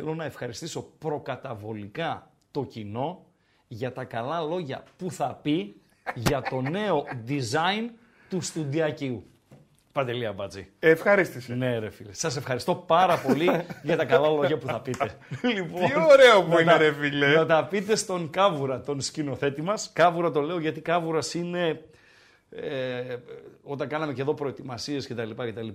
Θέλω να ευχαριστήσω προκαταβολικά το κοινό για τα καλά λόγια που θα πει για το νέο design του στουντιακίου. Παντελή Αμπατζή. Ευχαρίστησε. Ναι, ρε φίλε. Σας ευχαριστώ πάρα πολύ για τα καλά λόγια που θα πείτε. λοιπόν, Τι ωραίο που να είναι, τα- ρε φίλε. Να τα πείτε στον Κάβουρα, τον σκηνοθέτη μας. Κάβουρα το λέω γιατί Κάβουρας είναι. Ε, όταν κάναμε και εδώ προετοιμασίες κτλ. κτλ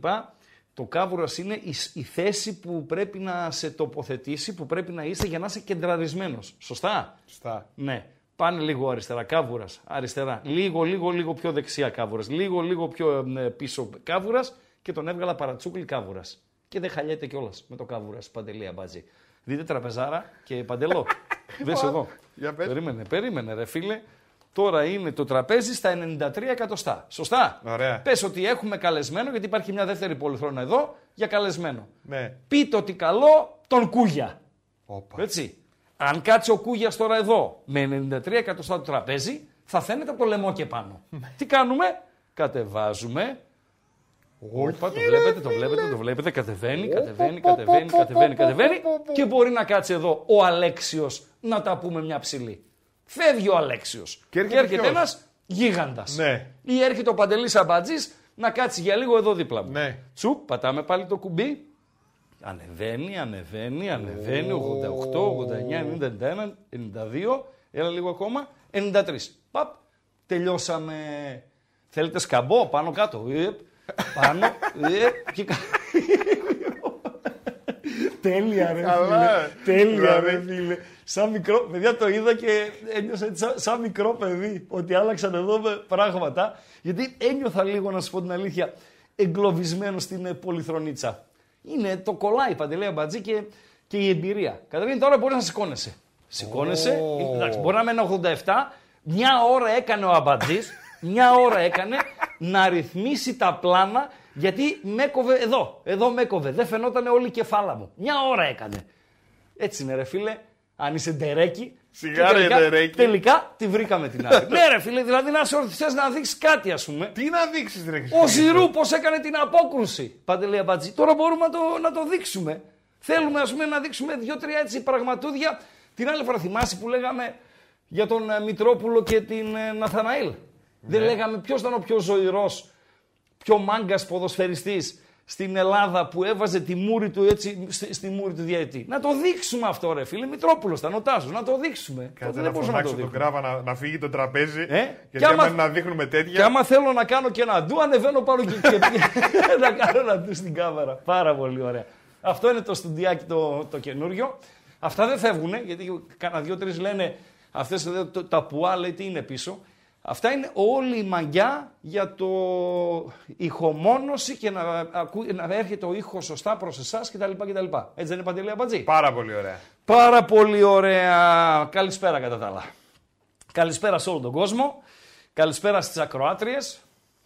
το κάβουρας είναι η, η θέση που πρέπει να σε τοποθετήσει, που πρέπει να είσαι για να είσαι κεντραρισμένος. Σωστά; Στα. Ναι. Πάνε λίγο αριστερά, κάβουρας. Αριστερά. Λίγο, λίγο, λίγο πιο δεξιά κάβουρας. Λίγο, λίγο πιο ε, πίσω κάβουρας και τον έβγαλα παρατσούκλι κάβουρας. Και δεν χαλιέται κιόλας με το κάβουρας παντελή αμπάτζη. Δείτε τραπεζάρα και παντελό. Δες εδώ. Για πες. Περίμενε, περίμενε, ρε φίλε. Τώρα είναι το τραπέζι στα 93 εκατοστά. Σωστά; Ωραία. Πες ότι έχουμε καλεσμένο, γιατί υπάρχει μια δεύτερη πολυθρόνα εδώ για καλεσμένο. Ναι. Πείτε ότι καλό τον Κούγια. Όπα. Έτσι. Αν κάτσει ο Κούγιας τώρα εδώ με 93 εκατοστά το τραπέζι, θα φαίνεται από το λαιμό και πάνω. Τι κάνουμε, κατεβάζουμε. Όπα, το βλέπετε, το βλέπετε, το βλέπετε, κατεβαίνει, κατεβαίνει, κατεβαίνει, κατεβαίνει, κατεβαίνει και μπορεί να κάτσει εδώ ο Αλέξιος να τα πούμε μια ψηλή. Φεύγει ο Αλέξιος Και έρχεται ποιος; ένας γίγαντας. Ναι. Ή έρχεται ο Παντελής Αμπατζής να κάτσει για λίγο εδώ δίπλα μου. Ναι. Τσουπ, πατάμε πάλι το κουμπί. Ανεβαίνει, ανεβαίνει, ανεβαίνει. 88, 89, 91, 92. Έλα λίγο ακόμα. 93. Παπ. Τελειώσαμε. Θέλετε σκαμπό; Πάνω κάτω. Ιεπ, πάνω. Ιεπ, και κα- Τέλεια ρε Καλά. φίλε. Τέλεια ρε Δηλαδή. φίλε. Σαν μικρό, παιδιά το είδα και ένιωσα έτσι σαν, σαν μικρό παιδί ότι άλλαξαν εδώ με πράγματα. Γιατί ένιωθα λίγο να σου πω την αλήθεια εγκλωβισμένο στην ε, πολυθρονίτσα. Είναι το κολλάει παντελέα μπατζή και, και η εμπειρία. Καταρχήν τώρα μπορεί να σηκώνεσαι. Σηκώνεσαι, Ω. εντάξει, μπορεί να μένει 87, μια ώρα έκανε ο αμπατζής, μια ώρα έκανε να ρυθμίσει τα πλάνα γιατί με έκοβε εδώ, εδώ με έκοβε, δεν φαινόταν όλη η κεφάλα μου. Μια ώρα έκανε. Έτσι είναι ρε φίλε, αν είσαι ντερέκι. Σιγά, και ρε, τελικά, ντερέκι. τελικά τη βρήκαμε την άκρη. ναι ρε φίλε, δηλαδή να σε ορθισές να δείξεις κάτι ας πούμε. Τι να δείξεις, ρε Ο Χριστέ. Ζηρού πώς έκανε την απόκρουση. Παντελή Αμπατζή. Τώρα μπορούμε να το, να το δείξουμε. Θέλουμε ας πούμε, να δείξουμε δύο-τρία έτσι πραγματούδια. Την άλλη φορά θυμάσαι που λέγαμε για τον ε, Μητρόπουλο και την ε, Ναθαναήλ; Δεν λέγαμε ποιος ήταν ο πιο ζωηρός, πιο μάγκας ποδοσφαιριστής; Στην Ελλάδα που έβαζε τη μούρη του έτσι στη, στη μούρη του διαετή. Να το δείξουμε αυτό, ρε φίλε. Μητρόπουλος ήταν ο Τάσος, Να το δείξουμε. Τότε Κάτσε δεν να μπορούσαμε να το φωνάξω τον δείχνουμε. κράβα να, να φύγει το τραπέζι. Ε, γιατί και άμα- άμα να δείχνουμε τέτοια. Και άμα θέλω να κάνω και ένα ντου, ανεβαίνω πάνω και, και να κάνω ένα ντου στην κάμερα. Πάρα πολύ ωραία. Αυτό είναι το στουντιάκι το, το καινούριο. Αυτά δεν φεύγουν, γιατί κάνα δύο-τρει λένε αυτές τα πουά, λέει τι είναι πίσω. Αυτά είναι όλη η μαγιά για το ηχομόνωση και να, ακού, να έρχεται ο ήχος σωστά προς εσάς κτλ. κτλ. Έτσι δεν είναι Παντελή Αμπατζή; Πάρα πολύ ωραία. Πάρα πολύ ωραία. Καλησπέρα κατά τα άλλα. Καλησπέρα σε όλο τον κόσμο. Καλησπέρα στις ακροάτριες.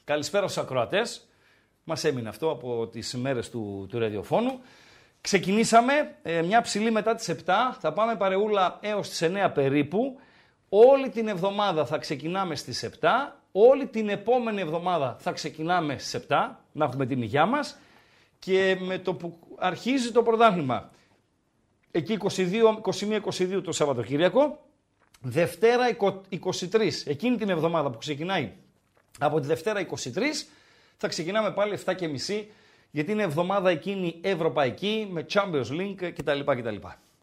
Καλησπέρα στους ακροατές. Μας έμεινε αυτό από τις μέρες του, του ραδιοφώνου. Ξεκινήσαμε ε, μια ψηλή μετά τις 7. Θα πάμε παρεούλα έως τις 9 περίπου. Όλη την εβδομάδα θα ξεκινάμε στις 7. Όλη την επόμενη εβδομάδα θα ξεκινάμε στις 7. Να έχουμε την υγειά μας. Και με το που αρχίζει το πρωτάθλημα εκεί 21-22 το Σαββατοκύριακο. Δευτέρα 23, εκείνη την εβδομάδα που ξεκινάει από τη Δευτέρα 23, θα ξεκινάμε πάλι 7 και μισή, γιατί είναι εβδομάδα εκείνη ευρωπαϊκή με Champions League κτλ. κτλ.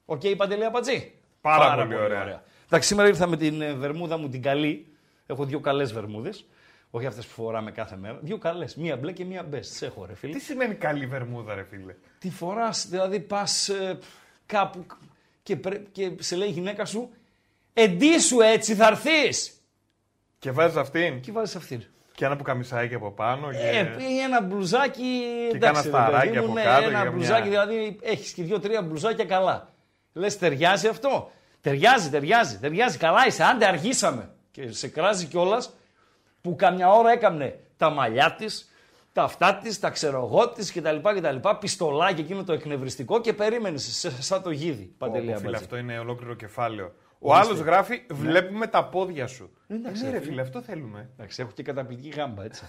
OK, okay, Παντελή Αμπατζή; Πάρα πολύ ωραία. Εντάξει, σήμερα ήρθα με την ε, βερμούδα μου την καλή. Έχω δύο καλές βερμούδες. Όχι αυτές που φοράμε κάθε μέρα. Δύο καλές. Μία μπλε και μία μπε. Τι έχω, ρε φίλε. Τι σημαίνει καλή βερμούδα, ρε φίλε; Τη φοράς, δηλαδή πας κάπου και, πρέ- και σε λέει η γυναίκα σου, εντύσου έτσι θα έρθεις. Και βάζεις αυτήν; Και βάζεις αυτήν. Και ένα πουκαμισάκι από πάνω. Και... Ε, ή ένα μπλουζάκι. Και εντάξει, κάνα ρε παιδί σταράκι μου, από ναι, κάτω Ένα για μπλουζάκι, μια- δηλαδή έχεις και δύο-τρία μπλουζάκια καλά. Λες, ταιριάζει αυτό; Ταιριάζει, ταιριάζει, ταιριάζει. Καλά είσαι, άντε αργήσαμε. Και σε κράζει κιόλας που καμιά ώρα έκανε τα μαλλιά της, τα αυτά της, τα ξέρω εγώ της κτλ. κτλ πιστολάκι εκείνο το εκνευριστικό και περίμενε σαν το γίδι. Παντελή Ω, φίλε, Αμπατζή. αυτό είναι ολόκληρο κεφάλαιο. Ο άλλος γράφει, βλέπουμε τα πόδια σου. Εντάξει, ναι, ρε ρε φίλε, αυτό θέλουμε. Εντάξει, έχω και καταπληκτική γάμπα έτσι.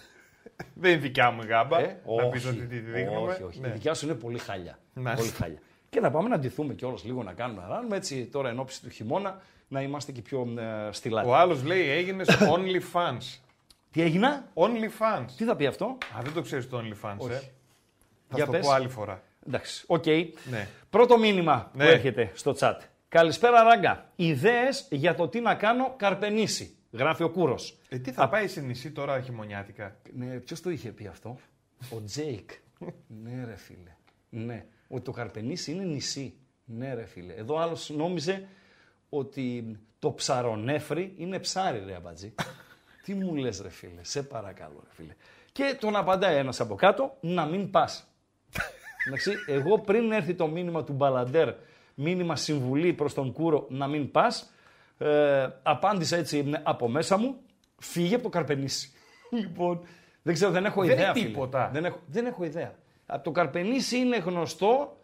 Δεν είναι δικιά μου η γάμπα. Ε, να πεις όχι, ότι τη δείχνουμε. όχι, όχι. Ναι. Η δικιά σου είναι πολύ χάλια. Να πολύ είστε. χάλια. Και να πάμε να ντυθούμε κιόλας λίγο να κάνουμε να ράνουμε έτσι τώρα εν ώψη του χειμώνα να είμαστε και πιο ε, στυλάτοι. Ο άλλος λέει έγινες OnlyFans. Τι έγινα, OnlyFans. τι θα πει αυτό; Α, δεν το ξέρεις το OnlyFans, Όχι. ε. Θα Για σου το πες. πω άλλη φορά. Εντάξει, οκ. Ναι. Πρώτο μήνυμα Ναι. που έρχεται στο chat. Καλησπέρα Ράγκα. Ιδέες για το τι να κάνω καρπενήσι. Γράφει ο Κούρος. Ε, τι θα πάει σε νησί τώρα χειμωνιάτικα; Ναι, ποιος το είχε πει αυτό; Ο Τζέικ. ναι ρε φίλε. Ναι. Ότι το Καρπενήσι είναι νησί. Ναι ρε φίλε. Εδώ άλλος νόμιζε ότι το ψαρονέφρι είναι ψάρι ρε αμπατζή. Τι μου λες ρε φίλε. Σε παρακαλώ ρε φίλε. Και τον απαντάει ένας από κάτω να μην πας. Εντάξει, εγώ πριν έρθει το μήνυμα του Μπαλαντέρ, μήνυμα συμβουλή προς τον Κούρο να μην πας, ε, απάντησα έτσι ναι, από μέσα μου, φύγε από το Καρπενήσι. λοιπόν, δεν ξέρω, δεν έχω Δεν ιδέα. είναι φίλε. τίποτα. Δεν έχω, δεν έχω ιδέα. Α, Το Καρπενήσι είναι γνωστό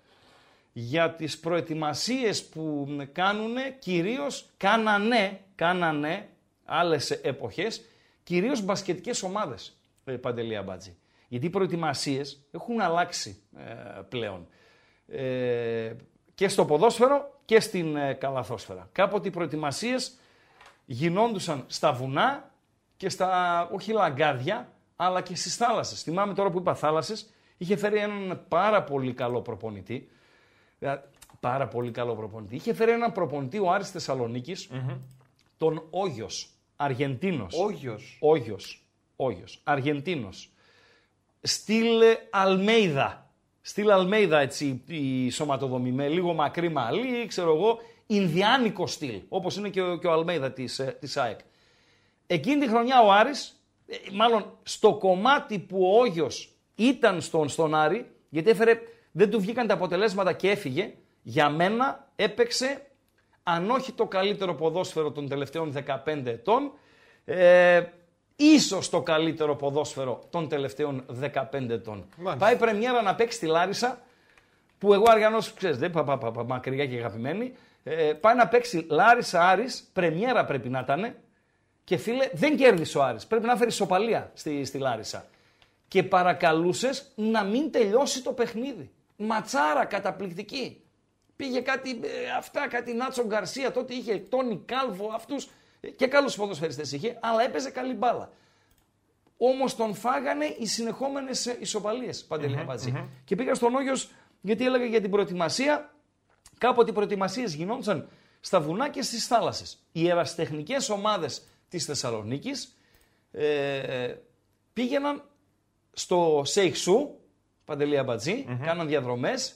για τις προετοιμασίες που κάνουν κυρίως, κάνανε, κάνανε άλλες εποχές, κυρίως μπασκετικές ομάδες, ε, Παντελή Αμπάτζη. Γιατί οι προετοιμασίες έχουν αλλάξει ε, πλέον. Ε, και στο ποδόσφαιρο και στην ε, καλαθόσφαιρα. Κάποτε οι προετοιμασίες γινόντουσαν στα βουνά και στα, όχι λαγκάδια, αλλά και στις θάλασσες. Θυμάμαι τώρα που είπα θάλασσες, είχε φέρει έναν πάρα πολύ καλό προπονητή, Δηλαδή, Πάρα πολύ καλό προπονητή. Είχε φέρει έναν προπονητή ο Άρης Θεσσαλονίκης, τον Όγιος, Αργεντίνος. Όγιος. Όγιος. Όγιος. Αργεντίνος. Στυλ ε, Αλμέιδα. Στυλ Αλμέιδα έτσι η σωματοδομή με λίγο μακρύ μαλλί, ξέρω εγώ, Ινδιάνικο στυλ, όπως είναι και ο, και ο Αλμέιδα της, ε, της ΑΕΚ. Εκείνη τη χρονιά ο Άρης, ε, μάλλον στο κομμάτι που ο Όγιος ήταν στον, στον Άρη, γιατί έφερε, δεν του βγήκαν τα αποτελέσματα και έφυγε, για μένα έπαιξε, αν όχι το καλύτερο ποδόσφαιρο των τελευταίων 15 ετών, ε, ίσως το καλύτερο ποδόσφαιρο των τελευταίων 15 ετών. Μάλιστα. Πάει πρεμιέρα να παίξει στη Λάρισα, που εγώ αργανώ, ξέρεις, δεν πα, πα, πα, πα, μακριά και αγαπημένη. Ε, πάει να παίξει Λάρισα Άρης, πρεμιέρα πρέπει να ήταν. Και φίλε, δεν κέρδισε ο Άρης. Πρέπει να φέρει σοπαλία στη, στη Λάρισα. Και παρακαλούσες να μην τελειώσει το παιχνίδι. Ματσάρα καταπληκτική. Πήγε κάτι, ε, αυτά, κάτι Νάτσο Γκαρσία, τότε είχε Τόνι Κάλβο, αυτούς και καλούς ποδοσφαιριστές είχε, αλλά έπαιζε καλή μπάλα. Όμως τον φάγανε οι συνεχόμενες ισοπαλίες, Παντελή Αμπατζή. Και πήγα στον Όγιος γιατί έλεγα για την προετοιμασία. Κάποτε οι προετοιμασίες γινόντουσαν στα βουνά και στις θάλασσες. Οι εραστεχνικές ομάδες της Θεσσαλονίκης ε, πήγαιναν στο Σέιξου, Παντελή Αμπατζή, κάναν διαδρομές.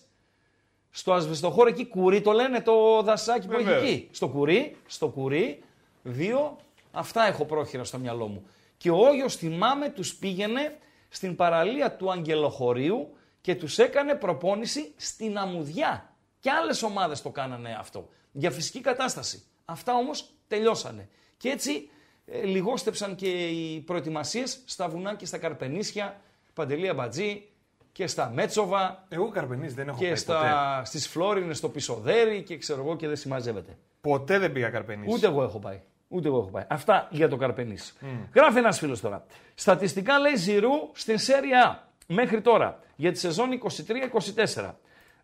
Στο ασβεστοχώρο εκεί κουρί το λένε το δασάκι που έχει Βεβαίως. εκεί. Στο κουρί, στο κουρί, δύο, αυτά έχω πρόχειρα στο μυαλό μου. Και ο Όγιος θυμάμαι τους πήγαινε στην παραλία του Αγγελοχωρίου και τους έκανε προπόνηση στην Αμμουδιά. Και άλλες ομάδες το κάνανε αυτό. Για φυσική κατάσταση. Αυτά όμως τελειώσανε. Και έτσι ε, λιγόστεψαν και οι προετοιμασίες στα βουνά και στα Καρπενήσια, Παντελία Μπατζή και στα Μέτσοβα Εγώ καρπενής δεν έχω και πάει στα, στις Φλόρινες στο Πισοδέρι και ξέρω εγώ και δεν συμμαζεύεται. ποτέ. Ποτέ δεν πήγα καρπενής. Ούτε εγώ έχω πάει. Ούτε εγώ έχω πάει. Αυτά για το Καρπενήσι. Γράφει ένας φίλος τώρα. Στατιστικά λέει Ζηρού στην Serie A μέχρι τώρα για τη σεζόν 23-24.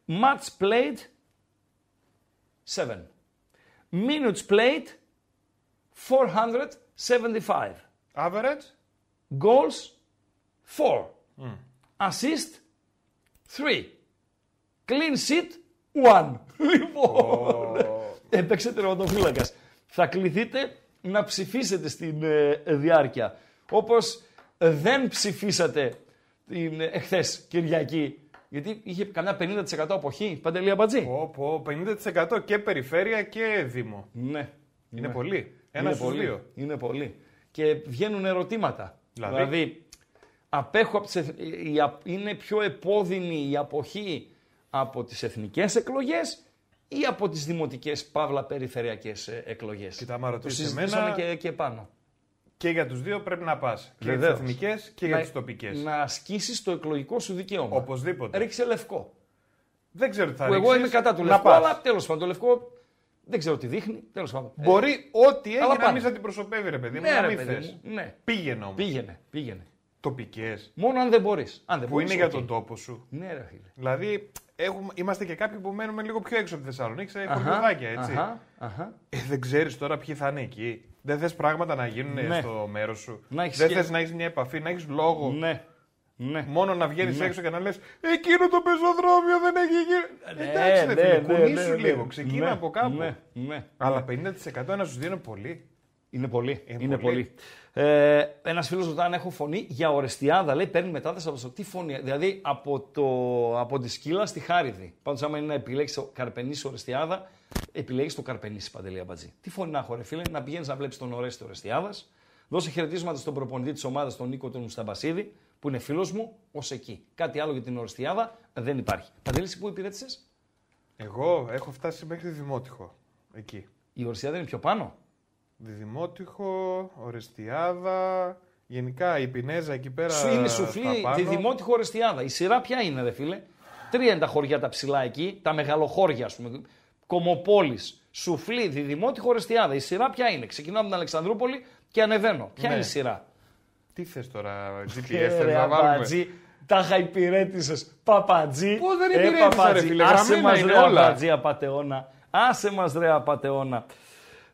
Match played 7. Minutes played 475. Average; Goals 4. Assist 3. Clean sheet 1. Λοιπόν, έπαιξε τερματοφύλακας. Θα κληθείτε να ψηφίσετε στην ε, διάρκεια. Όπως δεν ψηφίσατε την ε, εχθές Κυριακή. Γιατί είχε καμιά 50% αποχή. Παντελή Αμπατζή. Πω, πω, 50% και περιφέρεια και δήμο. Ναι. Είναι Ναι. πολύ. Ένας είναι στους πολύ. δύο. Είναι πολύ. Και βγαίνουν ερωτήματα. Δηλαδή; Απέχω από τις εθ- η α- είναι πιο επώδυνη η αποχή από τις εθνικές εκλογές ή από τις δημοτικές παύλα περιφερειακές ε, εκλογές; Κοίτα, άμα Το ρωτήσεις συζητήσαμε εμένα- και, και πάνω. Και για τους δύο πρέπει να πας. Και για τις Βεβαίως. εθνικές και για Να- τις τοπικές. Να ασκήσεις το εκλογικό σου δικαίωμα. Οπωσδήποτε. Ρίξε λευκό. Δεν ξέρω τι θα Που εγώ ρίξεις. είμαι κατά του Να λευκού, πας. αλλά τέλος πάντων το λευκό δεν ξέρω τι δείχνει. Τέλος πάντων. Ε, Μπορεί ό,τι έχει αλλά να πάμε. μην σε αντιπροσωπεύει, ρε παιδί μου. ναι, να ρε μην παιδί θες. μου, ναι. Πήγαινε όμως. Πήγαινε, πήγαινε. Τοπικές. Μόνο αν δεν μπορείς. Αν δεν Που μπορείς, είναι για οκ. τον τόπο σου. Ναι, ρε φίλε. Δηλαδή, έχουμε, είμαστε και κάποιοι που μένουμε λίγο πιο έξω από τη Θεσσαλονίκη, σε Αχα, χωριουδάκια, έτσι. αχα, αχα. Ε, δεν ξέρεις τώρα ποιοι θα είναι εκεί. Δεν θες πράγματα να γίνουν Ναι. στο μέρος σου. Να έχεις δεν και- θες να έχεις μια επαφή, να έχεις λόγο. Ναι. Ναι. Μόνο να βγαίνεις Ναι. έξω και να λες: Εκείνο το πεζοδρόμιο δεν έχει γίνει. Ναι, Εντάξει, ρε ναι, φίλε, ναι, κουνήσου ναι, λίγο. ναι. Ξεκίνα Ναι, από κάπου. Ναι, ναι. Αλλά 50% ένα στου δύο είναι πολύ. Είναι πολύ. Είναι, Είναι πολύ. πολύ. Ε, Ένας φίλος ρωτάει αν έχω φωνή για ορεστιάδα. Λέει παίρνει μετάδοση από το. Τι φωνή, δηλαδή από, το, από τη σκύλα στη χάριδη. Πάντως, άμα είναι να επιλέξεις το καρπενήσι ορεστιάδα, επιλέγεις το καρπενήσι παντελή αμπατζή. Τι φωνή να έχω, ρε φίλε, να πηγαίνεις να βλέπεις τον Ορέστη Ορεστιάδα. Δώσε χαιρετίσματα στον προπονητή της ομάδας, τον Νίκο τον Μουσταμπασίδη, που είναι φίλος μου, ως εκεί. Κάτι άλλο για την Ορεστιάδα δεν υπάρχει. Παντελή, εσύ που υπηρέτησες, Εγώ έχω φτάσει μέχρι Δημότυχο. Εκεί. η Ορεστιάδα είναι πιο πάνω; Διδημότυχο, Ορεστιάδα. Γενικά η Πινέζα εκεί πέρα. Σου είναι στα σουφλή πάνω. τη δημότυχο Ορεστιάδα. Η σειρά ποια είναι, ρε φίλε; Τρία είναι τα χωριά τα ψηλά εκεί, τα μεγαλοχώρια, ας πούμε. Κομοπόλης, Σουφλή, Διδημότυχο Ορεστιάδα. Η σειρά ποια είναι; Ξεκινάω από την Αλεξανδρούπολη και ανεβαίνω. Ποια Ναι. είναι η σειρά; Τι θες τώρα, GPS Ε, θες ρε, να βάλουμε; Απατζή, Τα είχα υπηρέτησες. Παπατζή. Πώς δεν Ε, υπηρέτησα, ρε Παπατζή. φίλε, Άσε γραμμένα μας είναι ρε όλα. Απατζή απατεώνα. Άσε μας ρε απατεώνα.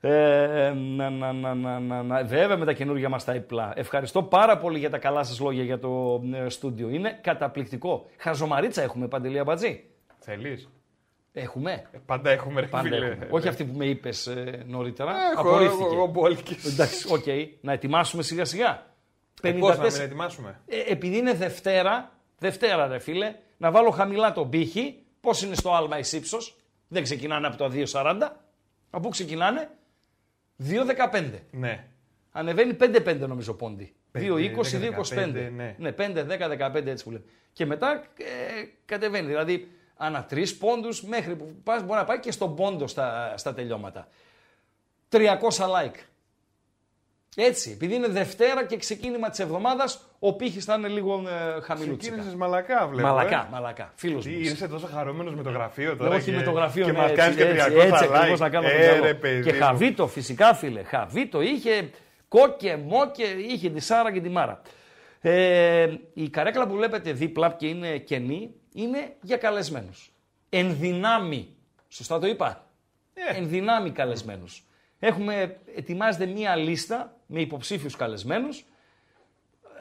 Ε, να, να, να, να, να, να. Βέβαια με τα καινούργια μας τα υπλά. Ευχαριστώ πάρα πολύ για τα καλά σας λόγια για το ε, στούντιο. Είναι καταπληκτικό. Χαζομαρίτσα έχουμε, Παντελή Αμπατζή. Θέλεις; Έχουμε. Πάντα έχουμε ρε Πάντα φίλε. έχουμε. Όχι αυτή που με είπες νωρίτερα. Έχω, Απορρίφθηκε. εγώ, εγώ μπόλικες. Εντάξει, οκ. Να ετοιμάσουμε σιγά σιγά. Ε, Πώς να 54 μην ετοιμάσουμε; ε, επειδή είναι Δευτέρα, Δευτέρα ρε φίλε, να βάλω χαμηλά τον πύχη. Πώς είναι στο άλμα εις ύψος. Δεν ξεκινάνε από το 2,40. Από πού ξεκινάνε; 2,15. Ναι. Ανεβαίνει 5-5 νομίζω πόντι. 2-20, 5, 2-25. 15, ναι. ναι 5-10-15 έτσι που λέμε. Και μετά ε, κατεβαίνει. Δηλαδή ανά τρεις πόντους μέχρι που πας, μπορεί να πάει και στον πόντο στα, στα τελειώματα. 300 like. Έτσι, επειδή είναι Δευτέρα και ξεκίνημα της εβδομάδας, ο πύχης θα είναι λίγο ε, χαμηλούτσικα. Ξεκίνησες μαλακά, βλέπω. Μαλακά, Ε. μαλακά. Φίλος Τι, μου. είσαι τόσο χαρούμενος με το γραφείο Ναι, τώρα. όχι και, με το γραφείο, και ναι, μας έτσι, κάνεις και 300 έτσι, έτσι like. ακριβώς να κάνω το ε, μυαλό. ρε, παιδί Και μου. χαβίτο φυσικά φίλε, χαβίτο είχε, κόκε, μόκε, είχε τη Σάρα και τη Μάρα. Ε, η καρέκλα που βλέπετε δίπλα και είναι κενή είναι για καλεσμένους. Ενδυνάμει, σωστά το είπα, Ε. ενδυνάμει καλεσμένους. Έχουμε, ετοιμάζεται μία λίστα με υποψήφιους καλεσμένους,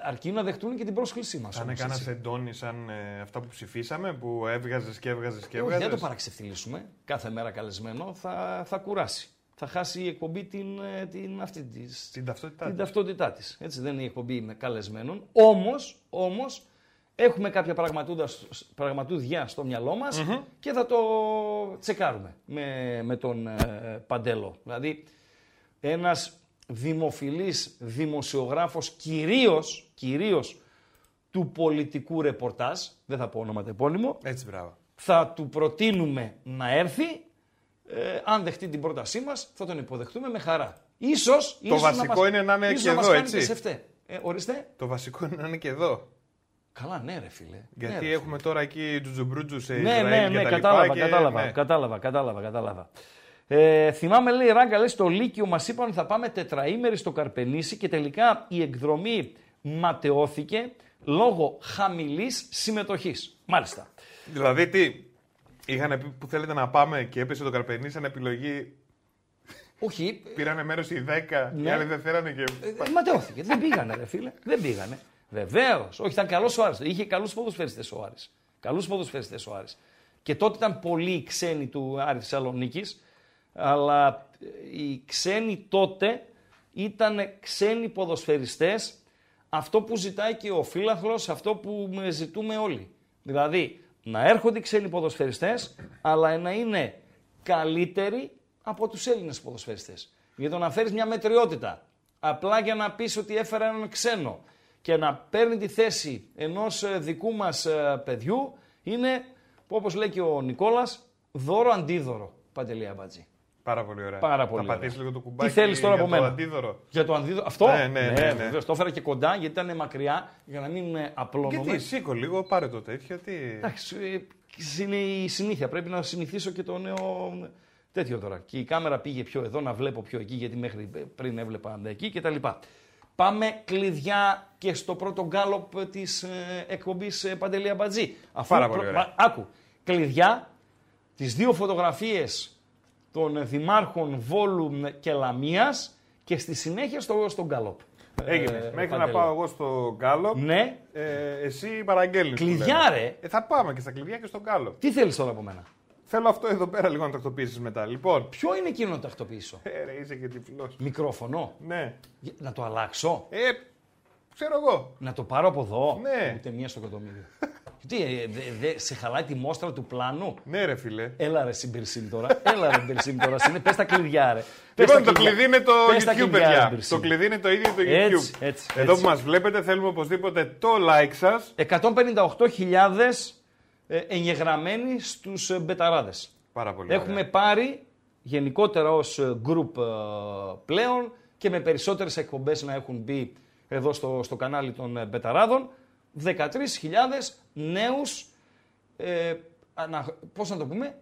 αρκεί να δεχτούν και την πρόσκλησή μας. Θα είναι όμως, κανένας έτσι. εντόνι σαν ε, αυτά που ψηφίσαμε που έβγαζες και έβγαζες και Ε, όχι, έβγαζες. δεν το παραξευθυλίσουμε. Κάθε μέρα καλεσμένο θα, θα κουράσει. Θα χάσει η εκπομπή την, ε, την, αυτή της, Την ταυτότητά την της. ταυτότητά της. Έτσι δεν είναι η εκπομπή με καλεσμένων. Όμως, όμως έχουμε κάποια πραγματούδα, πραγματούδια στο μυαλό μας και θα το τσεκάρουμε με, με τον ε, Παντέλο. Δηλαδή, ένας δημοφιλής δημοσιογράφος κυρίως, κυρίως του πολιτικού ρεπορτάζ, δεν θα πω όνομα επώνυμο, Έτσι, μπράβο. θα του προτείνουμε να έρθει. Ε, αν δεχτεί την πρότασή μας, θα τον υποδεχτούμε με χαρά. Ίσως, ίσως βασικό μας- είναι να είναι ίσως και μας εδώ, κάνει έτσι. και σε φταί. Ε, ορίστε. Το βασικό είναι να είναι και εδώ. Καλά, ναι ρε φίλε. Γιατί ναι, ρε, έχουμε τώρα εκεί τζουτζουμπρούτζους σε Ναι, Ισραήλ ναι, και ναι, τα κατάλαβα, λοιπά και- κατάλαβα, ναι. κατάλαβα, κατάλαβα, κατάλαβα. Ε, θυμάμαι, λέει, Ράγκα, λέει, στο Λύκειο μας είπαν ότι θα πάμε τετραήμερη στο Καρπενήσι και τελικά η εκδρομή ματαιώθηκε λόγω χαμηλής συμμετοχής. Μάλιστα. Δηλαδή τι, είχαν πει που θέλετε να πάμε και έπεσε το καρπενί σαν επιλογή. Όχι, Πήρανε μέρος οι 10, οι Ναι. άλλοι δεν θέλανε και. Ε, ματαιώθηκε. Δεν πήγανε, ρε φίλε. Δεν πήγανε. Βεβαίως. Όχι, ήταν καλός ο Άρης. Είχε καλούς ποδοσφαιριστές ο Άρης. Καλούς ποδοσφαιριστές ο Άρης. Και τότε ήταν πολλοί ξένοι του Άρη Θεσσαλονίκης, αλλά ε, οι ξένοι τότε ήταν ξένοι ποδοσφαιριστές αυτό που ζητάει και ο φίλαθλος, αυτό που με ζητούμε όλοι. Δηλαδή, να έρχονται οι ξένοι ποδοσφαιριστές, αλλά να είναι καλύτεροι από τους Έλληνες ποδοσφαιριστές. Για το να φέρεις μια μετριότητα, απλά για να πεις ότι έφερα έναν ξένο και να παίρνει τη θέση ενός ε, δικού μας ε, παιδιού, είναι, όπως λέει και ο Νικόλας, δώρο αντίδωρο. Παντελή Αμπατζή. Πάρα πολύ ωραία. Πάρα πολύ Θα ωραία. πατήσεις λίγο το κουμπάκι Τι θέλεις τώρα για από το μένα; αντίδωρο. Για το αντίδοτο. Αυτό; Ναι, ναι, ναι, ναι. βεβαίως. Το έφερα και κοντά γιατί ήταν μακριά για να μην ε, απλώνομαι. Γιατί, σήκω λίγο, πάρε το τέτοιο. Τι... Εντάξει, ε, είναι η συνήθεια. Πρέπει να συνηθίσω και το νέο τέτοιο τώρα. Και η κάμερα πήγε πιο εδώ, να βλέπω πιο εκεί, γιατί μέχρι πριν έβλεπα εκεί κτλ. Πάμε κλειδιά και στο πρώτο γκάλοπ της ε, εκπομπής ε, Παντελή Αμπατζή. Αφού Πάρα πολύ ωραία. μα- άκου, κλειδιά, τις δύο φωτογραφίες των δημάρχων Βόλου και Λαμίας και στη συνέχεια στο, στο γκάλοπ. Έγινε. Ε, Μέχρι να Παντελή. πάω εγώ στο γκάλο, Ναι, ε, εσύ παραγγέλνεις. που Κλειδιά, λέμε. ρε. Ε, θα πάμε και στα κλειδιά και στον γκάλο. τι θέλεις τώρα από μένα; Θέλω αυτό εδώ πέρα λίγο να τακτοποιήσεις μετά. Λοιπόν, Ποιο είναι εκείνο να τακτοποιήσω; ε, ρε, είσαι και τυφλός. Μικρόφωνο. Ναι. Να το αλλάξω; Ε, ξέρω εγώ. Να το πάρω από εδώ; Ναι. Ούτε μία στο εκατομμύριο. Τι, ε, δε, δε, σε χαλάει τη μόστρα του πλάνου; Ναι, ρε φίλε. Έλα ρε Συμπυρσίμ τώρα. Έλα ρε Συμπυρσίμ τώρα. Είναι, πες τα κλειδιά ρε. Πες Λοιπόν, τα το κλειδιά. κλειδί είναι το Πες τα YouTube, κλειδιά, ρε, παιδιά. Μπυρσίμ. Το κλειδί είναι το ίδιο το YouTube. Έτσι, έτσι, Εδώ έτσι. που μας βλέπετε θέλουμε οπωσδήποτε το like σας. 158.000 ε, εγγεγραμμένοι στους ε, μπεταράδες. Πάρα πολύ Έχουμε ωραία. πάρει γενικότερα ως ε, group ε, πλέον και με περισσότερες εκπομπές να έχουν μπει εδώ στο, στο κανάλι των ε, Μπεταράδων 13.000 νέους, ε, ανα, πώς να το πούμε,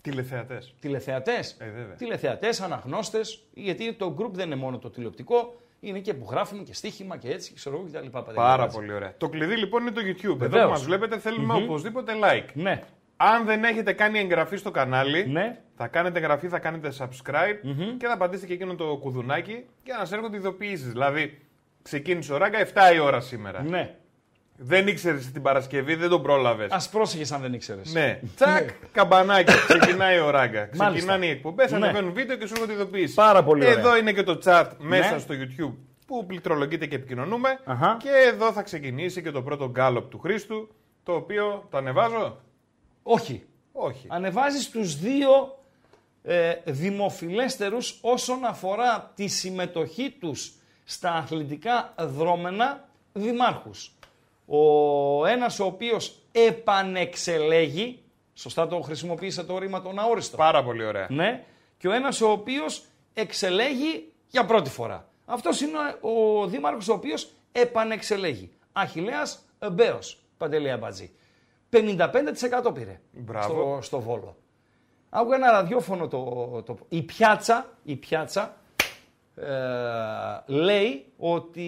Τηλεθεατές. τηλεθεατές. Ε, βέβαια. τηλεθεατές, αναγνώστες, γιατί το group δεν είναι μόνο το τηλεοπτικό, είναι και που γράφουμε και στοίχημα και έτσι, ξέρω εγώ και τα λοιπά. Πάρα πολύ ωραία. Το κλειδί λοιπόν είναι το YouTube. Εδώ Βεβαίως. που μας βλέπετε θέλουμε οπωσδήποτε like. Ναι, Αν δεν έχετε κάνει εγγραφή στο κανάλι, ναι. θα κάνετε εγγραφή, θα κάνετε subscribe και θα πατήσετε και εκείνο το κουδουνάκι για να σας έρχονται ειδοποιήσεις. Δηλαδή, ξεκίνησε ο ράγκα 7 η ώρα σήμερα. Ναι. Δεν ήξερες την Παρασκευή, δεν τον πρόλαβες. Ας πρόσεχες αν δεν ήξερες. Ναι. Τσακ, καμπανάκι. Ξεκινάει ο ράγκα. Μάλιστα. Ξεκινάνε οι εκπομπές, Ναι. ανεβαίνουν βίντεο και σου έρχονται ειδοποιήσεις. Πάρα πολύ ωραία. Εδώ είναι και το chat μέσα Ναι. στο YouTube που πληκτρολογείται και επικοινωνούμε. Αχα. Και εδώ θα ξεκινήσει και το πρώτο γκάλωπ του Χρήστου, το οποίο το ανεβάζω; Όχι. Όχι. ανεβάζεις τους δύο ε, δημοφιλέστερους όσον αφορά τη συμμετοχή τους στα αθλητικά δρόμενα δημάρχους. Ο ένας ο οποίος επανεξελέγει, σωστά το χρησιμοποίησα το ρήμα τον αόριστο, Πάρα πολύ ωραία. ναι, και ο ένας ο οποίος εξελέγει για πρώτη φορά. Αυτός είναι ο δήμαρχος ο οποίος επανεξελέγει. Αχιλέας Μπέος, Παντελή Αμπατζή. 55% πήρε Μπράβο. στο, στο Βόλο. Άκουγα ένα ραδιόφωνο το, το, η πιάτσα, η πιάτσα ε, λέει ότι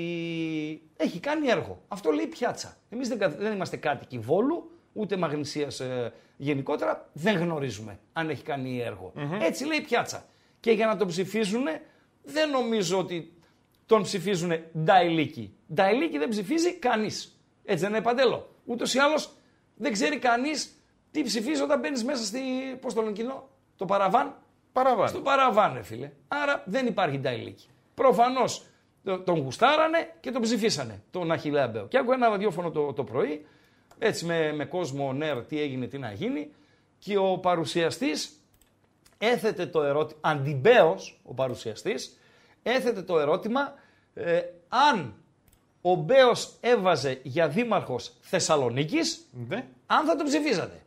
έχει κάνει έργο. Αυτό λέει η πιάτσα. Εμείς δεν, κα- δεν είμαστε κάτοικοι Βόλου, ούτε Μαγνησίας ε, γενικότερα, δεν γνωρίζουμε αν έχει κάνει έργο. Έτσι λέει η πιάτσα. Και για να τον ψηφίζουν, δεν νομίζω ότι τον ψηφίζουν Νταϊλίκη. Νταϊλίκη δεν ψηφίζει κανείς. Έτσι δεν είναι παντέλο. Ούτως ή άλλως δεν ξέρει κανείς τι ψηφίζει όταν μπαίνεις μέσα στη, πώς το λένε κοινό, το παραβάν. Παραβάν. Στο παραβάν, ρε φίλε. Άρα δεν υπάρχει Νταϊλίκη. Προφανώς τον γουστάρανε και τον ψηφίσανε, τον Αχιλέα Μπέο. Και άκουγα ένα ραδιόφωνο το, το πρωί, έτσι με, με κόσμο νερ, τι έγινε, τι να γίνει, και ο παρουσιαστής έθετε το ερώτημα, αντιμπέος ο παρουσιαστής, έθετε το ερώτημα ε, αν ο Μπέος έβαζε για δήμαρχος Θεσσαλονίκης, Ναι. αν θα τον ψηφίζατε.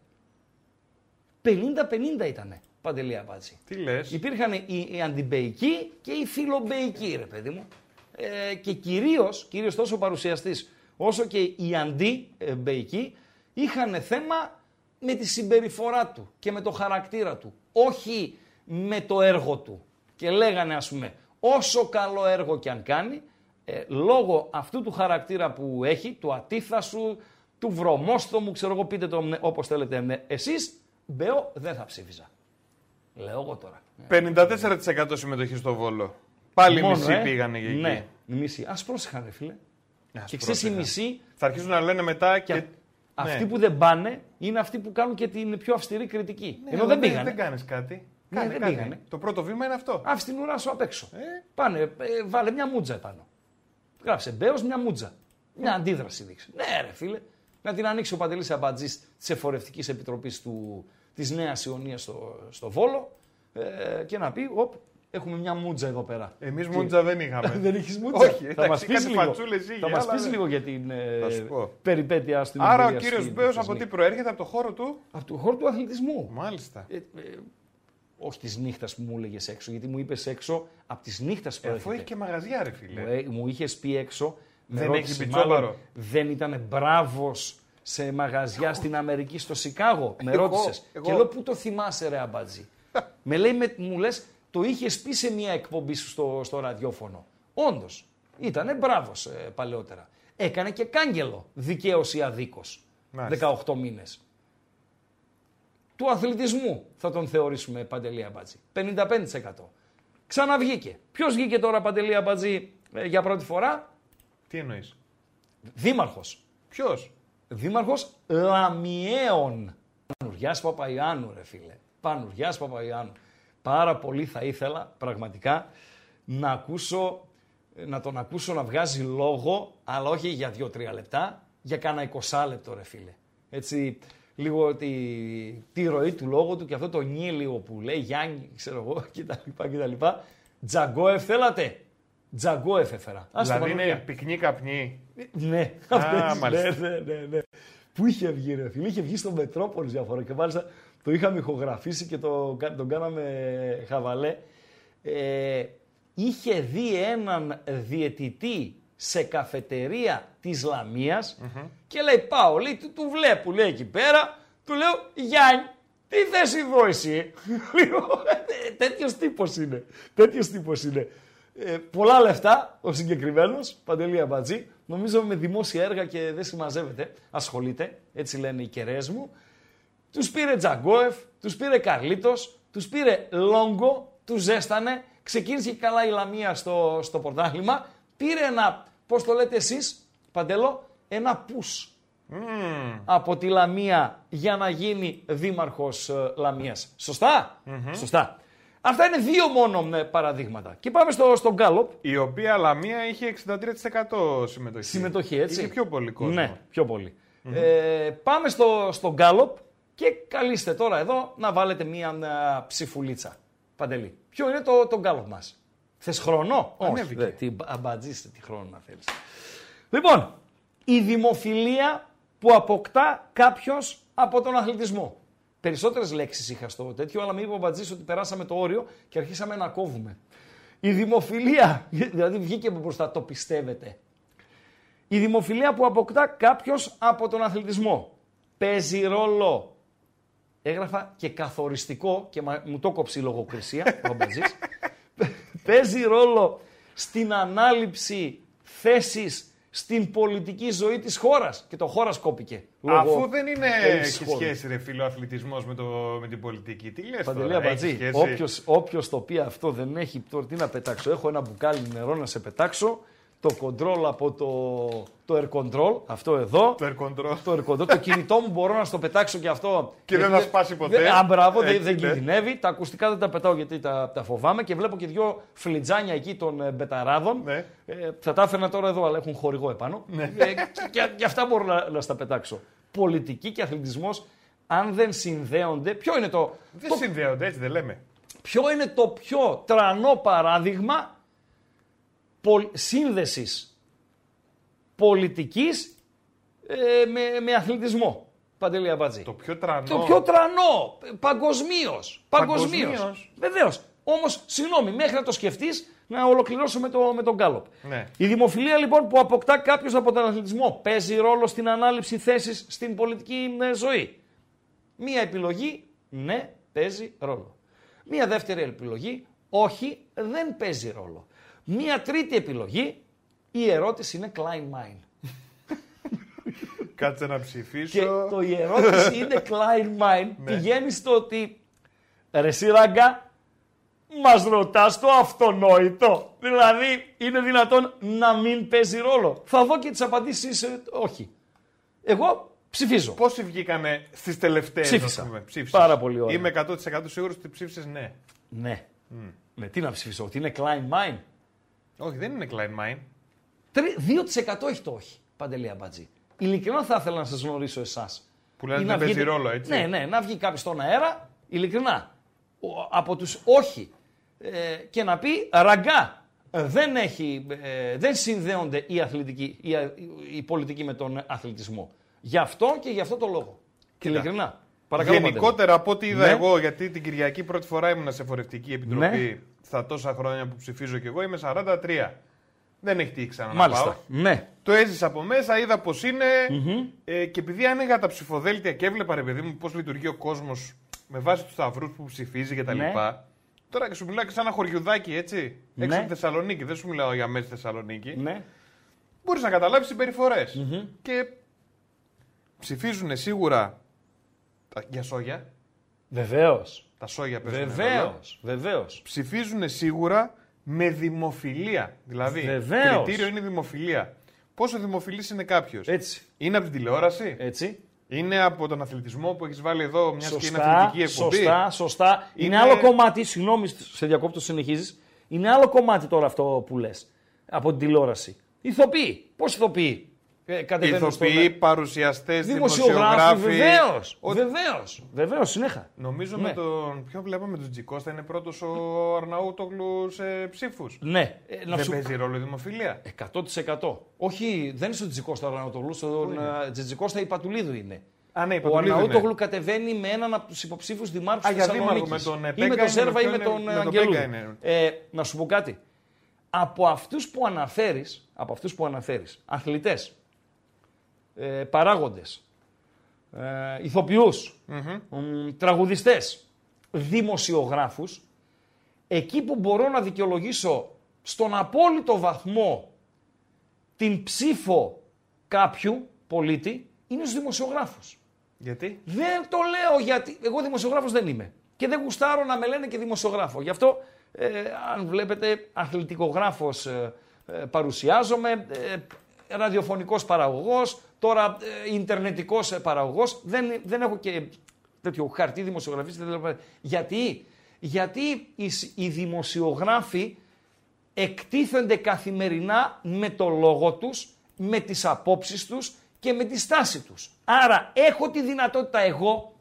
50-50 ήτανε, Παντελή Αμπάτση. Τι λες; Υπήρχαν οι, οι αντιμπεϊκοί και οι φιλομπεϊκοί, ρε παιδί μου. Ε, και κυρίως, κυρίως τόσο ο παρουσιαστής όσο και οι αντιμπεϊκοί είχαν θέμα με τη συμπεριφορά του και με το χαρακτήρα του. Όχι με το έργο του. Και λέγανε ας πούμε, όσο καλό έργο και αν κάνει, ε, λόγω αυτού του χαρακτήρα που έχει, του ατίθασου, του βρωμόστομου, ξέρω εγώ πείτε το ε, όπως θέλετε ε, εσείς, Μπέο δεν θα ψήφιζα. Λέω εγώ τώρα. 54% συμμετοχή στο Βόλο. Πάλι Μόνο, μισοί ε; πήγανε για εκεί. Ναι, μισή. Α πρόσεχαν, ρε φίλε. Ας και ξέρεις οι πρόσεχα. μισοί, Θα αρχίσουν να λένε μετά και. και αυτοί Ναι. που δεν πάνε είναι αυτοί που κάνουν και την πιο αυστηρή κριτική. Ναι, Ενώ αλλά δεν πήγανε. Δεν κάνεις κάτι. Ναι, Κάνε δεν κάτι. πήγανε. Το πρώτο βήμα είναι αυτό. Άφησε την ουρά σου απ' έξω. Ε; Πάνε, ε, βάλε μια μούτζα επάνω. Γράψε μπέος μια μούτζα. Μια αντίδραση δείξε. Ναι, ρε φίλε. Να την ανοίξει ο Παντελής Αμπατζής της Εφορευτικής Επιτροπής της Νέας Ιωνίας στο, στο Βόλο ε, και να πει: Οπ, έχουμε μια μούτζα εδώ πέρα. Εμείς Και- μούντζα δεν είχαμε. δεν έχεις μούτζα. Όχι, θα εντάξει, μα πεις κάτι λίγο, φατσούλες είχε, θα μας αλλά πεις δεν- λίγο για την ε, Θα σου πω. περιπέτεια στην Άρα ο εμπειρία κύριος στην Μπέος από θεσμή. τι προέρχεται, από το χώρο του; Από το χώρο του αθλητισμού. Μάλιστα. Ε, ε, όχι της νύχτας που μου έλεγες έξω, γιατί μου είπες έξω από τι νύχτας που Ε, Αφού έχει και μαγαζιά, ρε φίλε. μου, ε, μου είχες πει έξω. με Δεν ρώτησε, έχει πιτσόμπαρο. μάλλον, Δεν ήταν μπράβος σε μαγαζιά στην Αμερική, στο Σικάγο. Με Εγώ, ρώτησες. εγώ. Και λέω, Πού το θυμάσαι, ρε Αμπατζή; με λέει, με, μου λες, το είχες πει σε μια εκπομπή σου στο, στο ραδιόφωνο. Όντως. Ήτανε μπράβος ε, παλαιότερα. Έκανε και κάγκελο δικαίω ή αδίκως. Μάλιστα. 18 μήνες. Του αθλητισμού θα τον θεωρήσουμε Παντελή Αμπατζή. 55%. Ξαναβγήκε. Ποιος βγήκε τώρα Παντελή Αμπατζή ε, για πρώτη φορά, Τι εννοείς; Δήμαρχος. Ποιος; Δήμαρχος Λαμιαίων. Πανουριάς Παπαϊάνου, ρε φίλε. Πανουριάς Παπαϊάνου. Πάρα πολύ θα ήθελα πραγματικά να ακούσω, να τον ακούσω να βγάζει λόγο, αλλά όχι για 2-3 λεπτά, για κάνα 20 λεπτό, ρε φίλε. Έτσι, λίγο τη, τη ροή του λόγου του και αυτό το νύλιο που λέει Γιάννη, ξέρω εγώ, κτλ. κτλ. Τζαγκόεφ θέλατε; Τζαγκόεφ έφερα. Ας το Δηλαδή Πανουργία. είναι πυκνή καπνή. Ναι, Α, αυτές, μάλιστα. ναι, ναι, ναι, ναι. Πού είχε βγει ρε φίλε, είχε βγει στο Μετρόπολης μια φορά και μάλιστα το είχαμε ηχογραφήσει και το, κα- τον κάναμε χαβαλέ. Ε, είχε δει έναν διαιτητή σε καφετερία της λαμιας και λέει πάω, λέει, του, του βλέπω, λέει εκεί πέρα, του λέω Γιάννη, τι θες εδώ εσύ; Λέω, «Ε, τέτοιος τύπος είναι, τέτοιος τύπος είναι. Ε, πολλά λεφτά ο συγκεκριμένος, Παντελή Αμπατζή. Νομίζω με δημόσια έργα και δεν συμμαζεύεται. Ασχολείται, έτσι λένε οι κεραίες μου. Τους πήρε Τζαγκόεφ, τους πήρε Καρλίτος, τους πήρε Λόγκο, τους ζέστανε. Ξεκίνησε και καλά η Λαμία στο, στο πρωτάθλημα. Πήρε ένα, πώς το λέτε εσείς, Παντελό, ένα πους από τη Λαμία για να γίνει δήμαρχος ε, Λαμίας. Σωστά; Σωστά. Αυτά είναι δύο μόνο ε, παραδείγματα. Και πάμε στο, στο Γκάλοπ. Η οποία Λαμία είχε 63% συμμετοχή. Συμμετοχή, έτσι. Είχε πιο πολύ κόσμο. Ναι, πιο πολύ. Ε, πάμε στο, στο Γκάλοπ και καλείστε τώρα εδώ να βάλετε μία α, ψηφουλίτσα. Παντελή. Ποιο είναι το, το Γκάλοπ μας; Θες χρόνο; Ανέβηκε. Όχι. Τι αμπατζίστε τι χρόνο να θέλεις. Λοιπόν, η δημοφιλία που αποκτά κάποιος από τον αθλητισμό. Περισσότερες λέξεις είχα στο τέτοιο, αλλά με είπε ο Μπατζής ότι περάσαμε το όριο και αρχίσαμε να κόβουμε. Η δημοφιλία, δηλαδή βγήκε από μπροστά, το πιστεύετε. Η δημοφιλία που αποκτά κάποιος από τον αθλητισμό. Παίζει ρόλο. Έγραφα και καθοριστικό και μα- μου το κόψει η λογοκρισία ο Μπατζής. Παίζει ρόλο στην ανάληψη θέσης στην πολιτική ζωή της χώρας. Και το χώρας κόπηκε. λόγω Αφού δεν είναι έλλειψης έχει χώρου. σχέση ρε φίλο ο αθλητισμός με, το, με την πολιτική. Τι λες Παντελή τώρα, έχει Αμπατζή, σχέση; όποιος, όποιος το πει αυτό δεν έχει τώρα τι να πετάξω. Έχω ένα μπουκάλι νερό να σε πετάξω. Το control από το, το air control, αυτό εδώ. Το air control. Το air control. το κινητό μου μπορώ να στο πετάξω και αυτό. Και δεν θα σπάσει ποτέ. Δεν, α, μπράβο, δεν, Έτσι, δεν ναι. κινδυνεύει. Τα ακουστικά δεν τα πετάω γιατί τα, τα φοβάμαι και βλέπω και δυο φλιτζάνια εκεί των ε, μπεταράδων. Ναι. Ε, θα τα έφερνα τώρα εδώ, αλλά έχουν χορηγό επάνω. Ε, και, και, και αυτά μπορώ να, να στα πετάξω. Πολιτική και αθλητισμός, αν δεν συνδέονται, ποιο είναι το, Δεν το συνδέονται, έτσι δεν λέμε. Ποιο είναι το πιο τρανό παράδειγμα πολ- σύνδεσης πολιτικής ε, με, με αθλητισμό. Παντελή Αμπατζή. Το πιο τρανό. Το πιο τρανό, παγκοσμίως. Παγκοσμίως. Παγκοσμίως. Βεβαίως. Όμως, συγγνώμη, μέχρι να το σκεφτείς, να ολοκληρώσω με, το, με τον Γκάλοπ. Ναι. Η δημοφιλία λοιπόν που αποκτά κάποιος από τον αθλητισμό παίζει ρόλο στην ανάληψη θέσης στην πολιτική ε, ζωή. Μία επιλογή, ναι, παίζει ρόλο. Μία δεύτερη επιλογή, όχι, δεν παίζει ρόλο. Μία τρίτη επιλογή, η ερώτηση είναι Klein Mine. Κάτσε να Και ψηφίσω. το η ερώτηση είναι Klein Mine. Ναι. Πηγαίνει στο ότι ρε εσύ ράγκα, μας ρωτάς το αυτονόητο. Δηλαδή είναι δυνατόν να μην παίζει ρόλο. Θα δω και τις απαντήσεις ε, όχι. Εγώ ψηφίζω. Πόσοι βγήκανε στις τελευταίες. Ψήφισα. Πάρα πολύ ωραία. Είμαι 100% σίγουρος ότι ψήφισες ναι. Ναι. Ναι, τι να ψηφίσω, ότι είναι Klein Mine. Όχι, δεν είναι Klein Mine. Τρι- 2% έχει το όχι, Παντελή Αμπατζή. Ειλικρινά θα ήθελα να σας γνωρίσω εσάς. Που λένε Ή δεν να παίζει βγείτε- ρόλο, έτσι. Ναι, ναι, να βγει κάποιος στον αέρα, ειλικρινά, ο- από τους όχι ε, και να πει ραγκά, ε, δεν, έχει, ε, δεν συνδέονται η, αθλητική, η, α- η πολιτική με τον αθλητισμό. Γι' αυτό και γι' αυτό το λόγο. Κοίτα. Ειλικρινά. Παρακαλώ, Γενικότερα από ό,τι είδα Ναι. εγώ, γιατί την Κυριακή πρώτη φορά ήμουν σε φορευτική επιτροπή Ναι. Στα τόσα χρόνια που ψηφίζω κι εγώ, είμαι 43. Δεν έχει τύχει ξανά να Μάλιστα. πάω. Ναι. Το έζησα από μέσα, είδα πώς είναι. Ε, και επειδή άνοιγα τα ψηφοδέλτια και έβλεπα, ρε παιδί μου, πώς λειτουργεί ο κόσμος με βάση τους σταυρούς που ψηφίζει κτλ. Ναι. Τώρα και σου μιλάω και σαν ένα χωριουδάκι, έτσι. Έξω Ναι. από τη Θεσσαλονίκη, δεν σου μιλάω για μέση Θεσσαλονίκη. ναι. Μπορείς να καταλάβεις συμπεριφορέ. Και ψηφίζουν σίγουρα τα- για σόγια. Βεβαίως. Τα σόγια παίζουν ρόλο. Βεβαίως. Βεβαίως. Ψηφίζουν σίγουρα με δημοφιλία. Δηλαδή, Βεβαίως. κριτήριο είναι η δημοφιλία. Πόσο δημοφιλής είναι κάποιος; Έτσι. Είναι από την τηλεόραση; Έτσι. Είναι από τον αθλητισμό που έχεις βάλει εδώ, μια και είναι Σωστά, αθλητική εκπομπή; σωστά, σωστά. Είναι... Είναι- άλλο κομμάτι, συγγνώμη, σε διακόπτω, συνεχίζεις. Είναι άλλο κομμάτι τώρα αυτό που λες από την τηλεόραση. Ηθοποιοί. Πώς ηθοποιοί. Ε, κατεβαίνουν Ηθοποιοί, στον- παρουσιαστές, Δημοσιογράφοι, δημοσιογράφοι. βεβαίως. Ότι- Βεβαίως. Βεβαίως, συνέχα. Νομίζω Ναι. με τον. Ποιο βλέπαμε, με τον Τζικώστα είναι πρώτος ο Αρναούτογλου σε ψήφους. Ναι, ε, να Δεν σου... παίζει ρόλο η δημοφιλία. 100%. Όχι, δεν είναι στον Τζικώστα ο Αρναούτογλου, στον ε, Τζικώστα η Πατουλίδου είναι. Α, ναι, η Ο Πατουλίδου Αρναούτογλου είναι. κατεβαίνει με έναν από τους υποψήφους δημάρχους Α, τη για δήμαρχο, Θεσσαλονίκης. με τον, ε, Ή Πέγκα με τον είναι, Σέρβα ή με με ποιον τον είναι, ε, με τον Αγγελούδη. Πέγκα είναι. Ε, να σου πω κάτι. Από αυτούς που αναφέρεις, από αυτούς που αναφέρεις, αθλητές, ε, παράγοντες, ε, ηθοποιούς, μ, τραγουδιστές, δημοσιογράφους, εκεί που μπορώ να δικαιολογήσω στον απόλυτο βαθμό την ψήφο κάποιου πολίτη είναι στους δημοσιογράφους. Γιατί; Δεν το λέω γιατί. Εγώ δημοσιογράφος δεν είμαι. Και δεν γουστάρω να με λένε και δημοσιογράφο. Γι' αυτό, ε, αν βλέπετε, αθλητικογράφος ε, ε, παρουσιάζομαι, ε, ραδιοφωνικός παραγωγός, τώρα ε, ιντερνετικός ε, παραγωγός. Δεν, δεν έχω και τέτοιο χαρτί δημοσιογραφής. δεν λέω- Γιατί, γιατί οι, σ- οι δημοσιογράφοι εκτίθενται καθημερινά με το λόγο τους, με τις απόψεις τους και με τη στάση τους. Άρα έχω τη δυνατότητα εγώ,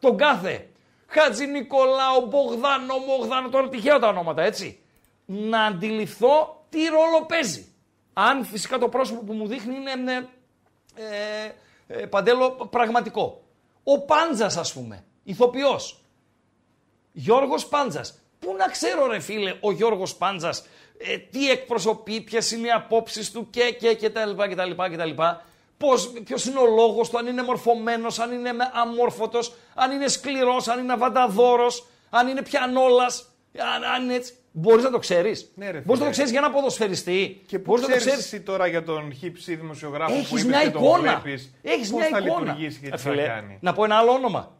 τον κάθε Χατζη Νικολάου, Μπογδάνο, Μογδάνο, τώρα τυχαία τα ονόματα έτσι, να αντιληφθώ τι ρόλο παίζει. Αν φυσικά το πρόσωπο που μου δείχνει είναι ε, ε, ε, παντέλο πραγματικό. Ο Πάντζας ας πούμε, ηθοποιός, Γιώργος Πάντζας. Πού να ξέρω ρε φίλε ο Γιώργος Πάντζας ε, τι εκπροσωπεί, ποιες είναι οι απόψεις του και και και τα λοιπά και τα λοιπά και τα λοιπά. Πώς, ποιος είναι ο λόγος του, αν είναι μορφωμένος, αν είναι με- αμόρφωτος, αν είναι σκληρός, αν είναι αβανταδόρος, αν είναι πιανόλας, αν, αν είναι έτσι. Μπορείς να το ξέρεις. Ναι, ρε Μπορείς να φίλε. το ξέρεις για ένα ποδοσφαιριστή. Και πού Μπορείς να το ξέρεις ξέρεις. εσύ τώρα για τον χύψη δημοσιογράφο που Έχεις είπες μια και τον εικόνα. βλέπεις, Έχεις πώς μια θα εικόνα. λειτουργήσει και Ε, τι θα φίλε, κάνει. Να πω ένα άλλο όνομα.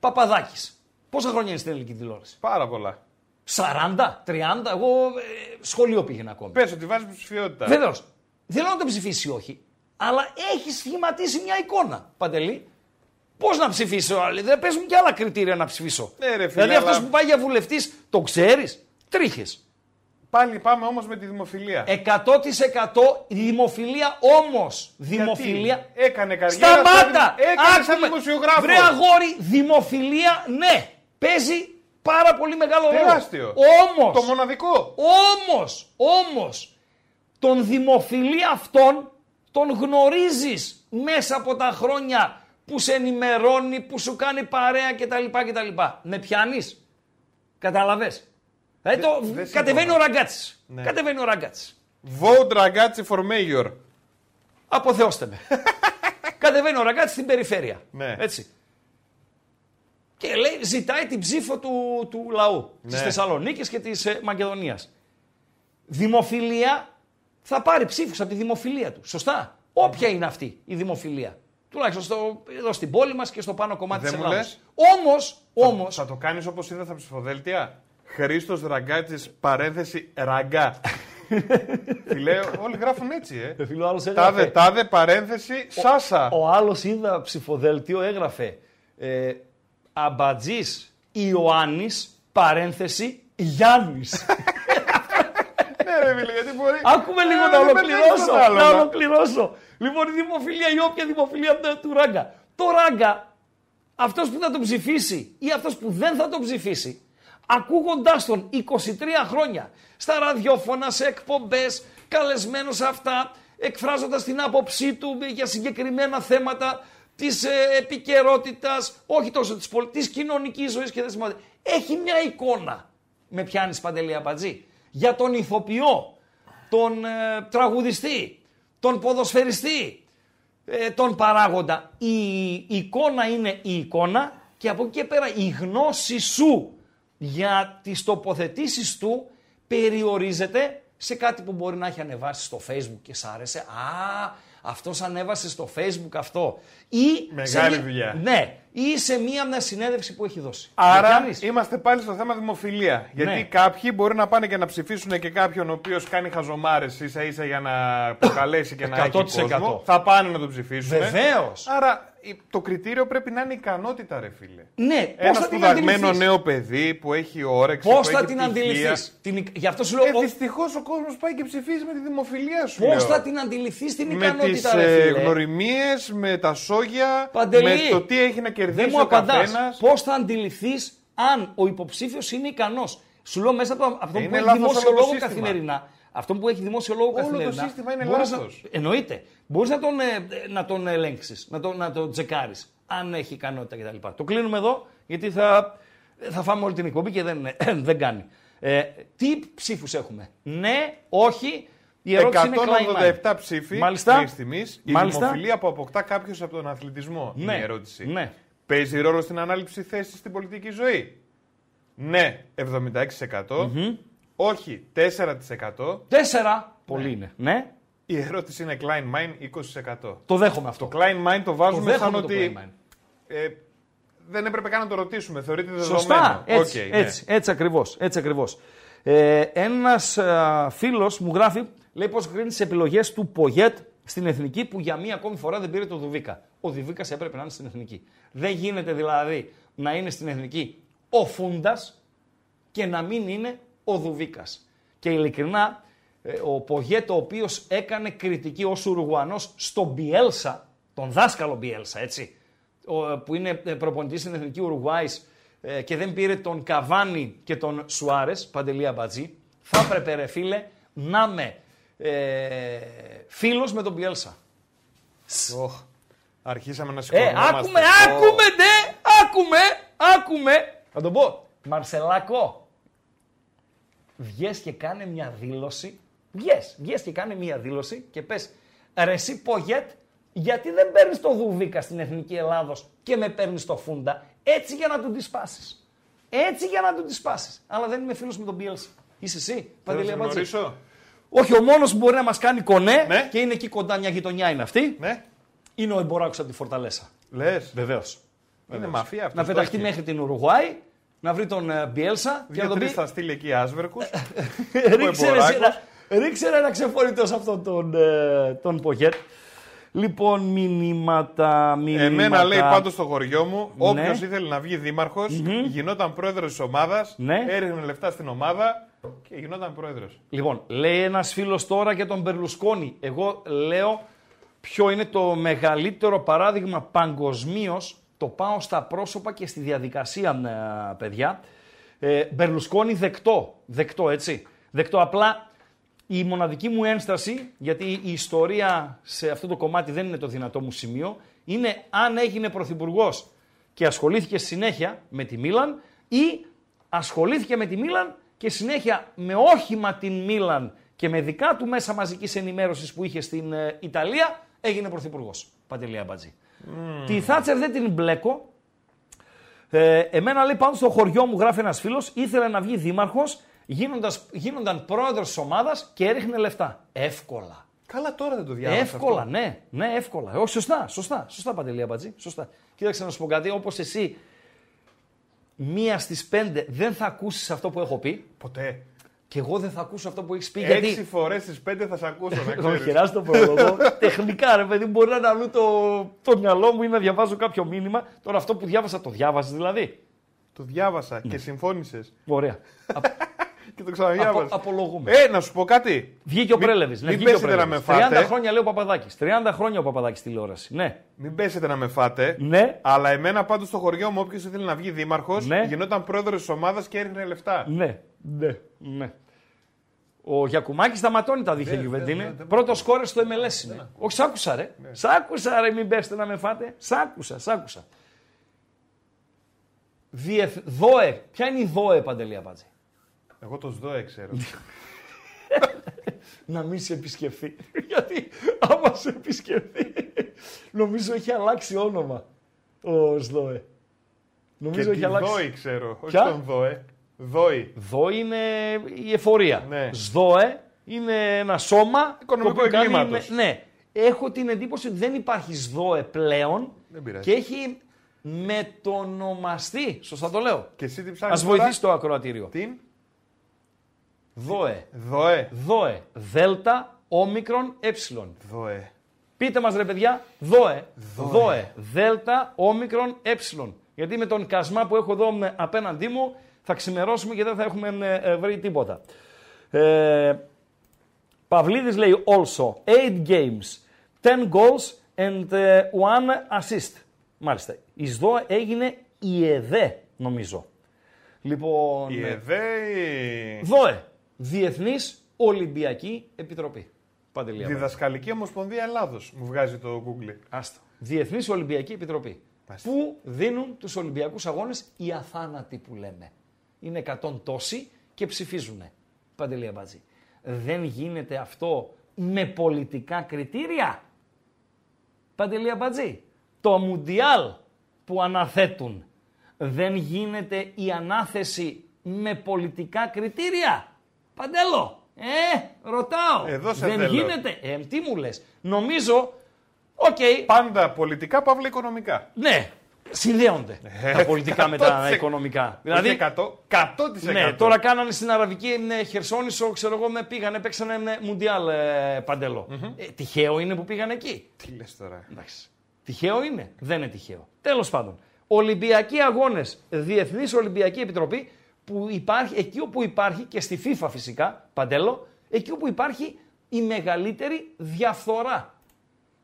Παπαδάκης. Πόσα χρόνια είναι στην ελληνική τηλεόραση; Πάρα πολλά. 40, 30, εγώ ε, σχολείο πήγαινα ακόμη. Πες ότι βάζεις ψηφιότητα. Βεβαίως. Δεν λέω να το ψηφίσει ή όχι, αλλά έχει σχηματίσει μια εικόνα. Παντελή. Πώς να ψηφίσω, άλλοι. Δεν παίζουν και άλλα κριτήρια να ψηφίσω. Ναι, ρε φίλε, δηλαδή αλλά- αυτό που πάει για βουλευτής, το ξέρεις; Τρίχες. Πάλι πάμε όμως με τη δημοφιλία. 100% δημοφιλία όμως. Δημοφιλία. Έκανε καριέρα. Σταμάτα! σαν- Έκανε σαν Άκουμε. δημοσιογράφος. Βρε αγόρι, δημοφιλία, ναι. Παίζει πάρα πολύ μεγάλο ρόλο. Τεράστιο. Όμως, Το μοναδικό. Όμως, όμως, τον δημοφιλή αυτόν τον γνωρίζεις μέσα από τα χρόνια που σε ενημερώνει, που σου κάνει παρέα κτλ. κτλ. Με πιάνεις. Καταλαβες. Δηλαδή το, δεν κατεβαίνει ο συμφωνώ. ραγκάτσης. Ναι. Κατεβαίνει ο ραγκάτσης. Vote Ragazzi for Mayor. Αποθεώστε με. κατεβαίνει ο ραγκάτσης στην περιφέρεια. Ναι. Έτσι. Και λέει, ζητάει την ψήφο του, του λαού της Ναι. Θεσσαλονίκης και της ε, Μακεδονίας. Δημοφιλία θα πάρει ψήφους από τη δημοφιλία του. Σωστά. Όποια είναι αυτή η δημοφιλία. Τουλάχιστον στο, εδώ στην πόλη μας και στο πάνω κομμάτι Δεν της μου Ελλάδας. λες. Όμως, όμως, Θα το κάνεις όπως είδα στα ψηφοδέλτια. Χρήστος Ραγκάτσης παρένθεση ραγκά. Φιλέ, όλοι γράφουν έτσι, ε. φίλο άλλος Τάδε, έγραφε, τάδε, παρένθεση, Σάσα. ο άλλος είδα ψηφοδέλτιο έγραφε ε, Αμπατζής Ιωάννης παρένθεση Γιάννης. ναι, ρε φίλε, γιατί μπορεί. Άκουμε λίγο Ε, να δεν ολοκληρώσω. πετάει το άλλο, Να να. ολοκληρώσω. Λοιπόν, η δημοφιλία, η όποια δημοφιλία του- του ράγκα. Το ράγκα, αυτός που θα τον ψηφίσει ή αυτός που δεν θα τον ψηφίσει, ακούγοντάς τον 23 χρόνια στα ραδιόφωνα, σε εκπομπές, καλεσμένος σε αυτά, εκφράζοντας την άποψή του για συγκεκριμένα θέματα, της ε, επικαιρότητας, όχι τόσο της πολιτική, κοινωνικής ζωής και δεν σημαίνει. Έχει μια εικόνα. Με πιάνει παντελή απατζή. Για τον ηθοποιό, τον ε, τραγουδιστή, τον ποδοσφαιριστή, ε, τον παράγοντα. Η εικόνα είναι η εικόνα και από εκεί και πέρα η γνώση σου για τις τοποθετήσεις του περιορίζεται σε κάτι που μπορεί να έχει ανεβάσει στο facebook και σ' άρεσε. Α, αυτός ανέβασε στο facebook αυτό. Ή Μεγάλη σε, δουλειά. Ναι, ή σε μία μια συνέντευξη που έχει δώσει. Άρα Με πιάνεις; είμαστε πάλι στο θέμα δημοφιλία. Γιατί Ναι. κάποιοι μπορεί να πάνε και να ψηφίσουν και κάποιον ο οποίος κάνει χαζομάρες ίσα ίσα για να προκαλέσει και να έχει 100%. κόσμο. Θα πάνε να τον ψηφίσουν. Βεβαίως. Άρα η- το κριτήριο πρέπει να είναι ικανότητα, ρε φίλε. Ναι, πώς Ένας θα την σπουδαγμένο αντιληφθείς; νέο παιδί που έχει όρεξη. Πώς που θα έχει την πτυχία. αντιληφθείς; Την... Γι' αυτό σου λέω, Ε, ο- Δυστυχώς ο κόσμος πάει και ψηφίζει με τη δημοφιλία σου. πώς λέω. θα την αντιληφθείς την με τις ικανότητα, ρε φίλε; γνωριμίες, με τα σόγια, Παντελή, με το τι έχει να Δεν κερδίσει μου ο απαντάς. καθένας. Πώς θα αντιληφθείς αν ο υποψήφιος είναι ικανός; Σου λέω μέσα από αυτό Είναι που έχει λάθος δημόσιο όλο το λόγο σύστημα. καθημερινά. Αυτό που έχει δημόσιο λόγο Όλο το καθημερινά. σύστημα είναι μπορείς λάθος. Να, εννοείται. Μπορείς να τον, ε, να τον ελέγξεις, να τον, να τον τσεκάρεις. Αν έχει ικανότητα κτλ. Το κλείνουμε εδώ γιατί θα, θα φάμε όλη την εκπομπή και δεν, δεν κάνει. Ε, τι ψήφους έχουμε; Ναι, όχι. Η ερώτηση είναι κλάιν 187 ψήφοι Μάλιστα. μέχρι στιγμής. Η Μάλιστα. δημοφιλία που αποκτά κάποιος από τον αθλητισμό Ναι. είναι η ερώτηση. Ναι. Παίζει ρόλο στην ανάληψη θέσης στην πολιτική ζωή; Ναι, 76%. Όχι, 4%. Τέσσερα. Πολύ είναι. Ναι. Η ερώτηση είναι Klein Mine 20%. Το δέχομαι αυτό. Klein Mine το Το βάζουμε σαν δέχομαι το ότι Klein Mind. ε, δεν έπρεπε καν να το ρωτήσουμε. Θεωρείται δεδομένο. Σωστά, έτσι, Οκ, ναι. έτσι, έτσι ακριβώς, έτσι ακριβώς. Ε, ένας α, φίλος μου γράφει, λέει πώς κρίνει τις επιλογές του Πογέτ στην Εθνική που για μία ακόμη φορά δεν πήρε το Δουβίκα. Ο Δουβίκας έπρεπε να είναι στην Εθνική. Δεν γίνεται δηλαδή να είναι στην Εθνική ο Φούντας και να μην είναι ο Δουβίκας. Και ειλικρινά, ε, ο Πογέτ ο οποίος έκανε κριτική ως Ουρουγουανός στον Μπιέλσα, τον δάσκαλο Μπιέλσα, έτσι, ο, ε, που είναι ε, προπονητής στην Εθνική Ουρουγουάης ε, και δεν πήρε τον Καβάνη και τον Σουάρες, Παντελία Μπατζή, θα έπρεπε ρε φίλε να είμαι ε, φίλος με τον Μπιέλσα. Οχ, αρχίσαμε να Ε, σηκωνόμαστε. άκουμε, Ω. άκουμε, ναι, άκουμε, άκουμε. Θα τον πω. Μαρσελάκο, βγες και κάνε μια δήλωση. Βγες, βγες και κάνε μια δήλωση και πες, ρε εσύ Πογέτ, γιατί δεν παίρνεις το Δουβίκα στην Εθνική Ελλάδος και με παίρνεις το Φούντα, έτσι για να του τη σπάσεις. Έτσι για να του τη σπάσεις. Αλλά δεν είμαι φίλος με τον Bielsa. Είσαι εσύ, Θέλω να Παντελή σε Αμπατζή. γνωρίσω. Όχι, ο μόνος που μπορεί να μας κάνει κονέ Ναι. και είναι εκεί κοντά μια γειτονιά είναι αυτή, Ναι, είναι ο Εμποράκος από τη Φορταλέσσα. λες. Βεβαίως. Είναι μαφία αυτός. Να πεταχτεί μέχρι την Ουρουγουάη, να βρει τον ε, Μπιέλσα και να τον Δύο-τρεις πει. θα στείλει εκεί άσβερκους. Ρίξε ρε, εσύ ένα- ρίξε ρε ένα ξεφορητό σε αυτόν τον, ε, τον Πογέτ. Λοιπόν, μηνύματα, μηνύματα. Εμένα λέει πάντως στο χωριό μου, Ναι. όποιος ήθελε να βγει δήμαρχος, γινόταν πρόεδρος της ομάδας, Ναι. έριχνε λεφτά στην ομάδα και γινόταν πρόεδρος. Λοιπόν, λέει ένας φίλος τώρα για τον Μπερλουσκόνη. Εγώ λέω ποιο είναι το μεγαλύτερο παράδειγμα παγκοσμίως. Το πάω στα πρόσωπα και στη διαδικασία, ε, παιδιά. Ε, Μπερλουσκόνη δεκτό. Δεκτό, έτσι. Δεκτό. Απλά η μοναδική μου ένσταση, γιατί η ιστορία σε αυτό το κομμάτι δεν είναι το δυνατό μου σημείο, είναι αν έγινε πρωθυπουργός και ασχολήθηκε συνέχεια με τη Μίλαν ή ασχολήθηκε με τη Μίλαν και συνέχεια με όχημα την Μίλαν και με δικά του μέσα μαζικής ενημέρωσης που είχε στην ε, Ιταλία έγινε πρωθυπουργός. Παντελία Μπατζή. Τη Θάτσερ δεν την μπλέκω. Ε, εμένα λέει πάνω στο χωριό μου γράφει ένας φίλος ήθελε να βγει δήμαρχος γίνοντας, γίνονταν πρόεδρος της ομάδας και έριχνε λεφτά. Εύκολα. Καλά τώρα δεν το διάβασα. Εύκολα, αυτό. ναι, ναι, εύκολα. Όχι, σωστά, σωστά, σωστά Παντελή Αμπατζή, σωστά. Κοίταξε να σου πω κάτι, όπως εσύ μία στις πέντε δεν θα ακούσεις αυτό που έχω πει Ποτέ. Και εγώ δεν θα ακούσω αυτό που έχεις πει Έξι γιατί... φορές στις πέντε θα σε ακούσω. να Το ξέρεις. χειράς το πρόλογο. Τεχνικά, ρε παιδί, μπορεί να είναι αλλού το, το μυαλό μου ή να διαβάζω κάποιο μήνυμα. Τώρα αυτό που διάβασα, το διάβασες δηλαδή; Το διάβασα Ναι. και συμφώνησες. Ωραία. Α- Και το απο, ξαναδιάβασα. απολογούμε. Ε, να σου πω κάτι. Βγήκε ο Μην- Πρέλεβης. Ναι, Μην βγήκε ο πέσετε να Πρέλεβης. με φάτε. 30 χρόνια λέει ο Παπαδάκης. 30 χρόνια ο Παπαδάκης τηλεόραση. Ναι. Μην πέσετε να με φάτε. Ναι. Αλλά εμένα πάντως στο χωριό μου, όποιος ήθελε να βγει δήμαρχος, Ναι. γινόταν πρόεδρος της ομάδας και έριχνε λεφτά. Ναι. Ναι. Ναι. Ο Γιακουμάκης σταματώνει τα δίχτυα Ναι, Γιουβεντίνε. ναι, ναι, ναι. Πρώτος κόρες στο MLS είναι. Όχι, σ' άκουσα ρε. Σ' άκουσα ρε, μην πέστε να με φάτε. Σ' άκουσα, σ' άκουσα. Διεθ... ΔΟΕ. Ποια είναι η ΔΟΕ, Παντελή Απάτζη; Εγώ το ΣΔΟΕ ξέρω. να μην σε επισκεφθεί. Γιατί άμα σε επισκεφθεί, νομίζω έχει αλλάξει όνομα ο ΣΔΟΕ. και Νομίζω τη έχει αλλάξει. ΔΟΗ ξέρω. Όχι Ποια; τον ΔΟΕ. ΔΟΗ. ΔΟ είναι η εφορία. Ναι. ΣΔΟΕ είναι ένα σώμα. Οικονομικού το οποίο κάνει εγκλήματος. με- Ναι. Έχω την εντύπωση ότι δεν υπάρχει ΣΔΟΕ πλέον Δεν πειράζει. και έχει μετονομαστεί. Σωστά το λέω. Και εσύ τι ψάχνεις Α τώρα; βοηθήσει το ακροατήριο. Την; ΔΟΕ. ΔΟΕ. ΔΟΕ. Δέλτα, όμικρον, ε. ΔΟΕ. Πείτε μας ρε παιδιά, ΔΟΕ, ΔΟΕ, Δέλτα, Όμικρον, Ε. Γιατί με τον κασμά που έχω εδώ με- απέναντί μου θα ξημερώσουμε και δεν θα έχουμε ε, ε, βρει τίποτα. Ε, Παυλίδης λέει also 8 games, 10 goals and ε, one assist. Μάλιστα. Η ΣΔΟΕ έγινε η ΕΔΕ νομίζω. Λοιπόν, Η ε, ΕΔΕ. η ΔΟΕ, Διεθνής Ολυμπιακή Επιτροπή. Παντελή Απάτη. Διδασκαλική Ομοσπονδία Ελλάδος. Μου βγάζει το Google. Άστο. Διεθνής Ολυμπιακή Επιτροπή. Μάλιστα. Που δίνουν τους Ολυμπιακούς Αγώνες οι αθάνατοι που λέμε. Είναι 100 τόσοι και ψηφίζουν. Παντελή Αμπάτζη. Δεν γίνεται αυτό με πολιτικά κριτήρια; Παντελή Αμπάτζη. Το Μουντιάλ που αναθέτουν δεν γίνεται η ανάθεση με πολιτικά κριτήρια; Παντέλο. Ε, ρωτάω. Εδώ σε δεν θέλω. γίνεται. Ε, τι μου λες. Νομίζω, οκ, Πάντα πολιτικά, παύλα οικονομικά. ναι, συνδέονται Ε, τα πολιτικά με τα 100%. οικονομικά. Δηλαδή. Δηλαδή, 100%. 100%. ναι, τώρα κάνανε στην Αραβική ε, Χερσόνησο, ξέρω εγώ, με πήγανε, παίξανε με Μουντιάλ ε, παντελο Ε, τυχαίο είναι που πήγαν εκεί. Τι λες τώρα. Εντάξει. Τυχαίο είναι. Δεν είναι τυχαίο. Τέλος πάντων. Ολυμπιακοί αγώνες, Διεθνής Ολυμπιακή Επιτροπή, που υπάρχει, εκεί όπου υπάρχει και στη FIFA φυσικά, παντέλο, εκεί όπου υπάρχει η μεγαλύτερη διαφθορά.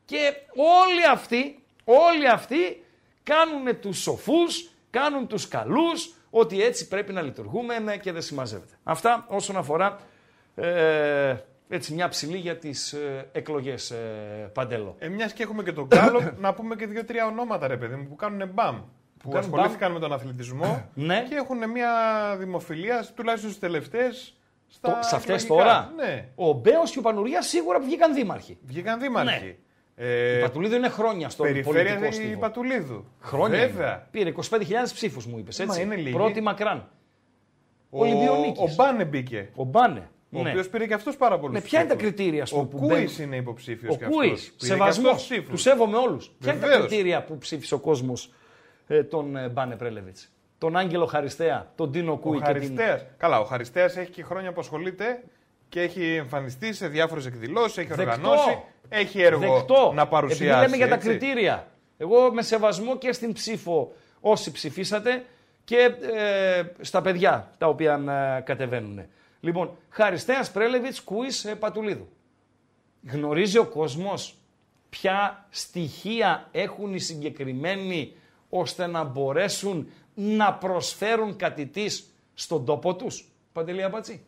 Και όλοι αυτοί, όλοι αυτοί κάνουν τους σοφούς, κάνουν τους καλούς, ότι έτσι πρέπει να λειτουργούμε ναι, και δεν συμμαζεύεται. Αυτά όσον αφορά ε, έτσι μια ψηλή για τις ε, εκλογές ε, Παντέλο. Ε, μιας και έχουμε και τον Γκάλο, να πούμε και δύο-τρία ονόματα, ρε παιδί μου, που κάνουν μπαμ. Που κάνουν ασχολήθηκαν με τον αθλητισμό Ναι. και έχουν μια δημοφιλία, τουλάχιστον στις τελευταίες. Το- σε αυτές τώρα; Ναι. Ο Μπέος και ο Πανουργιάς σίγουρα βγήκαν δήμαρχοι. Βγήκαν δήμαρχοι. Ναι. Ε, Η Πατουλίδου είναι χρόνια στο περιφέρεια πολιτικό η στίβο. Πατουλίδου. Χρόνια. Βέβαια. είναι. Πήρε 25.000 ψήφους μου είπες, έτσι. είναι λίγοι. Πρώτη μακράν. Ο, Ολυμπιονίκης. ο Μπάνε μπήκε. Ο Μπάνε. Ο Ναι. οποίος πήρε και αυτός πάρα πολύ. Ναι, ποια είναι τα κριτήρια, ας πούμε, Ο που Κούις μπαίνουν- είναι υποψήφιος. Ο Κούις, σεβασμός. Τους σέβομαι όλους. Ποια είναι τα Βεβαίως. κριτήρια που ψήφισε ο κόσμος ε, τον ε, Μπάνε Πρέλεβιτς. Τον Άγγελο Χαριστέα, τον Τίνο Ο Κούι και την. Χαριστέας. Καλά, ο Χαριστέας έχει και χρόνια που ασχολείται και έχει εμφανιστεί σε διάφορες εκδηλώσεις, έχει Δεκτό. οργανώσει, έχει έργο Δεκτό. να παρουσιάσει. Επειδή λέμε για τα έτσι. κριτήρια. Εγώ με σεβασμό και στην ψήφο όσοι ψηφίσατε και ε, στα παιδιά τα οποία ε, κατεβαίνουν. Λοιπόν, Χαριστέας Πρέλεβιτς Κούις ε, Πατουλίδου. Γνωρίζει ο κόσμος ποια στοιχεία έχουν οι συγκεκριμένοι ώστε να μπορέσουν να προσφέρουν κάτι της στον τόπο τους. Παντελή Αμπατζή.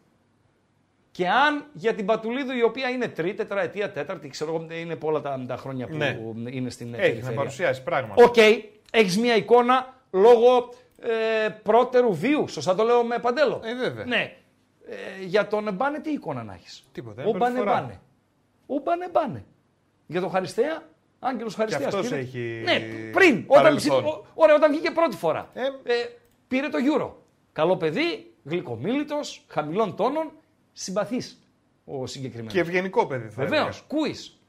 Και αν για την Πατουλίδου η οποία είναι τρίτη, τετραετία, τέταρτη, ξέρω εγώ, είναι πολλά τα, τα χρόνια που Ναι. είναι στην ε, Έχει να περιφέρεια. παρουσιάσει πράγματα. Οκ, έχεις μια εικόνα λόγω ε, πρώτερου βίου. Σωστά το λέω με παντέλο. Ε, βέβαια. Ναι. Ε, για τον Μπάνε τι εικόνα να έχεις; Τίποτα, Ο είναι Μπάνε πρώτη φορά. Μπάνε. Ο Μπάνε Μπάνε. Για τον Χαριστέα, Άγγελος Χαριστέας. αυτός πήρε- έχει Ναι, πριν. Όταν, παρελθόν. ψη- ο- ωραία, όταν βγήκε πρώτη φορά. Ε, Ε, πήρε το Euro. Καλό παιδί, γλυκομίλητος, χαμηλών τόνων, συμπαθής ο συγκεκριμένος. Και ευγενικό παιδί θα Βεβαίως, έλεγα. Κούις.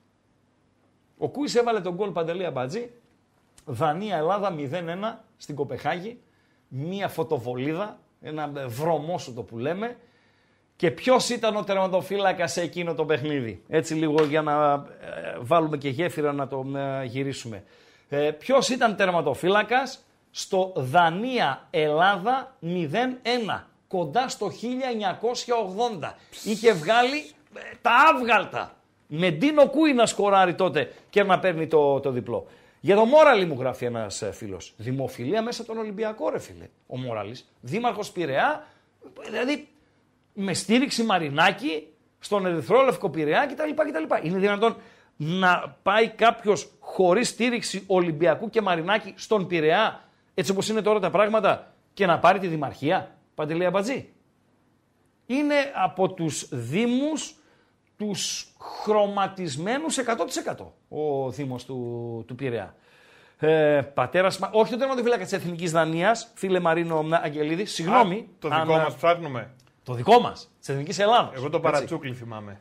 Ο Κούις έβαλε τον γκολ Παντελή Αμπατζή. Δανία-Ελλάδα 0-1 στην Κοπεχάγη. Μία φωτοβολίδα, ένα βρωμόσουτο που λέμε. Και ποιος ήταν ο τερματοφύλακας σε εκείνο το παιχνίδι; Έτσι λίγο για να ε, βάλουμε και γέφυρα να το ε, γυρίσουμε. Ε, ποιος ήταν τερματοφύλακας στο Δανία-Ελλάδα 0-1. Κοντά στο 1980. Είχε βγάλει ε, τα άβγαλτα. Με Ντίνο Κούι να σκοράρει τότε και να παίρνει το, το διπλό. Για το Μόραλι μου γράφει ένας φίλος. Δημοφιλία μέσα τον Ολυμπιακό, ρε φίλε. Ο Μόραλης. Δήμαρχος Πειραιά. Δηλαδή με στήριξη Μαρινάκη, στον Ερυθρόλευκο Πειραιά κτλ. κτλ. Είναι δυνατόν να πάει κάποιος χωρίς στήριξη Ολυμπιακού και Μαρινάκη στον Πειραιά, έτσι όπως είναι τώρα τα πράγματα, και να πάρει τη Δημαρχία. Παντελή Αμπατζή. Είναι από τους Δήμους τους χρωματισμένους 100% ο Δήμος του, του Πειραιά. Ε, Πατέρας, όχι το τερματοφύλακας της Εθνικής Δανίας, φίλε Μαρίνο Αγγελίδη, συγγνώμη. το δικό αν, μας ψάχνουμε. Το δικό μας, της Εθνικής Ελλάδας. Εγώ το παρατσούκλι θυμάμαι.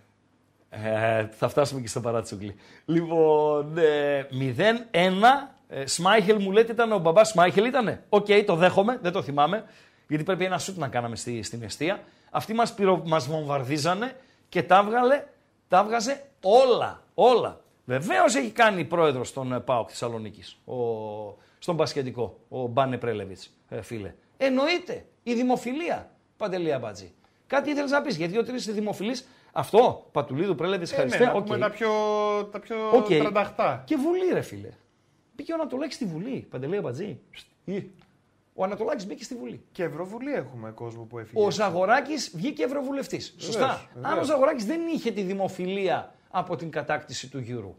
Ε, θα φτάσουμε και στο παρατσούκλι. Λοιπόν, ε, 0-1. Ε, Σμάιχελ μου λέτε ήταν ο μπαμπάς Σμάιχελ ήτανε; Οκ, το δέχομαι, δεν το θυμάμαι. Γιατί πρέπει ένα σουτ να κάναμε στη, στην εστία. Αυτοί μας μας βομβαρδίζανε και τα, βγάλε, τα βγάζε όλα. Όλα. Βεβαίως έχει κάνει πρόεδρος στον ε, ΠΑΟΚ Θεσσαλονίκης, στον μπασκετικό, ο Μπάνε Πρέλεβιτς, ε, φίλε. Εννοείται η δημοφιλία, Παντελή Αμπάτζη. Κάτι ήθελες να πεις, γιατί ο τρεις δημοφιλείς, αυτό, Πατουλίδου Πρέλεβιτς, Ε, ευχαριστώ. ναι, να οκ. πούμε τα πιο, τα πιο Οκ. τρανταχτά. Και Βουλή, ρε φίλε. Μπήκε ο Ανατολάκης στη Βουλή, Παντελή Αμπατζή. Ή. Ο Ανατολάκης μπήκε στη Βουλή. Και Ευρωβουλή έχουμε κόσμο που έφυγε. Ο Ζαγοράκης βγήκε ευρωβουλευτής. Σωστά. βεβαίως. Αν ο Ζαγοράκης δεν είχε τη δημοφιλία από την κατάκτηση του Euro.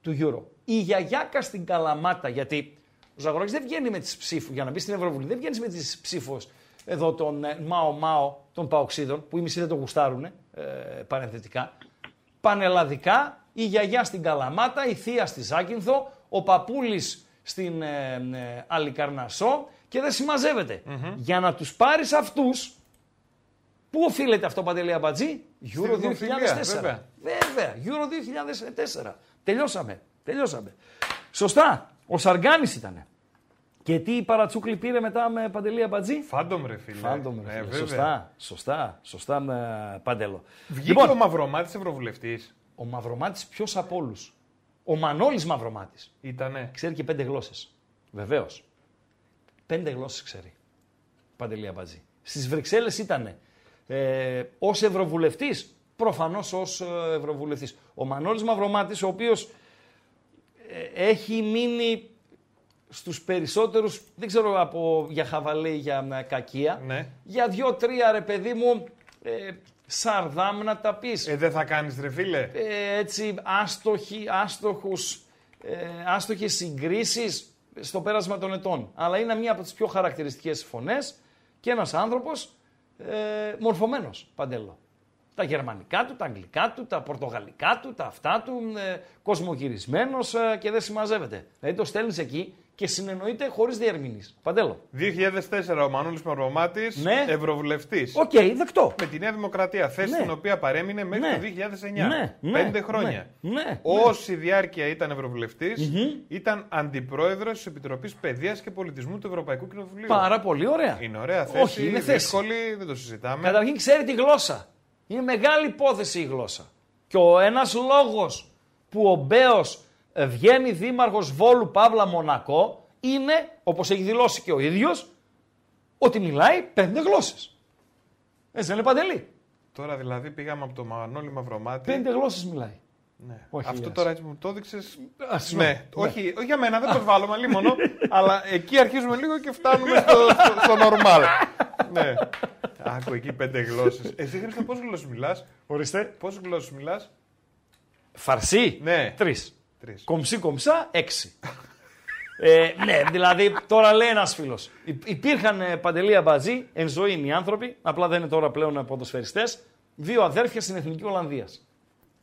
Του Euro. Η Γιαγιάκα στην Καλαμάτα, γιατί ο Ζαγοράκης δεν βγαίνει με τις ψήφους, για να μπει στην Ευρωβουλή, δεν βγαίνει με τις ψήφους εδώ των ε, Μάο Μάο των Παοξίδων, που οι μισοί δεν το γουστάρουν, ε, παρενθετικά. Πανελλαδικά, η γιαγιά στην Καλαμάτα, η θεία στη Ζάκυνθο, ο παππούλης στην ε, ε, Αλικαρνασό και δεν συμμαζευεται Για να τους πάρεις αυτούς, πού οφείλεται αυτό Παντελή Αμπατζή, Euro 2004. δημοφιλία, βέβαια. Βέβαια, Euro 2004. Τελειώσαμε, τελειώσαμε. Σωστά, ο Σαργάνης ήτανε. Και τι παρατσούκλι πήρε μετά με Παντελή Αμπατζή. Φάντομ ρε φίλε. Φάντομ, ρε Ε, φίλε. βέβαια. Σωστά, σωστά, σωστά με Παντέλο. Βγήκε Λοιπόν, ο Μαυρομάτης Ευρωβουλευτής. ο Μαυρομάτης ποιος από όλους; Ο Μανώλης Μαυρομάτης. Ήτανε. Ξέρει και πέντε γλώσσες. Βεβαίως. Πέντε γλώσσες ξέρει. Παντελή Αμπατζή. Στις Βρυξέλλες ήταν ε, ως Ευρωβουλευτής, προφανώς ως ε, Ευρωβουλευτής. Ο Μανώλης Μαυρομάτης, ο οποίος ε, έχει μείνει στους περισσότερους, δεν ξέρω από για χαβαλέ ή για ε, κακία, Ναι. για δύο-τρία ρε παιδί μου, ε, σαρδάμ να τα πεις. Ε, δεν θα κάνεις ρε φίλε. Ε, έτσι άστοχοι, άστοχους, ε, άστοχες συγκρίσεις στο πέρασμα των ετών. Αλλά είναι μία από τις πιο χαρακτηριστικές φωνές και ένας άνθρωπος ε, μορφωμένος, Παντέλο. Τα γερμανικά του, τα αγγλικά του, τα πορτογαλικά του, τα αυτά του, ε, κοσμογυρισμένος ε, και δεν συμμαζεύεται. Δηλαδή το στέλνεις εκεί και συνεννοείται χωρίς διερμηνείς. Παντέλο. 2004 ο Μανώλης Μαυρομάτης, Ναι. Ευρωβουλευτής. Οκ, δεκτό. Με τη Νέα Δημοκρατία, θέση Ναι. την οποία παρέμεινε μέχρι Ναι. το 2009. Ναι, ναι, Πέντε ναι, χρόνια. ναι, Όση διάρκεια ήταν Ευρωβουλευτής, ήταν αντιπρόεδρος της Επιτροπής Παιδείας και Πολιτισμού του Ευρωπαϊκού Κοινοβουλίου. Πάρα πολύ ωραία. Είναι ωραία θέση, Όχι, είναι θέση. δύσκολη, δεν το συζητάμε. Καταρχήν ξέρει τη γλώσσα. Είναι μεγάλη υπόθεση η γλώσσα. Και ο ένας λόγος που ο Μπέος ε, βγαίνει δήμαρχος Βόλου Παύλα Μονακό είναι, όπως έχει δηλώσει και ο ίδιος, ότι μιλάει πέντε γλώσσες. Έτσι δεν είναι παντελή; Τώρα δηλαδή πήγαμε από το Μανώλη Μαυρομάτη. Πέντε γλώσσες μιλάει. Ναι. Όχι, Αυτό γεια τώρα έτσι μου το έδειξες. Ας, Ναι, ναι. όχι, όχι για μένα, δεν το βάλουμε λίμωνο. αλλά εκεί αρχίζουμε λίγο και φτάνουμε στο, στο, στο normal. ναι. Άκου εκεί πέντε γλώσσες. Εσύ Χρήστο, πόσες γλώσσες μιλάς; Ορίστε. Πόσες γλώσσες μιλάς; Φαρσί. Ναι. Τρεις. Τρεις. Κομψή κομψά, έξι. ε, ναι, δηλαδή τώρα λέει ένας φίλος. Υπήρχαν ε, παντελή αμπατζή, εν ζωή είναι οι άνθρωποι, απλά δεν είναι τώρα πλέον ποδοσφαιριστές. Δύο αδέρφια στην εθνική Ολλανδίας.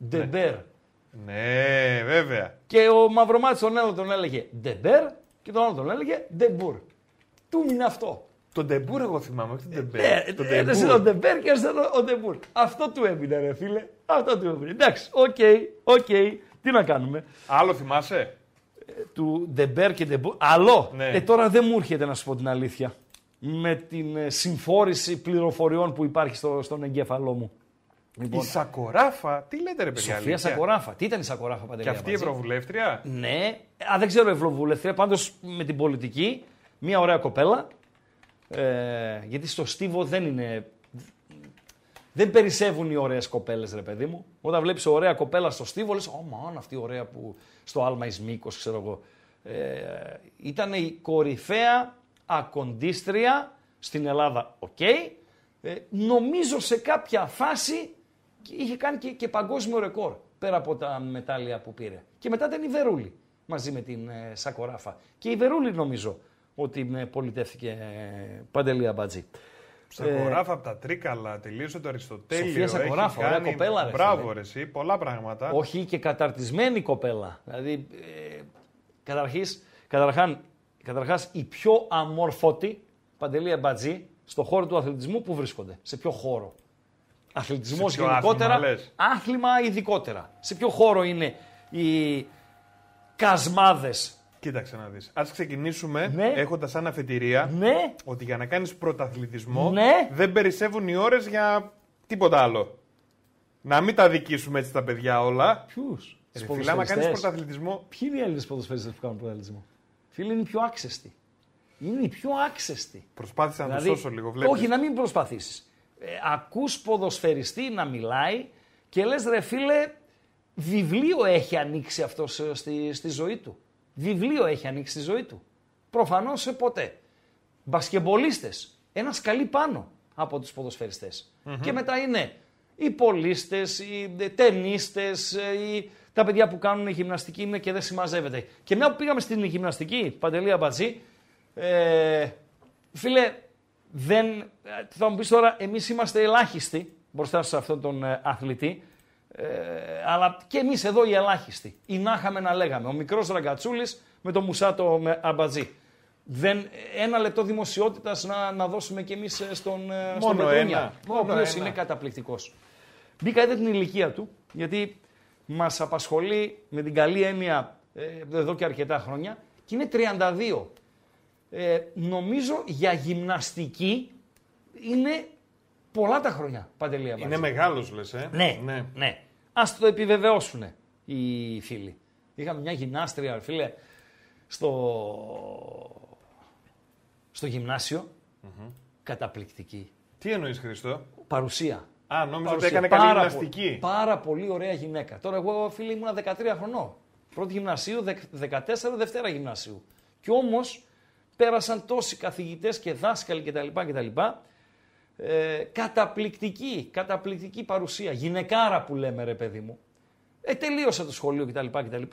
Ντεμπέρ. Ναι, βέβαια. Και ο Μαυρομάτης τον ένα τον έλεγε Ντεμπέρ και τον άλλο τον έλεγε Ντεμπούρ. Του είναι αυτό. Τον Ντεμπούρ εγώ θυμάμαι, όχι τον Ε, Ντεμπέρ. Τον Ένα είναι ο Ντεμπούρ. Ντεμπέρ και ένα είναι ο Ντεμπούρ. Αυτό του έμεινε, ρε φίλε. Αυτό του έμεινε. Εντάξει, OK, OK. Τι να κάνουμε; Άλλο θυμάσαι; του Ντεμπέρ και Ντεμπούρ. Άλλο. Ναι. Ε, τώρα δεν μου έρχεται να σου πω την αλήθεια. Με την ε, συμφόρηση πληροφοριών που υπάρχει στο, στον εγκέφαλό μου. Η Σακοράφα, τι λέτε ρε παιδιά. Σοφία αλήθεια; Σακοράφα. Τι ήταν η Σακοράφα παντελή. Και αυτή η Αμπατζή; Ευρωβουλεύτρια; Ναι. Α, δεν ξέρω ευρωβουλευτρία. Πάντως με την πολιτική, μια ωραία κοπέλα. Ε, γιατί στο Στίβο δεν είναι. Δεν περισσεύουν οι ωραίες κοπέλες, ρε παιδί μου. Όταν βλέπεις ωραία κοπέλα στο Στίβο, λες: Ω, μαν, αυτή η ωραία που στο Άλμα Ισμίκο, ξέρω εγώ. Ε, ήταν η κορυφαία ακοντίστρια στην Ελλάδα. Οκ. Ε, νομίζω σε κάποια φάση είχε κάνει και, και παγκόσμιο ρεκόρ πέρα από τα μετάλλια που πήρε. Και μετά ήταν η Βερούλη μαζί με την ε, Σακοράφα. Και η Βερούλη νομίζω ότι ε, πολιτεύθηκε ε, Παντελή Αμπατζή. Σακοράφα από τα Τρίκαλα, τελείωσε το Αριστοτέλειο. Σοφία Σακοράφα, ωραία κάνει... κοπέλα, ρε Μπράβο, φίλε. ρε, εσύ, πολλά πράγματα. Όχι και καταρτισμένη κοπέλα. Δηλαδή, ε, καταρχής, καταρχάν, καταρχάς η πιο αμόρφωτη Παντελή Αμπατζή στο χώρο του αθλητισμού που βρίσκονται; Σε ποιο χώρο; Αθλητισμός ποιο γενικότερα, άθλημα, λες; άθλημα ειδικότερα. Σε ποιο χώρο είναι οι κασμάδες. Κοίταξε να δεις. Ας ξεκινήσουμε Ναι. έχοντας σαν αφετηρία Ναι, ότι για να κάνεις πρωταθλητισμό Ναι. δεν περισσεύουν οι ώρες για τίποτα άλλο. Να μην τα δικήσουμε έτσι τα παιδιά όλα. ποιους; Ρε Τους φίλε, άμα κάνεις ποδοσφαιριστές. πρωταθλητισμό, Ποιοι είναι οι Έλληνες ποδοσφαιριστές που κάνουν πρωταθλητισμό; Φίλοι είναι οι πιο άξεστοι. Είναι οι πιο άξεστοι. προσπάθησα να το σώσω λίγο. Βλέπεις. Δηλαδή, όχι, να μην προσπαθήσεις. Ε, ακούς ποδοσφαιριστή να μιλάει και λες ρε φίλε, βιβλίο έχει ανοίξει αυτό στη, στη ζωή του. Βιβλίο έχει ανοίξει στη ζωή του. Προφανώς σε ποτέ. Μπασκεμπολίστες, ένας σκαλί πάνω από τους ποδοσφαιριστες Και μετά είναι οι πολίστες, οι ε, ταινίστες, ε, οι, τα παιδιά που κάνουν γυμναστική είναι και δεν συμμαζεύεται. Και μια που πήγαμε στην γυμναστική, Παντελή Αμπατζή, ε, φίλε, δεν, ε, θα μου πεις τώρα, εμείς είμαστε ελάχιστοι μπροστά σε αυτόν τον ε, αθλητή, ε, αλλά και εμείς εδώ οι ελάχιστοι. Ή να είχαμε να λέγαμε. Ο μικρός Ραγκατσούλης με το μουσάτο με αμπατζή. Δεν, ένα λεπτό δημοσιότητας να, να δώσουμε κι εμείς στον, ε, στον Μόνο Πετρούνια, ένα. ο Μόνο οποίος ένα. είναι καταπληκτικός. Μπήκα είδε την ηλικία του, γιατί μας απασχολεί με την καλή έννοια ε, εδώ και αρκετά χρόνια και είναι 32. Ε, νομίζω για γυμναστική είναι πολλά τα χρόνια, Παντελία Είναι μεγάλος λες, ε; ναι, ναι. ναι. Ας το επιβεβαιώσουν οι φίλοι. Είχαμε μια γυμνάστρια, φίλε, στο, στο γυμνασιο Καταπληκτική. Τι εννοείς Χριστό. Παρουσία. Α, νόμιζα ότι Παρουσία. έκανε καλή Πάρα γυμναστική. πο- Πάρα πολύ ωραία γυναίκα. Τώρα εγώ φίλε ήμουνα 13 χρονών. Πρώτη γυμνασίου, δεκ- 14 Δευτέρα γυμνασίου. Και όμως πέρασαν τόσοι καθηγητές και δάσκαλοι κτλ. κτλ. Ε, καταπληκτική, καταπληκτική παρουσία. Γυναικάρα που λέμε ρε παιδί μου. Ε, τελείωσα το σχολείο κτλ. κτλ.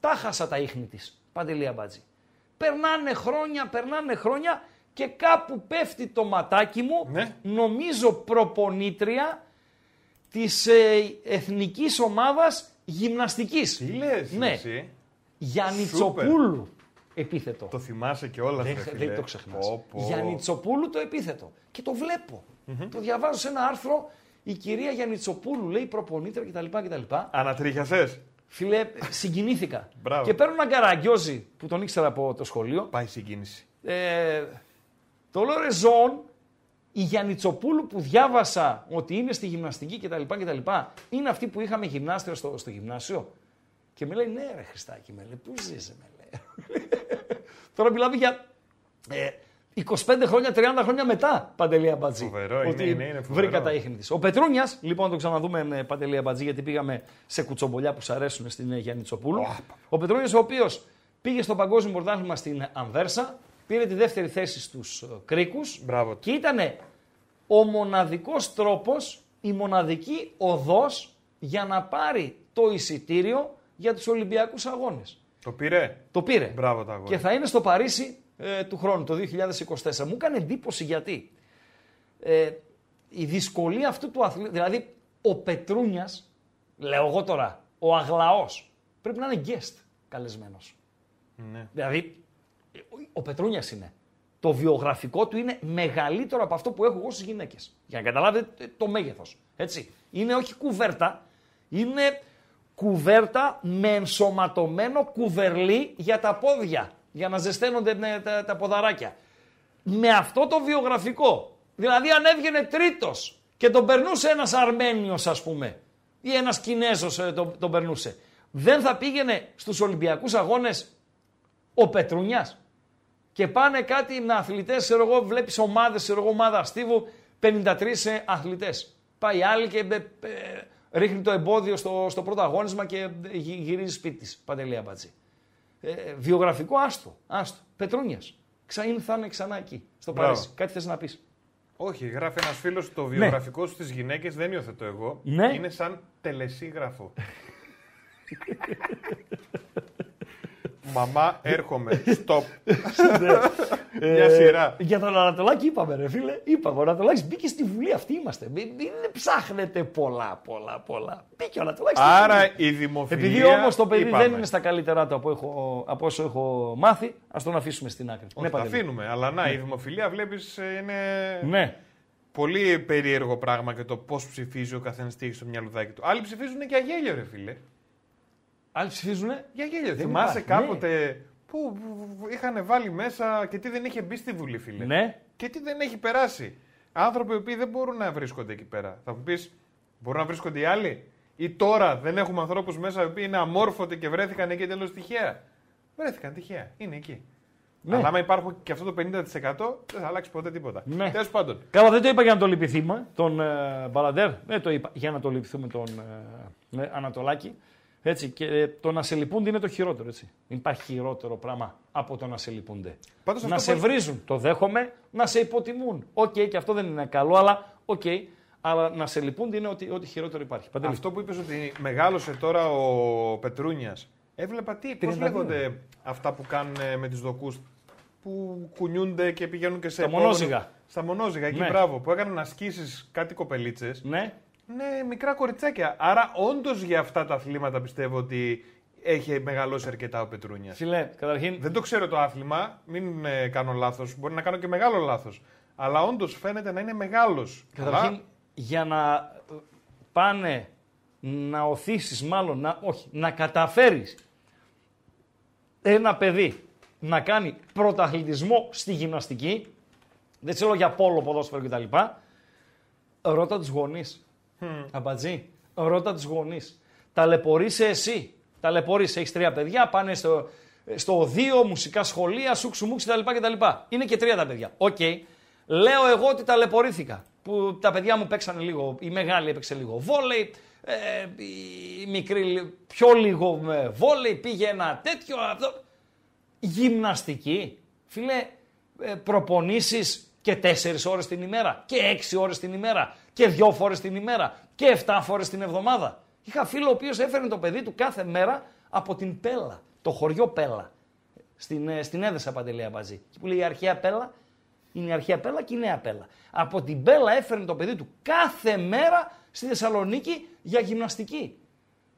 Τα χάσα τα ίχνη της. Παντελία Μπάτζη. Περνάνε χρόνια, περνάνε χρόνια και κάπου πέφτει το ματάκι μου, Ναι. νομίζω προπονήτρια της ε, εθνικής ομάδας γυμναστικής. Τι λες Ναι. εσύ. Γιαννιτσοπούλου επίθετο. Το θυμάσαι και όλα Δεν, αυτά. δεν το ξεχνάς. Πω, πω. Γιαννιτσοπούλου το επίθετο. Και το βλέπω. Το διαβάζω σε ένα άρθρο. Η κυρία Γιαννιτσοπούλου λέει προπονήτρια κτλ. κτλ. Ανατρίχιασες. Φίλε, συγκινήθηκα. Μπράβο. και παίρνω έναν καραγκιόζη που τον ήξερα από το σχολείο. Πάει η συγκίνηση. Ε, το λέω ρε ζών, η Γιαννιτσοπούλου που διάβασα ότι είναι στη γυμναστική κτλ. κτλ είναι αυτή που είχαμε γυμνάστρια στο, στο γυμνάσιο. Και με λέει, ναι ρε Χριστάκη, με λέει, πού ζεις, με λέει. Τώρα μιλάμε για ε, 25 χρόνια, 30 χρόνια μετά, Παντελία Μπατζή. Φοβερό, είναι, ότι είναι, είναι φοβερό. βρήκα τα ίχνη της. Ο Πετρούνιας, λοιπόν, να το ξαναδούμε με Παντελία Μπατζή, γιατί πήγαμε σε κουτσομπολιά που σου αρέσουν στην ε, Γιαννιτσοπούλου. Ο Πετρούνιας, ο οποίος πήγε στο παγκόσμιο πρωτάθλημα στην Ανβέρσα, πήρε τη δεύτερη θέση στους ε, Κρίκους Μπράβο του. και ήταν ο μοναδικός τρόπος, η μοναδική οδός για να πάρει το εισιτήριο για τους Ολυμπιακούς Αγώνες. Το πήρε; Το πήρε. Μπράβο το αγόρι. Και θα είναι στο Παρίσι ε, του χρόνου, το 2024. Μου έκανε εντύπωση γιατί. Ε, η δυσκολία αυτού του αθλητή, δηλαδή ο Πετρούνιας, λέω εγώ τώρα, ο Αγλαός, πρέπει να είναι guest καλεσμένος. Ναι. Δηλαδή, ο Πετρούνιας είναι. Το βιογραφικό του είναι μεγαλύτερο από αυτό που έχω εγώ στις γυναίκες. Για να καταλάβετε το μέγεθος. Έτσι. Είναι όχι κουβέρτα, είναι κουβέρτα με ενσωματωμένο κουβερλί για τα πόδια. Για να ζεσταίνονται ναι, τα, τα ποδαράκια. Με αυτό το βιογραφικό. Δηλαδή αν έβγαινε τρίτος και τον περνούσε ένας Αρμένιος ας πούμε ή ένας Κινέζος ε, τον, τον περνούσε. Δεν θα πήγαινε στους Ολυμπιακούς Αγώνες ο Πετρούνιας. Και πάνε κάτι με αθλητές, ξέρω εγώ, βλέπεις ομάδες, ξέρω εγώ, ομάδα Στίβου, 53 αθλητές. Πάει άλλη και ε, ε, ρίχνει το εμπόδιο στο, στο πρώτο αγώνισμα και ε, γυ- γυρίζει σπίτι της. Παντελία Μπατζή. Ε, βιογραφικό, άστο. άστο. Πετρούνιας. Ξα, είναι, θα είναι ξανά εκεί, στο Μπράβο. Παρίσι. Κάτι θες να πεις; Όχι, γράφει ένας φίλος το βιογραφικό σου στις γυναίκες, δεν υιοθετώ εγώ. Ναι. Είναι σαν τελεσίγραφο. Μαμά, έρχομαι. Στοπ. Μια σειρά. Ε, Για τον Ανατολάκη είπαμε, ρε φίλε. Είπαμε. Ο Ανατολάκης μπήκε στη Βουλή. Αυτοί είμαστε. Μην, μην ψάχνετε πολλά, πολλά, πολλά. Μπήκε ο Ανατολάκης. στη Βουλή. Άρα η δημοφιλία. Επειδή όμως το παιδί είπαμε. δεν είναι στα καλύτερά του από, έχω, από όσο έχω μάθει, ας τον αφήσουμε στην άκρη. Όχι, τα Παντελή. αφήνουμε. Αλλά να, η δημοφιλία βλέπεις είναι Ναι. πολύ περίεργο πράγμα και το πώς ψηφίζει ο καθένας τι έχει στο μυαλουδάκι του. Άλλοι ψηφίζουν για γέλιο, ρε φίλε. Άλλοι ψηφίζουνε. Για γέλιο. Δεν Θυμάσαι υπάρχει, κάποτε που είχαν βάλει μέσα και τι δεν είχε μπει στη Βουλή, φίλε. Ναι. Και τι δεν έχει περάσει. Άνθρωποι οι οποίοι δεν μπορούν να βρίσκονται εκεί πέρα. Θα μου πεις, μπορούν να βρίσκονται οι άλλοι; Ή τώρα δεν έχουμε ανθρώπους μέσα οι οποίοι είναι αμόρφωτοι και βρέθηκαν εκεί τελώ τυχαία; Βρέθηκαν τυχαία. Είναι εκεί. Ναι. Αλλά άμα υπάρχουν και αυτό το 50% δεν θα αλλάξει ποτέ τίποτα. Ναι. Τέλος πάντων. Καλά, δεν το είπα για να το λυπηθούμε, τον ε, Μπαλαντέρ. Δεν το είπα για να το λυπηθούμε τον ε, ναι, Ανατολάκη. Έτσι, και ε, το να σε λυπούνται είναι το χειρότερο. Έτσι. Δεν υπάρχει χειρότερο πράγμα από το να σε λυπούνται. Πάντως να αυτό σε πώς- βρίζουν, το δέχομαι, να σε υποτιμούν. Οκ, και αυτό δεν είναι καλό, αλλά οκ. Αλλά να σε λυπούνται είναι ό,τι, ό,τι χειρότερο υπάρχει. Παντελή. Αυτό που είπες ότι μεγάλωσε τώρα ο Πετρούνιας. Έβλεπα τι, πώς 32. λέγονται αυτά που κάνουν ε, με του δοκού που κουνιούνται και πηγαίνουν και σε. Τα επόμενο- μονόζυγα. Στα μονόζυγα, εκεί Ναι. μπράβο. Που έκαναν ασκήσεις κάτι κοπελίτσες. Ναι, Ναι, μικρά κοριτσάκια. Άρα, όντως για αυτά τα αθλήματα πιστεύω ότι έχει μεγαλώσει αρκετά ο Πετρούνιας. φίλε, καταρχήν Δεν το ξέρω το άθλημα, μην ε, κάνω λάθος. Μπορεί να κάνω και μεγάλο λάθος. Αλλά όντως φαίνεται να είναι μεγάλος. Καταρχήν, για να ε, πάνε να οθήσεις, μάλλον, να, όχι, να καταφέρεις ένα παιδί να κάνει πρωταθλητισμό στη γυμναστική, δεν ξέρω για πόλο, ποδόσφαιρο κτλ. Ρώτα τους γονείς. Αμπατζή, ρώτα τους γονείς. Ταλαιπωρείσαι εσύ. Ταλαιπωρείσαι, έχεις τρία παιδιά, πάνε στο, στο ωδείο, μουσικά σχολεία, σούξου μουξ κτλ. κτλ. Είναι και τρία τα παιδιά. Οκ. Λέω εγώ ότι ταλαιπωρήθηκα. Που τα παιδιά μου παίξανε λίγο, η μεγάλη έπαιξε λίγο βόλεϊ, ε, η μικρή λι- πιο λίγο με βόλεϊ, πήγε ένα τέτοιο. Αυτό. Γυμναστική. Φίλε, ε, προπονήσεις και τέσσερις ώρες την ημέρα και έξι ώρες την ημέρα και δυο φορές την ημέρα και εφτά φορές την εβδομάδα. Είχα φίλο ο οποίος έφερνε το παιδί του κάθε μέρα από την Πέλα, το χωριό Πέλα. Στην, ε, στην Έδεσα Παντελή Αμπατζή. Εκεί που λέει η αρχαία Πέλα, είναι η αρχαία Πέλα και η νέα Πέλα. Από την Πέλα έφερνε το παιδί του κάθε μέρα στη Θεσσαλονίκη για γυμναστική.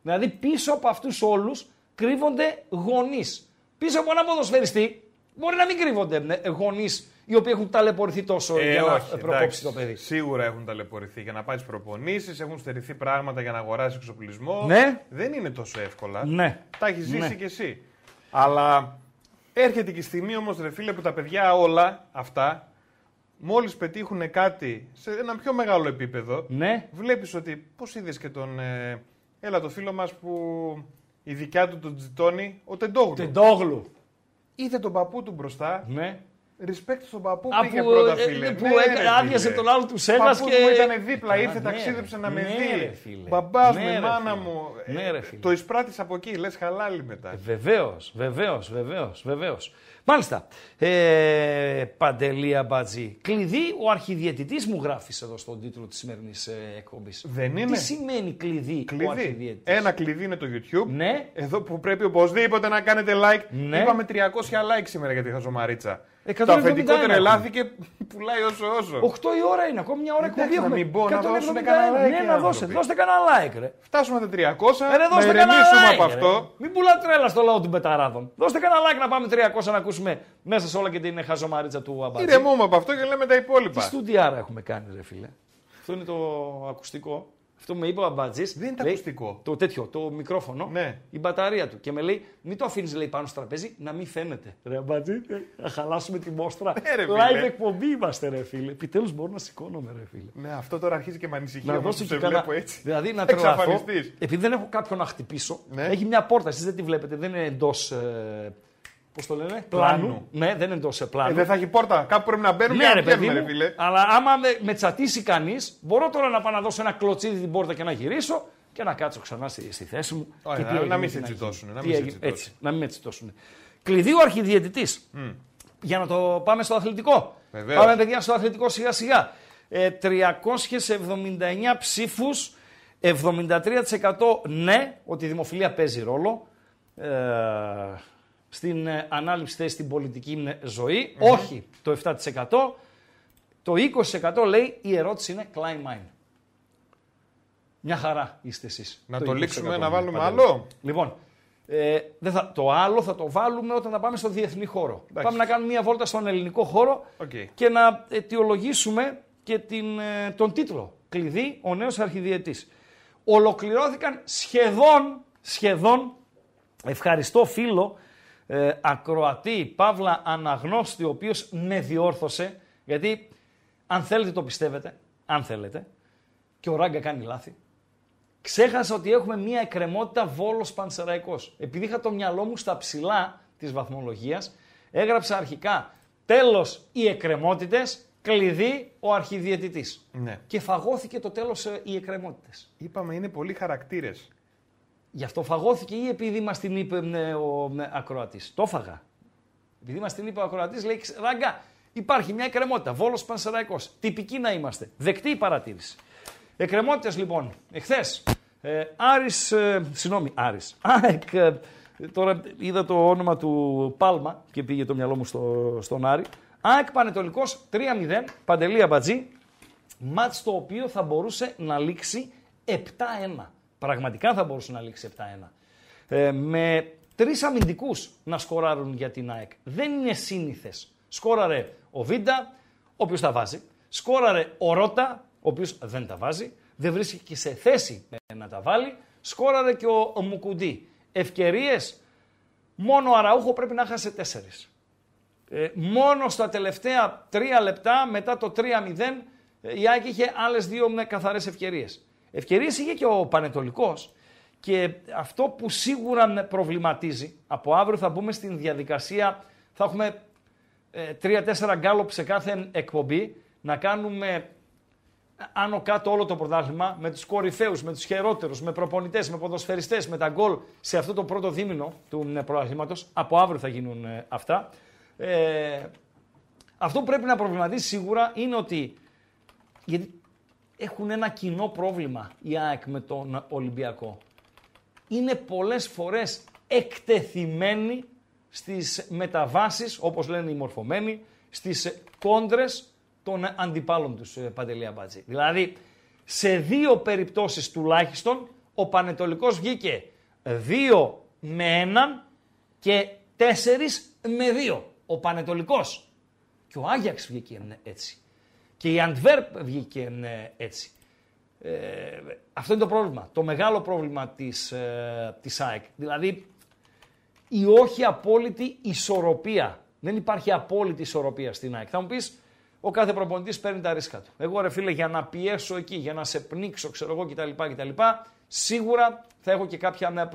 Δηλαδή πίσω από αυτούς όλους κρύβονται γονείς. Πίσω από ένα ποδοσφαιριστή μπορεί να μην κρύβονται γονείς οι οποίοι έχουν ταλαιπωρηθεί τόσο Ε, για να όχι, προκόψει εντάξει. το παιδί. Σίγουρα έχουν ταλαιπωρηθεί για να πάει προπονήσεις, έχουν στερηθεί πράγματα για να αγοράσει εξοπλισμό. Ναι. Δεν είναι τόσο εύκολα. Ναι. Τα έχεις ζήσει Ναι. κι εσύ. Αλλά έρχεται και η στιγμή όμως, ρε φίλε, που τα παιδιά όλα αυτά, μόλις πετύχουν κάτι σε ένα πιο μεγάλο επίπεδο, Ναι. βλέπεις ότι. Πώς είδες και τον. Ε, έλα, το φίλο μας που η δικιά του τον τζιτώνει, ο Τεντόγλου. Τεντόγλου. Είδε τον παππού του μπροστά. Ναι. Respect στον παππού Α, πήγε που, πρώτα, ε, φίλε. που Ναι, έκα- ρε, άδειασε φίλε. τον άλλο του Σέγας Παππούς και- μου ήταν δίπλα, Α, ήρθε, ναι, ταξίδεψε ρε. να με Ναι, δει. ρε, φίλε. Μπαμπάς Ναι, με ρε, μάνα φίλε. μου. Ναι, Ε, ρε, φίλε. Το εισπράττεις από εκεί, λες χαλάλι μετά. Βεβαίως, βεβαίως, βεβαίως, βεβαίως. Μάλιστα. Ε, Παντελή Αμπατζή. Κλειδί ο αρχιδιαιτητής μου γράφεις εδώ στον τίτλο της σημερινής ε, εκπομπής. Δεν είναι. Τι σημαίνει κλειδί, ο Κλειδί. αρχιδιαιτητής; Ένα κλειδί είναι το YouTube. Ναι. Εδώ που πρέπει οπωσδήποτε να κάνετε like. Ναι. Είπαμε 300 like σήμερα για τη χαζομαρίτσα. 171 Το αφεντικό έχουμε. τρελάθηκε, πουλάει όσο όσο. 8 η ώρα είναι, ακόμη μια ώρα Εντάξει, εκπομπή να έχουμε. μην πω, να 171. δώσουνε κανένα like Ναι, οι να άνθρωποι. δώσετε, δώστε κανένα like, ρε. Φτάσουμε τα 300, Ε, ρε, να δώστε κανένα ηρεμήσουμε like, από ρε. αυτό. Μην πουλά τρέλα στο λαό των πεταράδων. Δώστε κανένα like να πάμε 300 να ακούσουμε μέσα σε όλα και την χαζομαρίτσα του Αμπατζή. Ηρεμούμε από αυτό και λέμε τα Τι υπόλοιπα. στούντιάρα έχουμε κάνει, ρε φίλε; Αυτό είναι το ακουστικό. Αυτό με είπε ο Αμπατζής. Δεν είναι το ακουστικό. Το τέτοιο, το μικρόφωνο. Ναι. Η μπαταρία του. Και με λέει, μην το αφήνεις λέει, πάνω στο τραπέζι να μην φαίνεται. Ρε Αμπατζή, ε, θα χαλάσουμε τη μόστρα. Ναι, ρε, Live φίλε. εκπομπή είμαστε, ρε φίλε. Επιτέλους μπορώ να σηκώνομαι, ρε φίλε. Ναι, αυτό τώρα αρχίζει και με ανησυχεί. Να όμως δώσω που και σε κανένα. βλέπω έτσι. Δηλαδή να τρελαθώ. Εξαφανιστείς. Επειδή δεν έχω κάποιον να χτυπήσω. Ναι. Έχει μια πόρτα, εσείς δεν τη βλέπετε, δεν είναι εντός. Ε, Πώς το λένε, Πλάνου. Ναι, δεν είναι εντό πλάνου. Ε, δεν θα έχει πόρτα. Κάπου πρέπει να μπαίνουμε Ναι, και ρε να παιδί βγαίνουμε, μου, ρε φίλε. αλλά άμα με, με τσατίσει κανείς, μπορώ τώρα να πάω να δώσω ένα κλωτσίδι την πόρτα και να γυρίσω και να κάτσω ξανά στη, στη θέση μου. Ωραία, και να- τι έγινε, να μην τι σε γίνει. τσιτώσουνε, να Τι μην σε έγινε, τσιτώσουν. Έτσι, να μην με τσιτώσουν. Κλειδί ο αρχιδιαιτητής. Για να το πάμε στο αθλητικό. Βεβαίως. Πάμε, παιδιά, στο αθλητικό σιγά σιγά. ε, 379 ψήφους, 73% ναι, ότι η δημοφιλία παίζει ρόλο ε, στην ε, ανάληψη θέση στην πολιτική ζωή, όχι το 7%. Το 20% λέει η ερώτηση είναι κλάιν μάιν. Μια χαρά είστε εσείς. Να Το το 20% λήξουμε, να ναι, βάλουμε Παντελή. άλλο; Λοιπόν, ε, δεν θα, το άλλο θα το βάλουμε όταν θα πάμε στο διεθνή χώρο. Πάμε να κάνουμε μια βόλτα στον ελληνικό χώρο Οκ. και να αιτιολογήσουμε και την, ε, τον τίτλο. Κλειδί, ο νέος αρχιδιαιτητής. Ολοκληρώθηκαν σχεδόν, σχεδόν, ευχαριστώ φίλο, ε, ακροατή, Παύλα Αναγνώστη, ο οποίος με διόρθωσε, γιατί αν θέλετε το πιστεύετε, αν θέλετε, και ο Ράγκα κάνει λάθη, Ξέχασα ότι έχουμε μία εκκρεμότητα Βόλος Πανσεραϊκός. Επειδή είχα το μυαλό μου στα ψηλά της βαθμολογίας, έγραψα αρχικά τέλος οι εκκρεμότητες, κλειδί ο αρχιδιαιτητής. Ναι. Και φαγώθηκε το τέλος ε, οι εκκρεμότητες. Είπαμε είναι πολλοί χαρακτήρες. Γι' αυτό φαγώθηκε ή επειδή μας την είπε ε, ο ε, ακροατής. Το φάγα. Επειδή μας την είπε ο ακροατής, λέει Ράγκα, υπάρχει μια εκκρεμότητα. Βόλος Πανσεραϊκός. Τυπική να είμαστε. Δεκτή η παρατήρηση. Εκκρεμότητες λοιπόν, εχθές, ε, Άρης, ε, συγγνώμη, Άρης, ΑΕΚ, ε, τώρα είδα το όνομα του Πάλμα και πήγε το μυαλό μου στο, στον Άρη. ΑΕΚ Πανετολικός 3-0, Παντελή Αμπατζή, μάτς το οποίο θα μπορούσε να λήξει 7-1. Πραγματικά θα μπορούσε να λήξει 7-1. Ε, με τρεις αμυντικούς να σκοράρουν για την ΑΕΚ. Δεν είναι σύνηθες. Σκόραρε ο Βίντα, ο οποίος τα βάζει. Σκόραρε ο Ρότα, ο οποίος δεν τα βάζει. Δεν βρίσκεται σε θέση να τα βάλει. Σκόραρε και ο, ο Μουκουντή. Ευκαιρίες, μόνο ο Αραούχο πρέπει να χάσει τέσσερις. Ε, μόνο στα τελευταία τρία λεπτά μετά το 3-0 ε, η ΑΕΚ είχε άλλες δύο με καθαρές ευκαιρίες. Ευκαιρίες είχε και ο Πανετολικός και αυτό που σίγουρα με προβληματίζει, από αύριο θα μπούμε στην διαδικασία, θα έχουμε ε, τρία-τέσσερα γκάλωπ σε κάθε εκπομπή, να κάνουμε άνω κάτω όλο το πρωτάθλημα με τους κορυφαίους, με τους χειρότερους, με προπονητές, με ποδοσφαιριστές, με τα γκολ σε αυτό το πρώτο δίμηνο του ε, πρωταθλήματος. Από αύριο θα γίνουν ε, αυτά. Ε, αυτό που πρέπει να προβληματίσει σίγουρα είναι ότι γιατί έχουν ένα κοινό πρόβλημα η ΑΕΚ με τον Ολυμπιακό. Είναι πολλές φορές εκτεθειμένοι στις μεταβάσεις, όπως λένε οι μορφωμένοι, στις κόντρες των αντιπάλων τους, ε, Παντελή Αμπάτζη. Δηλαδή, σε δύο περιπτώσεις τουλάχιστον, ο Πανετολικός βγήκε δύο με έναν και τέσσερις με δύο. Ο Πανετολικός. Και ο Άγιαξ βγήκε έτσι. Και η Αντβέρπ βγήκε ε, έτσι. Ε, αυτό είναι το πρόβλημα. Το μεγάλο πρόβλημα της, ε, της ΑΕΚ. Δηλαδή, η όχι απόλυτη ισορροπία. Δεν υπάρχει απόλυτη ισορροπία στην ΑΕΚ. Θα μου πεις, ο κάθε προπονητής παίρνει τα ρίσκα του. Εγώ, ρε φίλε, για να πιέσω εκεί, για να σε πνίξω, ξέρω εγώ κτλ. κτλ σίγουρα θα έχω και κάποια νέα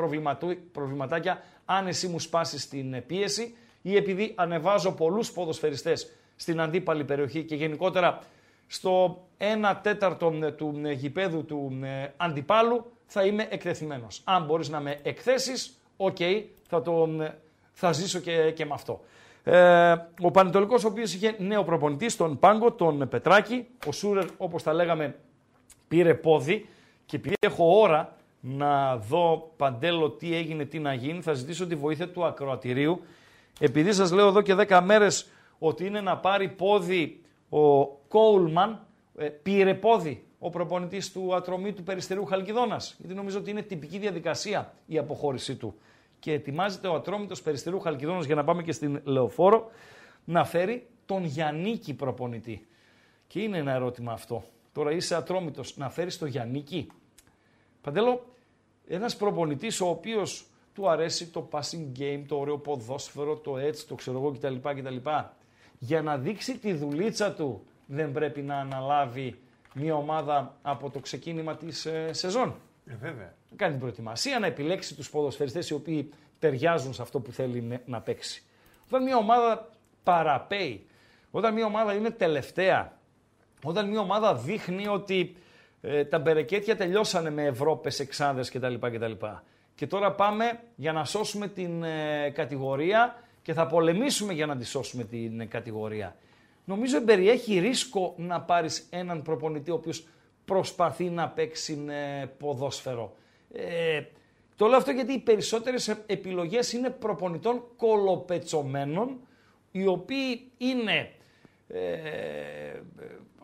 προβληματάκια αν εσύ μου σπάσεις την πίεση ή επειδή ανεβάζω πολλούς ποδοσφαιριστές στην αντίπαλη περιοχή και γενικότερα στο 1 τέταρτο του γηπέδου του αντιπάλου θα είμαι εκτεθειμένος. Αν μπορείς να με εκθέσεις, οκ, θα, το, θα ζήσω και, και με αυτό. Ε, ο Πανετολικός ο οποίος είχε νέο προπονητή στον πάγκο, τον Πετράκη. Ο Σούρερ όπως τα λέγαμε πήρε πόδι και επειδή έχω ώρα να δω Παντέλο τι έγινε, τι να γίνει, θα ζητήσω τη βοήθεια του ακροατηρίου. Επειδή σας λέω εδώ και 10 μέρες ότι είναι να πάρει πόδι ο Κόουλμαν, ε, πήρε πόδι ο προπονητής του ατρομή του Περιστερίου Χαλκιδόνας. Γιατί νομίζω ότι είναι τυπική διαδικασία η αποχώρησή του και ετοιμάζεται ο Ατρόμητος Περιστερού Χαλκιδόνος για να πάμε και στην Λεωφόρο να φέρει τον Γιαννίκη προπονητή. Και είναι ένα ερώτημα αυτό. Τώρα είσαι Ατρόμητος να φέρεις τον Γιαννίκη; Παντέλο, ένας προπονητής ο οποίος του αρέσει το passing game, το ωραίο ποδόσφαιρο, το έτσι, το ξέρω εγώ κτλ. κτλ. Για να δείξει τη δουλίτσα του δεν πρέπει να αναλάβει μια ομάδα από το ξεκίνημα της ε, σεζόν. Ε, βέβαια. Να κάνει την προετοιμασία, να επιλέξει τους ποδοσφαιριστές οι οποίοι ταιριάζουν σε αυτό που θέλει να παίξει. Όταν μια ομάδα παραπέει, όταν μια ομάδα είναι τελευταία, όταν μια ομάδα δείχνει ότι ε, τα μπερεκέτια τελειώσανε με Ευρώπες, εξάδες κτλ. κτλ. Και τώρα πάμε για να σώσουμε την ε, κατηγορία και θα πολεμήσουμε για να τη σώσουμε την ε, κατηγορία. νομίζω περιέχει ρίσκο να πάρεις έναν προπονητή ο οποίος προσπαθεί να παίξει ε, ποδόσφαιρο. Ε, το λέω αυτό γιατί οι περισσότερες επιλογές είναι προπονητών κολοπετσωμένων, οι οποίοι είναι... Ε,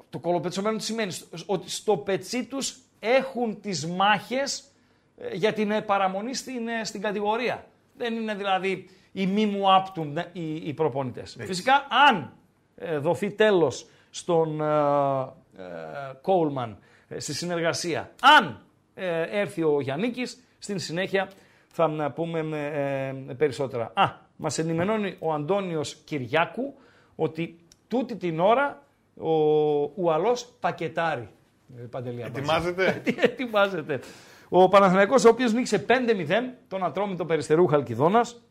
το κολοπετσωμένο τι σημαίνει, ότι στο πετσί τους έχουν τις μάχες ε, για την ε, παραμονή στην, ε, στην κατηγορία. Δεν είναι δηλαδή οι μη μου άπτουν οι, οι προπονητές. Φυσικά αν δοθεί τέλος στον Κόλμαν στη συνεργασία, αν έρθει ο Γιάννικης, στην συνέχεια θα πούμε περισσότερα. Α, μας ενημερώνει ο Αντώνιος Κυριάκου ότι τούτη την ώρα ο Ουαλός πακετάρει. Ετοιμάζεται; Ετοιμάζεται; Ο Παναθηναϊκός ο οποίος νίκησε 5-0 τον Ατρόμητο Περιστερού Χαλκιδόνας.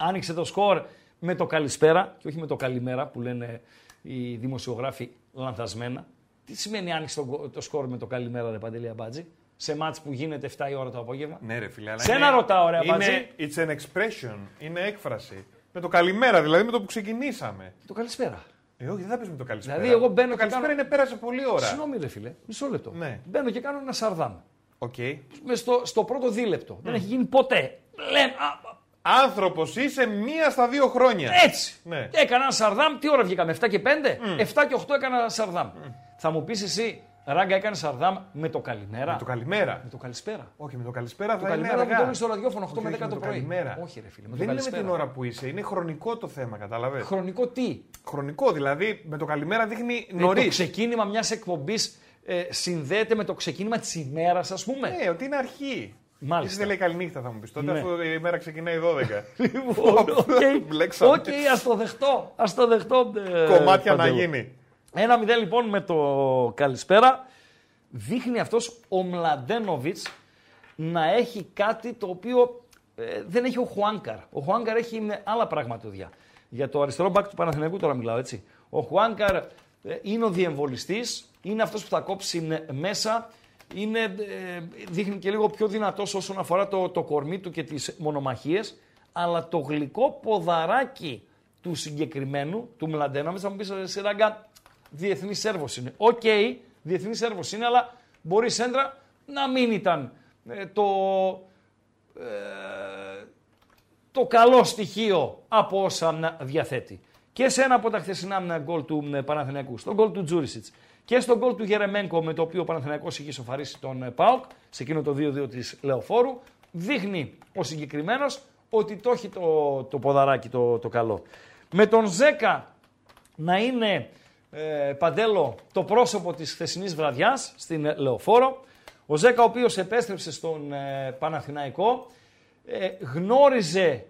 Άνοιξε το σκορ με το καλησπέρα και όχι με το καλημέρα που λένε οι δημοσιογράφοι λανθασμένα. Τι σημαίνει άνοιξε το, το σκορ με το καλημέρα, ρε Παντελία Μπάτζη, σε μάτς που γίνεται 7 η ώρα το απόγευμα. Ναι, ρε φίλε, αλλά. Σε ένα ρωτάω, ρε είναι, It's an expression, είναι έκφραση. Με το καλημέρα, δηλαδή με το που ξεκινήσαμε. Το καλησπέρα. Ε, όχι, δεν θα πεις με το καλησπέρα. Δηλαδή, εγώ μπαίνω το καλησπέρα κάνω... είναι πέρασε πολλή ώρα. Συγγνώμη, ρε φίλε, μισό λεπτό. Ναι. Μπαίνω και κάνω ένα σαρδάμ. Okay. Με στο, στο πρώτο δίλεπτο. Δεν έχει γίνει ποτέ. Λένε, Άνθρωπος είσαι μία στα δύο χρόνια. Έτσι. Ναι. Έκανα ένα σαρδάμ. Τι ώρα βγήκαμε, 7 και 5. Mm. 7 και 8 έκανα σαρδάμ. Mm. Θα μου πεις εσύ, Ράγκα έκανε σαρδάμ με το καλημέρα. Με το καλημέρα. Με το καλησπέρα. Όχι, με το καλησπέρα το θα καλημέρα είναι αργά. στο ραδιόφωνο 8 με 10 το πρωί. Καλημέρα. Όχι, ρε φίλε. Με Δεν είναι με την ώρα που είσαι, είναι χρονικό το θέμα, κατάλαβε. Χρονικό τι; Χρονικό, δηλαδή με το καλημέρα δείχνει νωρί. Το ξεκίνημα μιας εκπομπής ε, συνδέεται με το ξεκίνημα της ημέρας, ας πούμε. Ναι, ότι είναι αρχή. Μάλιστα. δεν λέει καληνύχτα θα μου πεις. Τότε ναι. αφού η μέρα ξεκινάει 12. λοιπόν, οκ, ας το δεχτώ. Ας το δεχτώ ε, Κομμάτια να γίνει. Ένα μηδέν λοιπόν με το καλησπέρα. Δείχνει αυτός ο Μλαντένοβιτς να έχει κάτι το οποίο ε, δεν έχει ο Χουάνκαρ. Ο Χουάνκαρ έχει άλλα πράγματα. Για το αριστερό μπακ του Παναθηναϊκού τώρα μιλάω έτσι. Ο Χουάνκαρ ε, είναι ο διεμβολιστής, είναι αυτός που θα κόψει μέσα, είναι, ε, δείχνει και λίγο πιο δυνατός όσον αφορά το, το κορμί του και τις μονομαχίες, αλλά το γλυκό ποδαράκι του συγκεκριμένου, του Μλαντένοβιτς, θα μου πεις ρε Ράγκα, διεθνής Σέρβος είναι. OK, okay, διεθνής Σέρβος είναι, αλλά μπορεί σέντρα να μην ήταν ε, το, ε, το καλό στοιχείο από όσα διαθέτει. Και σε ένα από τα χθεσινά γκολ του Παναθηναϊκού, στον γκολ του Τζούριτσιτς και στον γκολ του Γερεμέγεφ με το οποίο ο Παναθηναϊκός είχε ισοφαρίσει τον ΠΑΟΚ σε εκείνο το 2-2 της Λεωφόρου, δείχνει ο συγκεκριμένος ότι το έχει το, το ποδαράκι το, το καλό. Με τον Ζέκα να είναι ε, Παντέλο το πρόσωπο της χθεσινής βραδιάς στην Λεωφόρο. Ο Ζέκα ο οποίος επέστρεψε στον ε, Παναθηναϊκό ε, γνώριζε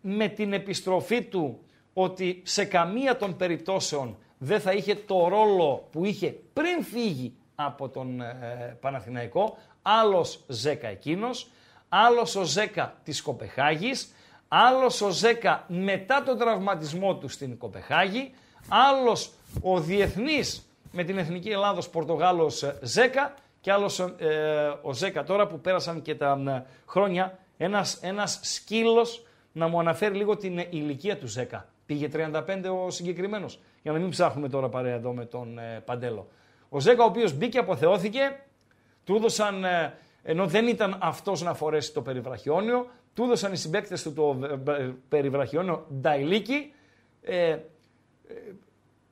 με την επιστροφή του ότι σε καμία των περιπτώσεων δεν θα είχε το ρόλο που είχε πριν φύγει από τον ε, Παναθηναϊκό. Άλλος Ζέκα εκείνος, άλλος ο Ζέκα της Κοπεχάγης, άλλος ο Ζέκα μετά τον τραυματισμό του στην Κοπεχάγη, άλλος ο διεθνής με την Εθνική Ελλάδος Πορτογάλος ε, Ζέκα. Και άλλος ε, ο Ζέκα τώρα που πέρασαν και τα ε, χρόνια. Ένας, ένας σκύλος να μου αναφέρει λίγο την ηλικία του Ζέκα. Πήγε 35 ο συγκεκριμένος, για να μην ψάχνουμε τώρα παρέα εδώ με τον Παντέλο. Ο Ζέκα ο οποίος μπήκε, αποθεώθηκε, του έδωσαν, ενώ δεν ήταν αυτός να φορέσει το περιβραχιόνιο, του έδωσαν οι συμπαίκτες του το περιβραχιόνιο Νταϊλίκη, ε,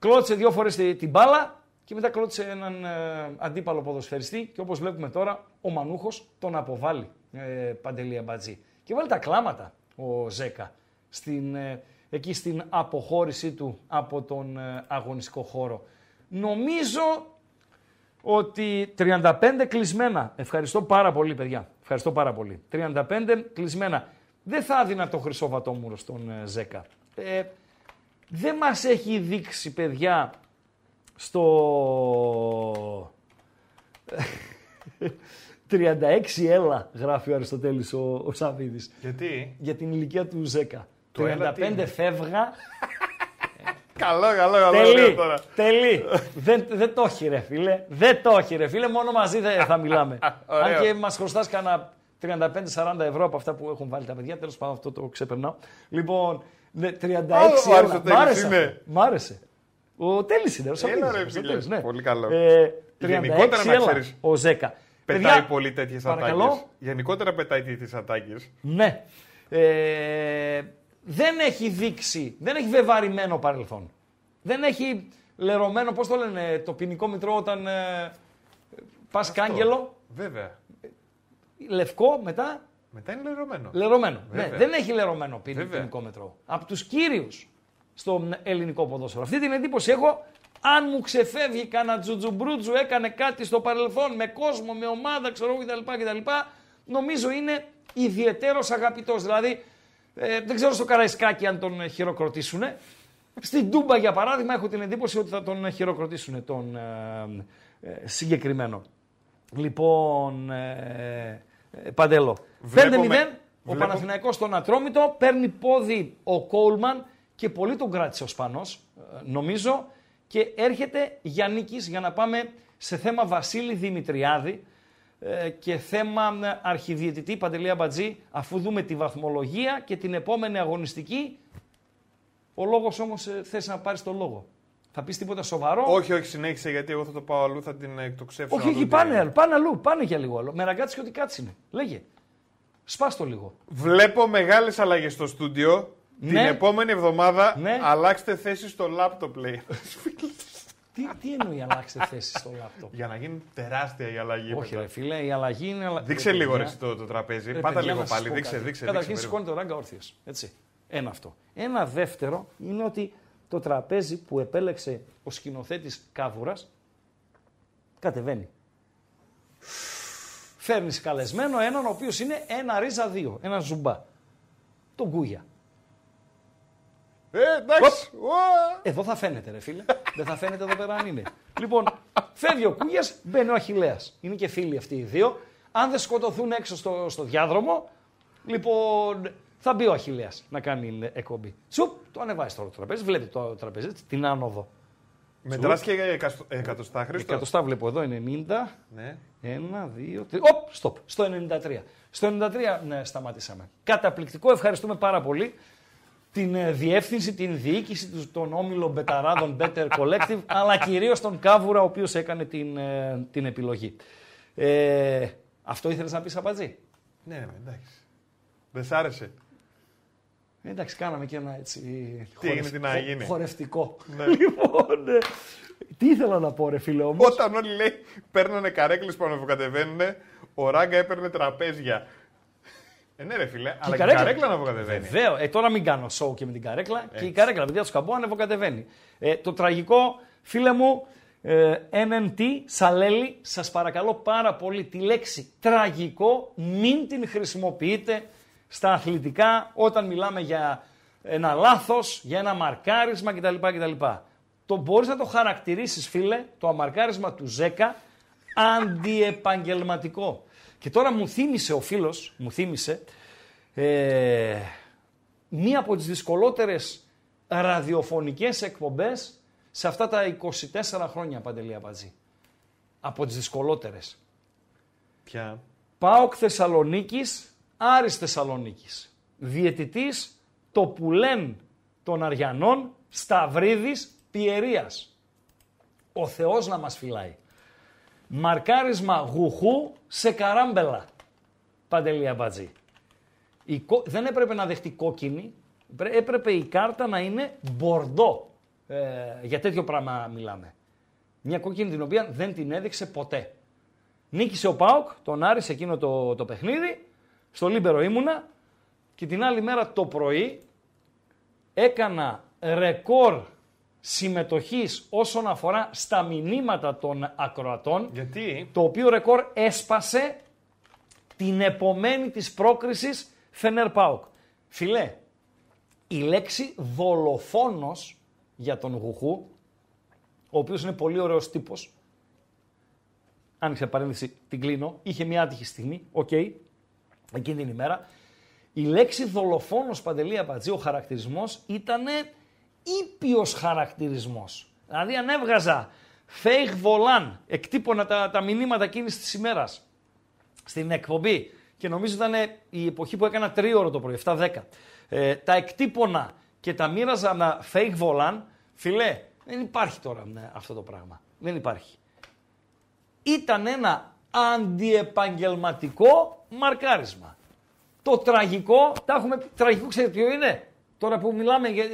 Κλώτσε δύο φορές την μπάλα και μετά κλώτσε έναν ε, αντίπαλο ποδοσφαιριστή και όπως βλέπουμε τώρα ο Μανούχος τον αποβάλλει ε, Παντελή Αμπατζή. Και βάλει τα κλάματα ο Ζέκα στην, ε, εκεί στην αποχώρησή του από τον ε, αγωνιστικό χώρο. Νομίζω ότι 35 κλεισμένα, ευχαριστώ πάρα πολύ παιδιά, ευχαριστώ πάρα πολύ, 35 κλεισμένα. Δεν θα έδινα το χρυσό βατόμουρο στον Ζέκα δεν μας έχει δείξει, παιδιά, στο 36 έλα, γράφει ο Αριστοτέλης ο, ο Σαββίδης. Γιατί; Για την ηλικία του Ζέκα. Το 35 φεύγα. καλό, καλό, καλό. Τελεί, τώρα. τελεί. δεν, δεν το έχει ρε φίλε. Δεν το έχει ρε φίλε, μόνο μαζί δεν θα μιλάμε. Αν και μας χρωστάς κανένα 35-40 ευρώ από αυτά που έχουν βάλει τα παιδιά, τέλος πάντων αυτό το ξεπερνάω. Λοιπόν, ναι, 36 oh, Μ' άρεσε. Μ' άρεσε. Ο Τέλης είναι, ο Σαββίδης, Έλα, ρε, ο φίλε. Τέλης, ναι. Πολύ καλό. Ε, 36 Γενικότερα, να έλα, ξέρεις, ο Ζέκα. Πετάει Παιδιά, πολύ τέτοιες παρακαλώ. ατάκες. Γενικότερα πετάει τέτοιες ατάκες. Ναι. Ε, δεν έχει δείξει, δεν έχει βεβαρημένο παρελθόν. Δεν έχει λερωμένο, πώς το λένε, το ποινικό μητρό όταν ε, πας κάγκελο, Βέβαια. λευκό μετά, Μετά είναι λερωμένο. λερωμένο. Ναι, Βέβαια. δεν έχει λερωμένο ποιν- Βέβαια. ποινικό μητρό. Από τους κύριους στο ελληνικό ποδόσφαιρο. Αυτή την εντύπωση έχω, αν μου ξεφεύγει κανένα τζουτζουμπρούτζου, έκανε κάτι στο παρελθόν με κόσμο, με ομάδα, ξέρω εγώ κτλ. κτλ νομίζω είναι ιδιαιτέρως αγαπητός. Δηλαδή, ε, δεν ξέρω στο Καραϊσκάκι αν τον χειροκροτήσουν. Στην Τούμπα, για παράδειγμα, έχω την εντύπωση ότι θα τον χειροκροτήσουν τον ε, ε, συγκεκριμένο. Λοιπόν, ε, ε, Παντέλο. 5-0, Βλέπω ο με- βλέπω- Παναθηναϊκός στον Ατρόμητο, παίρνει πόδι ο Κόλμαν και πολύ τον κράτησε ο Σπανός, ε, νομίζω, και έρχεται για νίκης για να πάμε σε θέμα Βασίλη Δημητριάδη ε, και θέμα ε, αρχιδιαιτητή Παντελή Αμπατζή, αφού δούμε τη βαθμολογία και την επόμενη αγωνιστική. Ο λόγος όμως ε, θες να πάρεις το λόγο. Θα πεις τίποτα σοβαρό; Όχι, όχι, συνέχισε γιατί εγώ θα το πάω αλλού, θα την εκτοξεύσω. όχι, να όχι, δω τι πάνε, έγινε. αλλού, πάνε αλλού, πάνε για λίγο άλλο. Με ραγκάτσι και ότι κάτσει είναι. Λέγε. Σπάς το λίγο. Βλέπω μεγάλες αλλαγές στο στούντιο. Την Ναι. επόμενη εβδομάδα Ναι. αλλάξτε θέση στο λάπτοπ, λέει. Τι, τι εννοεί αλλάξτε θέση στο λάπτοπ; Για να γίνει τεράστια η αλλαγή. Όχι, μετά. ρε φίλε, η αλλαγή είναι. αλλα- Δείξε Ρε, λίγο παιδιά, ρε, εσύ, το, το τραπέζι. ρε, Πάτα παιδιά, λίγο να σας πάλι. πω Δείξε, κάτι. δείξε. Καταρχήν δείξε, σηκώνει το ράγκα όρθιος. Έτσι. Ένα αυτό. Ένα δεύτερο είναι ότι το τραπέζι που επέλεξε ο σκηνοθέτης Κάβουρας κατεβαίνει. Φέρνεις καλεσμένο έναν ο οποίος είναι ένα ρίζα δύο. Ένα ζουμπά. Τον Κούγια. Ε, εντάξει. Ουα. Εδώ θα φαίνεται, ρε φίλε. Δεν θα φαίνεται εδώ πέρα αν είναι. Λοιπόν, φεύγει ο Κούγιας, μπαίνει ο Αχηλέα. Είναι και φίλοι αυτοί οι δύο. Αν δεν σκοτωθούν έξω στο, στο διάδρομο, λοιπόν, θα μπει ο Αχηλέα να κάνει εκπομπή. Σουπ, το ανεβάζει τώρα το τραπέζι. Βλέπει το τραπέζι, έτσι, την άνοδο. Μετράς και εκαστο- εκατοστά, Χρήστο. Εκατοστά βλέπω εδώ, 90. Ναι. Ένα, δύο, τρία. Οπ, stop. Στο 93. Στο 93 ναι, σταματήσαμε. Καταπληκτικό, ευχαριστούμε πάρα πολύ την ε, διεύθυνση, την διοίκηση, του- τον όμιλο Μπεταράδων Better Collective, αλλά κυρίως τον Κάβουρα, ο οποίος έκανε την, ε, την επιλογή. Ε, αυτό ήθελες να πεις, Απατζή; Ναι, ναι, εντάξει. Δεν σ' άρεσε. Ε, Εντάξει, κάναμε και ένα έτσι. Τι έγινε, τι να γίνει; Χορευτικό. Ναι. Λοιπόν, ε, τι ήθελα να πω, ρε φίλε όμως; Όταν όλοι λέει παίρνανε καρέκλες που ανεβοκατεβαίνουν, ο Ράγκα έπαιρνε τραπέζια. Ε, ναι, ρε φίλε, αλλά και η καρέκλα ανεβοκατεβαίνει. Βεβαίως. Ε, τώρα μην κάνω show και με την καρέκλα. Και η καρέκλα, παιδιά του καμπό, ανεβοκατεβαίνει. Ε, το τραγικό, φίλε μου, ε, NNT, Σαλέλη, σας παρακαλώ πάρα πολύ τη λέξη τραγικό μην την χρησιμοποιείτε στα αθλητικά όταν μιλάμε για ένα λάθος, για ένα μαρκάρισμα κτλ. κτλ. Το μπορείς να το χαρακτηρίσεις, φίλε, το αμαρκάρισμα του Ζέκα, αντιεπαγγελματικό. Και τώρα μου θύμισε ο φίλος, μου θύμισε, ε, μία από τις δυσκολότερες ραδιοφωνικές εκπομπές σε αυτά τα 24 χρόνια, Παντελή Αμπατζή. Από τις δυσκολότερες. Πια. ΠΑΟΚ Θεσσαλονίκης, Άρης Θεσσαλονίκης. Διαιτητής το πουλέν των Αριανών, Σταυρίδης Πιερίας. Ο Θεός να μας φυλάει. Μαρκάρισμα Γουχού σε Καράμπελα. Παντελή Αμπατζή. Η κο- Δεν έπρεπε να δεχτεί κόκκινη, πρέ- έπρεπε η κάρτα να είναι μπορντό. Ε, για τέτοιο πράγμα μιλάμε. Μια κόκκινη την οποία δεν την έδειξε ποτέ. Νίκησε ο ΠΑΟΚ, τον Άρης σε εκείνο το, το παιχνίδι, στο Λίμπερο ήμουνα και την άλλη μέρα το πρωί έκανα ρεκόρ συμμετοχής όσον αφορά στα μηνύματα των ακροατών, Γιατί; το οποίο ρεκόρ έσπασε την επομένη της πρόκρισης Φενέρ ΠΑΟΚ. Φίλε, η λέξη δολοφόνος για τον Γουχού, ο οποίος είναι πολύ ωραίος τύπος, άνοιξε παρένθεση, την κλείνω, είχε μια άτυχη στιγμή, οκ, εκείνη την ημέρα. Η λέξη δολοφόνος Παντελή Αμπατζή, ο χαρακτηρισμός, ήταν ήπιος χαρακτηρισμός. Δηλαδή αν έβγαζα fake volan, εκτύπωνα τα, τα μηνύματα εκείνης της ημέρας στην εκπομπή και νομίζω ήταν η εποχή που έκανα τρίωρο το πρωί, 7-10. Ε, τα εκτύπωνα και τα μοίραζα με fake volan, φιλέ, Δεν υπάρχει τώρα ναι, αυτό το πράγμα. Δεν υπάρχει. Ήταν ένα αντιεπαγγελματικό μαρκάρισμα. Το τραγικό, τα έχουμε, τραγικό ξέρετε ποιο είναι; Τώρα που μιλάμε για...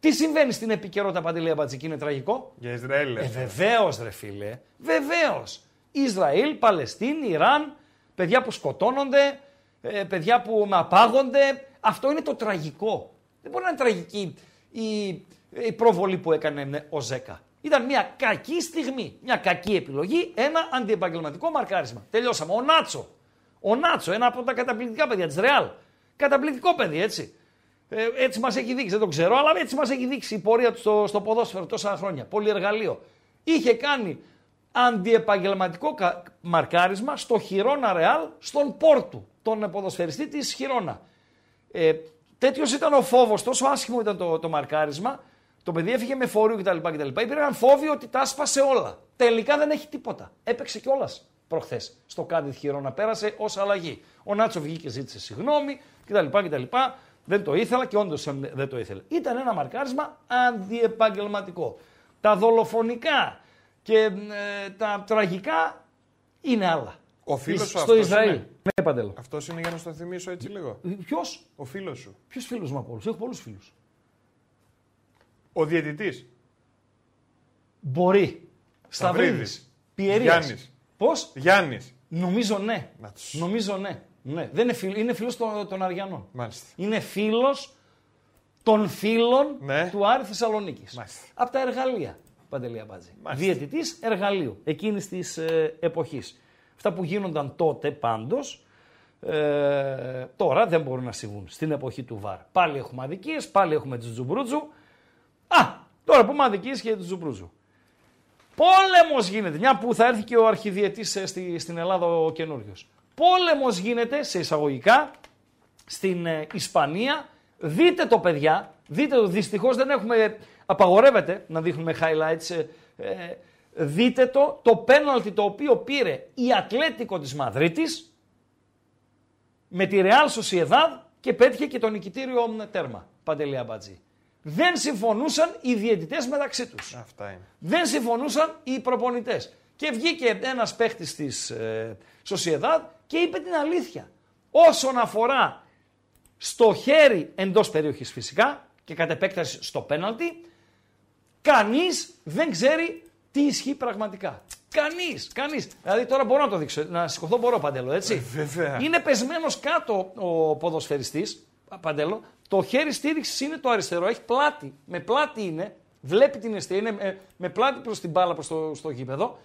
Τι συμβαίνει στην επικαιρότητα Παντελία Μπατζική, είναι τραγικό; Για Ισραήλ. Ε, βεβαίως, ρε φίλε. Βεβαίως. Ισραήλ, Παλαιστίνη, Ιράν, παιδιά που σκοτώνονται, ε, παιδιά που απάγονται. Αυτό είναι το τραγικό. Δεν μπορεί να είναι τραγική η, η προβολή που έκανε ο Ζέκα. Ήταν μια κακή στιγμή, μια κακή επιλογή, ένα αντιεπαγγελματικό μαρκάρισμα. Τελειώσαμε. Ο Νάτσο. Ο Νάτσο, ένα από τα καταπληκτικά παιδιά της Ρεάλ. Καταπληκτικό παιδί, έτσι. Ε, έτσι μας έχει δείξει, δεν το ξέρω, αλλά έτσι μας έχει δείξει η πορεία του στο, στο ποδόσφαιρο τόσα χρόνια. Πολύ εργαλείο. Είχε κάνει αντιεπαγγελματικό μαρκάρισμα στο Χιρόνα Ρεάλ, στον Πόρτου, τον ποδοσφαιριστή της Χιρόνα. Ε, Τέτοιος ήταν ο φόβος, τόσο άσχημο ήταν το, το μαρκάρισμα. Το παιδί έφυγε με φόριο κτλ. κτλ. Υπήρχαν φόβοι ότι τα άσπασε όλα. Τελικά δεν έχει τίποτα. Έπαιξε κιόλας προχθές στο Κάντιθ Χιρόνα. Πέρασε ως αλλαγή. Ο Νάτσο βγήκε και ζήτησε συγγνώμη κτλ. κτλ. Δεν το ήθελα και όντως δεν το ήθελε. Ήταν ένα μαρκάρισμα αντιεπαγγελματικό. Τα δολοφονικά και ε, τα τραγικά είναι άλλα. Ο φίλος σου στο Ισραήλ. Είναι. Ναι, παντέλο. Αυτός είναι για να στο θυμίσω έτσι λίγο. Ποιος; Ο φίλος σου. Ποιος φίλος μου από όλους; Έχω πολλούς φίλους. Ο διαιτητής. Μπορεί. Σταυρίδης. Πιερίας. Γιάννης. Πώς; Γιάννης. Νομίζω ναι. Νομίζω ναι. Ναι. Δεν είναι φίλο είναι φίλος των, των Αριανών. Μάλιστα. Είναι φίλος των φίλων ναι. του Άρη Θεσσαλονίκης. Από τα εργαλεία. Παντελία Μπάτζη. Διαιτητής εργαλείου εκείνης της ε, εποχής. Αυτά που γίνονταν τότε πάντως, ε, τώρα δεν μπορούν να συμβούν στην εποχή του ΒΑΡ. Πάλι έχουμε αδικίες, πάλι έχουμε τους Τζουμπρούτζου. Α, τώρα που έχουμε αδικίες και τους Τζουμπρούτζου. Πόλεμος γίνεται, μια που θα έρθει και ο αρχιδιετής ε, στη, στην Ελλάδα ο καινούριος. Πόλεμος γίνεται σε εισαγωγικά στην ε, Ισπανία. Δείτε το παιδιά, δείτε το. Δυστυχώς δεν έχουμε, απαγορεύεται να δείχνουμε highlights. Ε, δείτε το, το πέναλτι το οποίο πήρε η Ατλέτικο της Μαδρίτης με τη Real Sociedad και πέτυχε και το νικητήριο τέρμα, Παντελία Μπατζή. Δεν συμφωνούσαν οι διαιτητές μεταξύ τους. Αυτά είναι. Δεν συμφωνούσαν οι προπονητές. Και βγήκε ένας παίχτης της ε, Sociedad και είπε την αλήθεια. Όσον αφορά στο χέρι εντός περιοχής φυσικά και κατ' επέκταση στο πέναλτι, κανείς δεν ξέρει τι ισχύει πραγματικά. Κανείς, κανείς. Δηλαδή τώρα μπορώ να το δείξω. Να σηκωθώ μπορώ παντέλο, έτσι. Ε, βέβαια. Είναι πεσμένος κάτω ο ποδοσφαιριστής, παντέλο. Το χέρι στήριξης είναι το αριστερό. Έχει πλάτη. Με πλάτη είναι. Βλέπει την αιστεία. Είναι με, με πλάτη προς την μπάλα, προς το στο γήπεδο.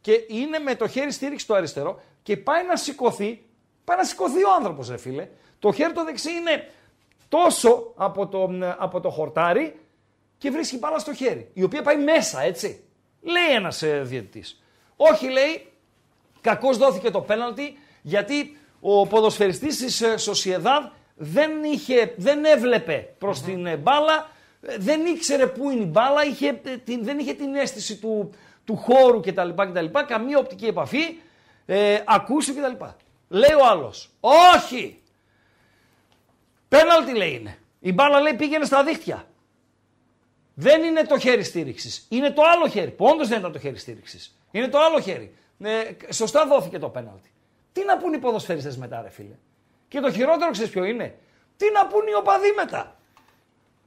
Και είναι με το χέρι στήριξης το αριστερό. Και πάει να σηκωθεί. Πάει να σηκωθεί ο άνθρωπος, ρε φίλε. Το χέρι το δεξί είναι τόσο από το, από το χορτάρι και βρίσκει μπάλα στο χέρι. Η οποία πάει μέσα, έτσι. Λέει ένας ε, διαιτητής. Όχι, λέει, κακώς δόθηκε το πέναλτι γιατί ο ποδοσφαιριστής της Σοσιεδάδ δεν, είχε, δεν έβλεπε προς την ε, μπάλα, ε, δεν ήξερε πού είναι η μπάλα, είχε, την, δεν είχε την αίσθηση του, του χώρου κτλ. κτλ καμία οπτική επαφή, ε, ακούσει κτλ. Λέει ο άλλος, όχι, πέναλτι λέει είναι. Η μπάλα λέει πήγαινε στα δίχτυα. Δεν είναι το χέρι στήριξης. Είναι το άλλο χέρι. Που όντως δεν ήταν το χέρι στήριξης. Είναι το άλλο χέρι. Ε, σωστά δόθηκε το πέναλτι. Τι να πούν οι ποδοσφαιριστές μετά, ρε φίλε; Και το χειρότερο ξέρεις ποιο είναι; Τι να πούν οι οπαδοί μετά;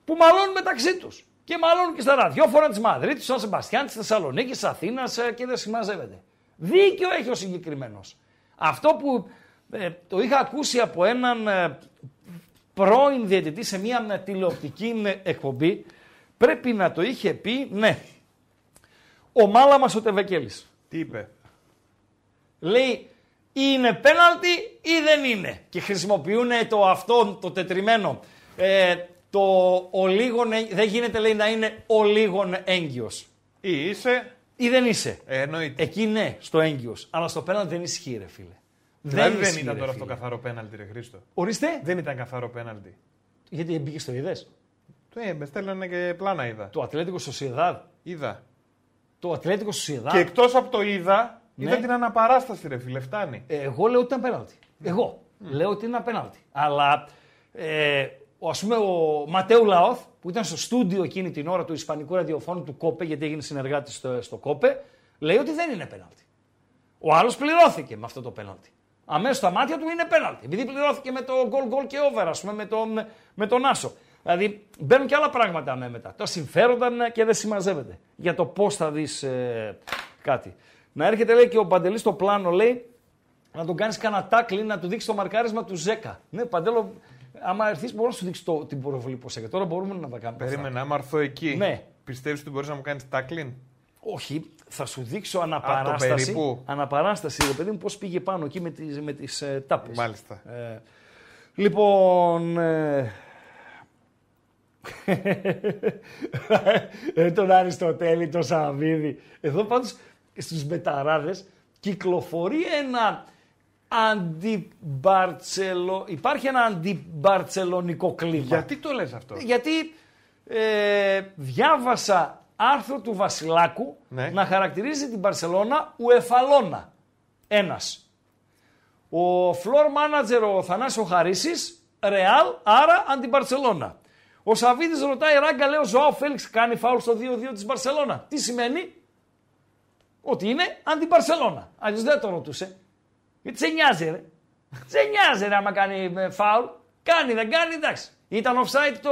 Που μαλώνουν μεταξύ τους. Και μαλώνουν και στα ραδιόφωνα της Μαδρίτης, του Σαν Σεμπαστιάν, τη Θεσσαλονίκης, τη Αθήνας ε, και δεν συμμαζεύεται. Δίκιο έχει ο συγκεκριμένος. Αυτό που ε, το είχα ακούσει από έναν ε, πρώην διαιτητή σε μια τηλεοπτική εκπομπή πρέπει να το είχε πει, ναι. Ο Μάλαμας ο Τεβεκέλης. Τι είπε; Λέει, είναι πέναλτι ή δεν είναι; Και χρησιμοποιούν το αυτό, το τετριμένο. Ε, το ο λίγον, δεν γίνεται λέει να είναι ο λίγον έγκυος. Ή είσαι ή δεν είσαι. Ε, εννοείται. Εκεί ναι, στο έγκυος. Αλλά στο πέναλτι δεν ισχύει ρε φίλε. Δηλαδή δεν, δεν ήταν τώρα αυτό καθαρό πέναλτι ρε Χρήστο. Ορίστε. Δεν ήταν καθαρό πέναλτι. Γιατί μπήκε στο είδες. Το ε, με στέλνανε και πλάνα είδα. Το Ατλέτικο Σοσιεδάδ. Είδα. Το Ατλέτικο Σοσιεδάδ. Και εκτός από το είδα, ναι. είδα την αναπαράσταση, ρε φίλε, φτάνει. Ε, εγώ λέω ότι ήταν πέναλτι. Εγώ λέω ότι είναι ένα πέναλτι. Αλλά ε, ο, ας πούμε, ο Ματέου Λαόθ που ήταν στο στούντιο εκείνη την ώρα του Ισπανικού ραδιοφώνου του Κόπε, γιατί έγινε συνεργάτης στο, στο Κόπε, λέει ότι δεν είναι πέναλτι. Ο άλλος πληρώθηκε με αυτό το πέναλτι. Αμέσως στα μάτια του είναι πέναλτι. Επειδή πληρώθηκε με το γκολ γκολ και over, ας πούμε, με τον, με τον Άσο. Δηλαδή μπαίνουν και άλλα πράγματα με μετά. Τα συμφέροντα ναι, και δεν συμμαζεύεται. Για το πώς θα δεις ε, κάτι. Να έρχεται λέει και ο Παντελής στο πλάνο, λέει, να τον κάνεις κανένα τάκλι, να του δείξεις το μαρκάρισμα του Ζέκα. Ναι, Παντέλο, άμα έρθεις, μπορώ να σου δείξει το, την προβολή πώ έκανε. Τώρα μπορούμε να τα κάνουμε. αυτά. Περίμενα, άμα έρθω εκεί. Ναι. Πιστεύεις ότι μπορείς να μου κάνεις τάκλιν. Όχι, θα σου δείξω αναπαράσταση. περίπου. Αναπαράσταση, ρε παιδί μου, πώς πήγε πάνω εκεί με τις με τις, ε, τάπες. Μάλιστα. Ε, λοιπόν. Ε, ε, τον Αριστοτέλη, τον Σαββίδη. Εδώ πάντως στους μπεταράδες κυκλοφορεί ένα αντιμπαρτσελο... Υπάρχει ένα αντιμπαρτσελονικό κλίμα. Γιατί το λες αυτό; Γιατί ε, διάβασα άρθρο του Βασιλάκου Ναι. να χαρακτηρίζει την Μπαρσελώνα ουεφαλώνα. Ένας. Ο floor manager ο Θανάσιο Χαρίσης, Ρεάλ, άρα αντιμπαρσελώνα. Ο Σαββίδης ρωτάει, ράγκα λέει ο Ζωάο Φέληξ κάνει φάουλ στο 2-2 της Μπαρσελώνα. Τι σημαίνει; Ότι είναι αντιμπαρσελώνα. Αλλιώς δεν το ρωτούσε. Γιατί σε νοιάζει ρε. σε νοιάζει ρε άμα κάνει ε, φάουλ. Κάνει, δεν κάνει, εντάξει. Ήταν offside το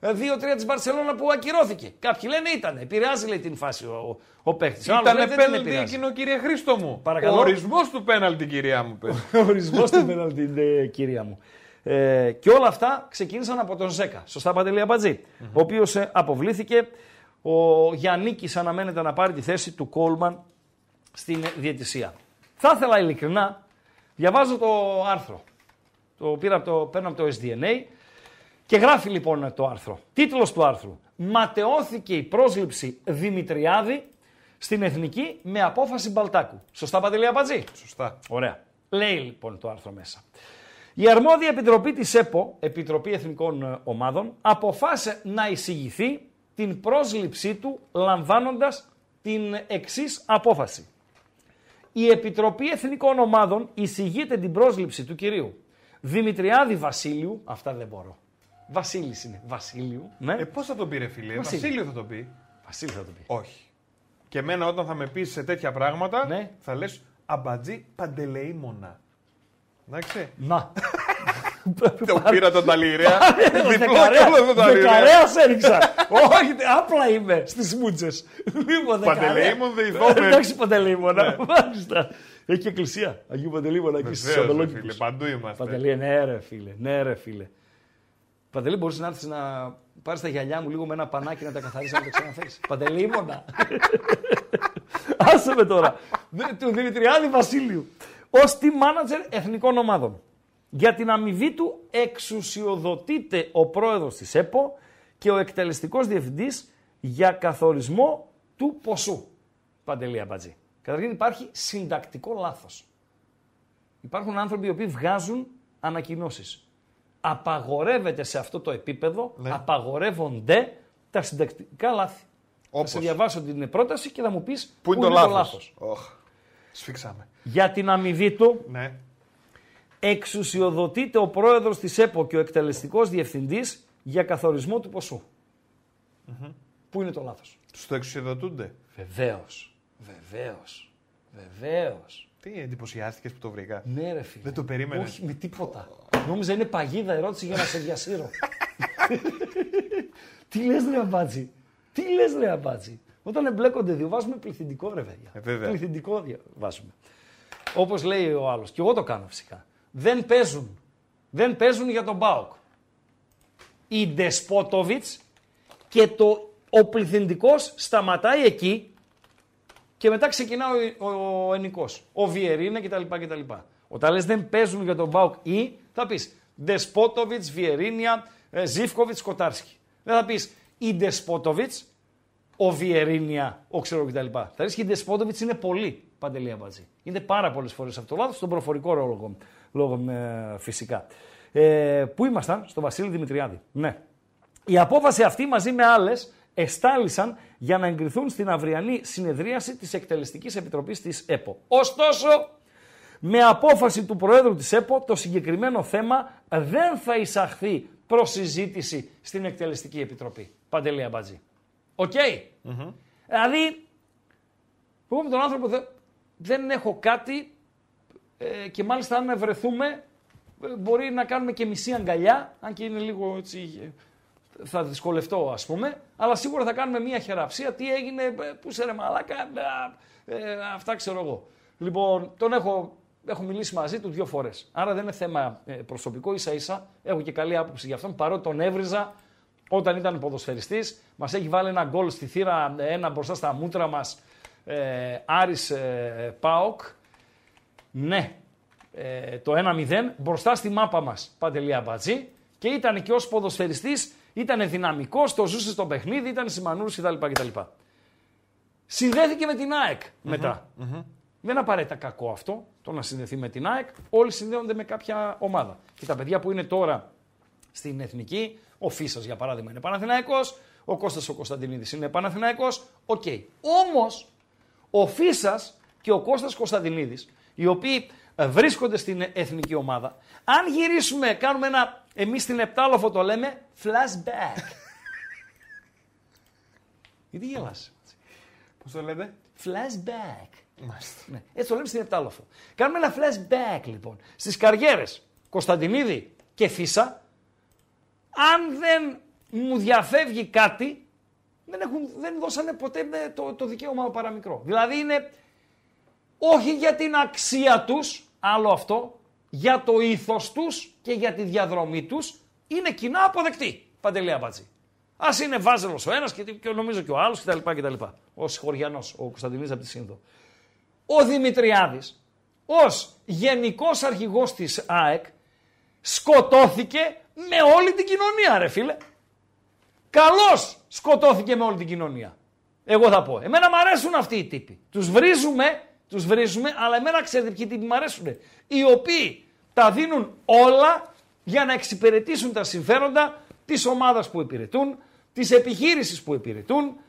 ε, 2-3 της Μπαρσελώνα που ακυρώθηκε. Κάποιοι λένε ήταν. Επηρεάζει λέει την φάση ο, ο, ο παίχτης. Ο άλλος λέει, Ήταν δεν την πέναλτι επηρεάζει. εκείνο, κύριε Χρήστο μου. Παρακαλώ. Ο ορισμός του πέναλτι, κυρία μου. πες. Ο ορισμός του πέναλτι είναι, κυρία μου. Ε, και όλα αυτά ξεκίνησαν από τον Ζέκα. Σωστά, Παντελή Αμπατζή, Ο οποίος αποβλήθηκε. Ο Γιάννικης αναμένεται να πάρει τη θέση του Κόλμαν στην διαιτησία. Θα ήθελα ειλικρινά, διαβάζω το άρθρο. Το πήρα από το, παίρνω από το SDNA και γράφει λοιπόν το άρθρο. Τίτλος του άρθρου. Ματαιώθηκε η πρόσληψη Δημητριάδη στην Εθνική με απόφαση Μπαλτάκου. Σωστά, Παντελή Αμπατζή. Σωστά. Ωραία. Λέει λοιπόν το άρθρο μέσα. Η αρμόδια επιτροπή της ΕΠΟ, Επιτροπή Εθνικών ε, Ομάδων, αποφάσισε να εισηγηθεί την πρόσληψή του λαμβάνοντας την εξής απόφαση. Η Επιτροπή Εθνικών Ομάδων εισηγείται την πρόσληψη του κυρίου Δημητριάδη Βασίλειου, αυτά δεν μπορώ. Βασίλης είναι. Βασίλειου. Ναι. Ε, πώς θα τον πει, ρε φίλε; Βασίλη. Βασίλειο θα τον πει; Βασίλη θα το πει. Όχι. Και εμένα όταν θα με πεις σε τέτοια πράγματα, Ναι. θα λες αμπατζή παντελεήμονα. Εντάξει. Να. Το πήρα τον Ταλιρέα. Διπλό Δεκαρέα, κιόλας τον Ταλιρέα. δεκαρέας σε έριξα. Όχι, απλά είμαι στις μούτσε. Λοιπόν, Παντελεήμων δεϊδόμεν. Εντάξει, Παντελεήμονα. Μάλιστα. Έχει και εκκλησία. Αγίου Παντελεήμονα εκεί στου Βεβαίως, ρε Αμπελόκηπου. φίλε, παντού είμαστε. Παντελή, ναι, ρε φίλε. Ναι, ρε φίλε. Παντελή, μπορείς να έρθεις να πάρεις τα γυαλιά μου λίγο με ένα πανάκι να τα καθαρίσει να τα ξαναφέρει. Παντελεήμονα. Άσε με τώρα. Δε- του Δημητριάδη Βασίλειου. Ω team manager εθνικών ομάδων. Για την αμοιβή του εξουσιοδοτείται ο πρόεδρος της ΕΠΟ και ο εκτελεστικός διευθυντής για καθορισμό του ποσού. Παντελή Αμπατζή. Καταρχήν υπάρχει συντακτικό λάθος. Υπάρχουν άνθρωποι οι οποίοι βγάζουν ανακοινώσεις. Απαγορεύεται σε αυτό το επίπεδο, Ναι. απαγορεύονται τα συντακτικά λάθη. Όπως. Θα σε διαβάσω την πρόταση και θα μου πεις Πού είναι το λάθος; Οχ. Σφίξαμε. Για την αμοιβή του Ναι. Εξουσιοδοτείται ο πρόεδρος της ΕΠΟ και ο εκτελεστικός διευθυντής για καθορισμό του ποσου Πού είναι το λάθος; Τους το εξουσιοδοτούνται. Βεβαίως. Βεβαίως. Βεβαίως. Τι εντυπωσιάστηκες που το βρήκα. Ναι, ρε φίλε. Δεν το περίμενες. Όχι, με τίποτα. Νόμιζα είναι παγίδα ερώτηση για να σε διασύρω. Τι λες ρε αμπάτζι. Τι λες ρε αμπάτζι. Όταν εμπλέκονται δύο βάζουμε πληθυντικό ρε παιδιά. Ε, βέβαια. Πληθυντικό δια- βάζουμε. Όπως λέει ο άλλος. Και εγώ το κάνω φυσικά. Δεν παίζουν. Δεν παίζουν για τον Μπάουκ. Η Ντεσπότοβιτς και το, ο πληθυντικός σταματάει εκεί και μετά ξεκινάει ο, ο, ο ενικός, ο Βιερίνα κτλ. κτλ. Όταν λες δεν παίζουν για τον Μπάουκ ή θα πεις Ντεσπότοβιτς, Βιερίνια, ε, Ζήφκοβιτς, Κοτάρσκι. Δεν θα πεις η Ντεσπότοβιτς, ο Βιερίνια, ο ξέρω κτλ. Θα ρίξει και η Ντεσπότοβιτς είναι πολύ παντελή αμπατζή. Είναι πάρα πολλές φορές αυτό το λάθος, στον προφορικό λόγο, λόγο ε, φυσικά. Ε, πού ήμασταν, στο Βασίλη Δημητριάδη. Ναι. Η απόφαση αυτή μαζί με άλλες εστάλησαν για να εγκριθούν στην αυριανή συνεδρίαση της Εκτελεστικής Επιτροπής της ΕΠΟ. Ωστόσο, με απόφαση του Προέδρου της ΕΠΟ, το συγκεκριμένο θέμα δεν θα εισαχθεί προς συζήτηση στην Εκτελεστική Επιτροπή. Παντελή Αμπατζή. Οκ. Δηλαδή, εγώ με τον άνθρωπο δεν, δεν έχω κάτι ε, και μάλιστα αν βρεθούμε ε, μπορεί να κάνουμε και μισή αγκαλιά, αν και είναι λίγο έτσι, ε, θα δυσκολευτώ ας πούμε, αλλά σίγουρα θα κάνουμε μια χεραψία, τι έγινε, ε, πού σε ρε μαλάκα, ε, αυτά ξέρω εγώ. Λοιπόν, τον έχω, έχω μιλήσει μαζί του δύο φορές, άρα δεν είναι θέμα προσωπικό, ίσα ίσα. Έχω και καλή άποψη για αυτόν, παρότι τον έβριζα όταν ήταν ποδοσφαιριστής, μας έχει βάλει ένα γκολ στη θύρα, ένα μπροστά στα μούτρα μας, ε, Άρης ε, Πάοκ, ναι, ε, το 1-0 μπροστά στη μάπα μας, Παντελή Αμπατζή, και ήταν και ως ποδοσφαιριστής, ήταν δυναμικός, το ζούσε στο παιχνίδι, ήταν σημανούρος κτλ. κτλ. Συνδέθηκε με την ΑΕΚ μετα Δεν είναι απαραίτητα κακό αυτό, το να συνδεθεί με την ΑΕΚ. Όλοι συνδέονται με κάποια ομάδα. Και τα παιδιά που είναι τώρα στην Εθνική, ο Φίσας για παράδειγμα είναι Παναθηναϊκός, ο Κώστας ο Κωνσταντινίδης είναι Παναθηναϊκός, OK. Okay. Όμως, ο Φίσας και ο Κώστας Κωνσταντινίδης, οι οποίοι ε, βρίσκονται στην εθνική ομάδα, αν γυρίσουμε, κάνουμε ένα, εμείς στην Επτάλοφο το λέμε, flashback. Γιατί γελάς. Πώς το λέτε; Flashback. Μάλιστα. Ναι, έτσι το λέμε στην Επτάλοφο. Κάνουμε ένα flashback λοιπόν στις καριέρες Κωνσταντινίδη και Φίσα. Αν δεν μου διαφεύγει κάτι, δεν, έχουν, δεν δώσανε ποτέ το, το δικαίωμα παραμικρό. Δηλαδή είναι όχι για την αξία τους, άλλο αυτό, για το ήθος τους και για τη διαδρομή τους, είναι κοινά αποδεκτή. Παντελή Αμπατζή. Α είναι βάζελος ο ένας και, και νομίζω και ο άλλος κτλ. κτλ. Ο Σιχωριανό, ο Κωνσταντινίδης από τη Σύνδο. Ο Δημητριάδης, ως γενικός αρχηγός της ΑΕΚ, σκοτώθηκε με όλη την κοινωνία, ρε φίλε. Καλώς σκοτώθηκε με όλη την κοινωνία. Εγώ θα πω. Εμένα μου αρέσουν αυτοί οι τύποι. Τους βρίζουμε, τους βρίζουμε, αλλά εμένα ξέρετε ποιοι τύποι μου αρέσουν. Οι οποίοι τα δίνουν όλα για να εξυπηρετήσουν τα συμφέροντα της ομάδας που υπηρετούν, της επιχείρησης που υπηρετούν,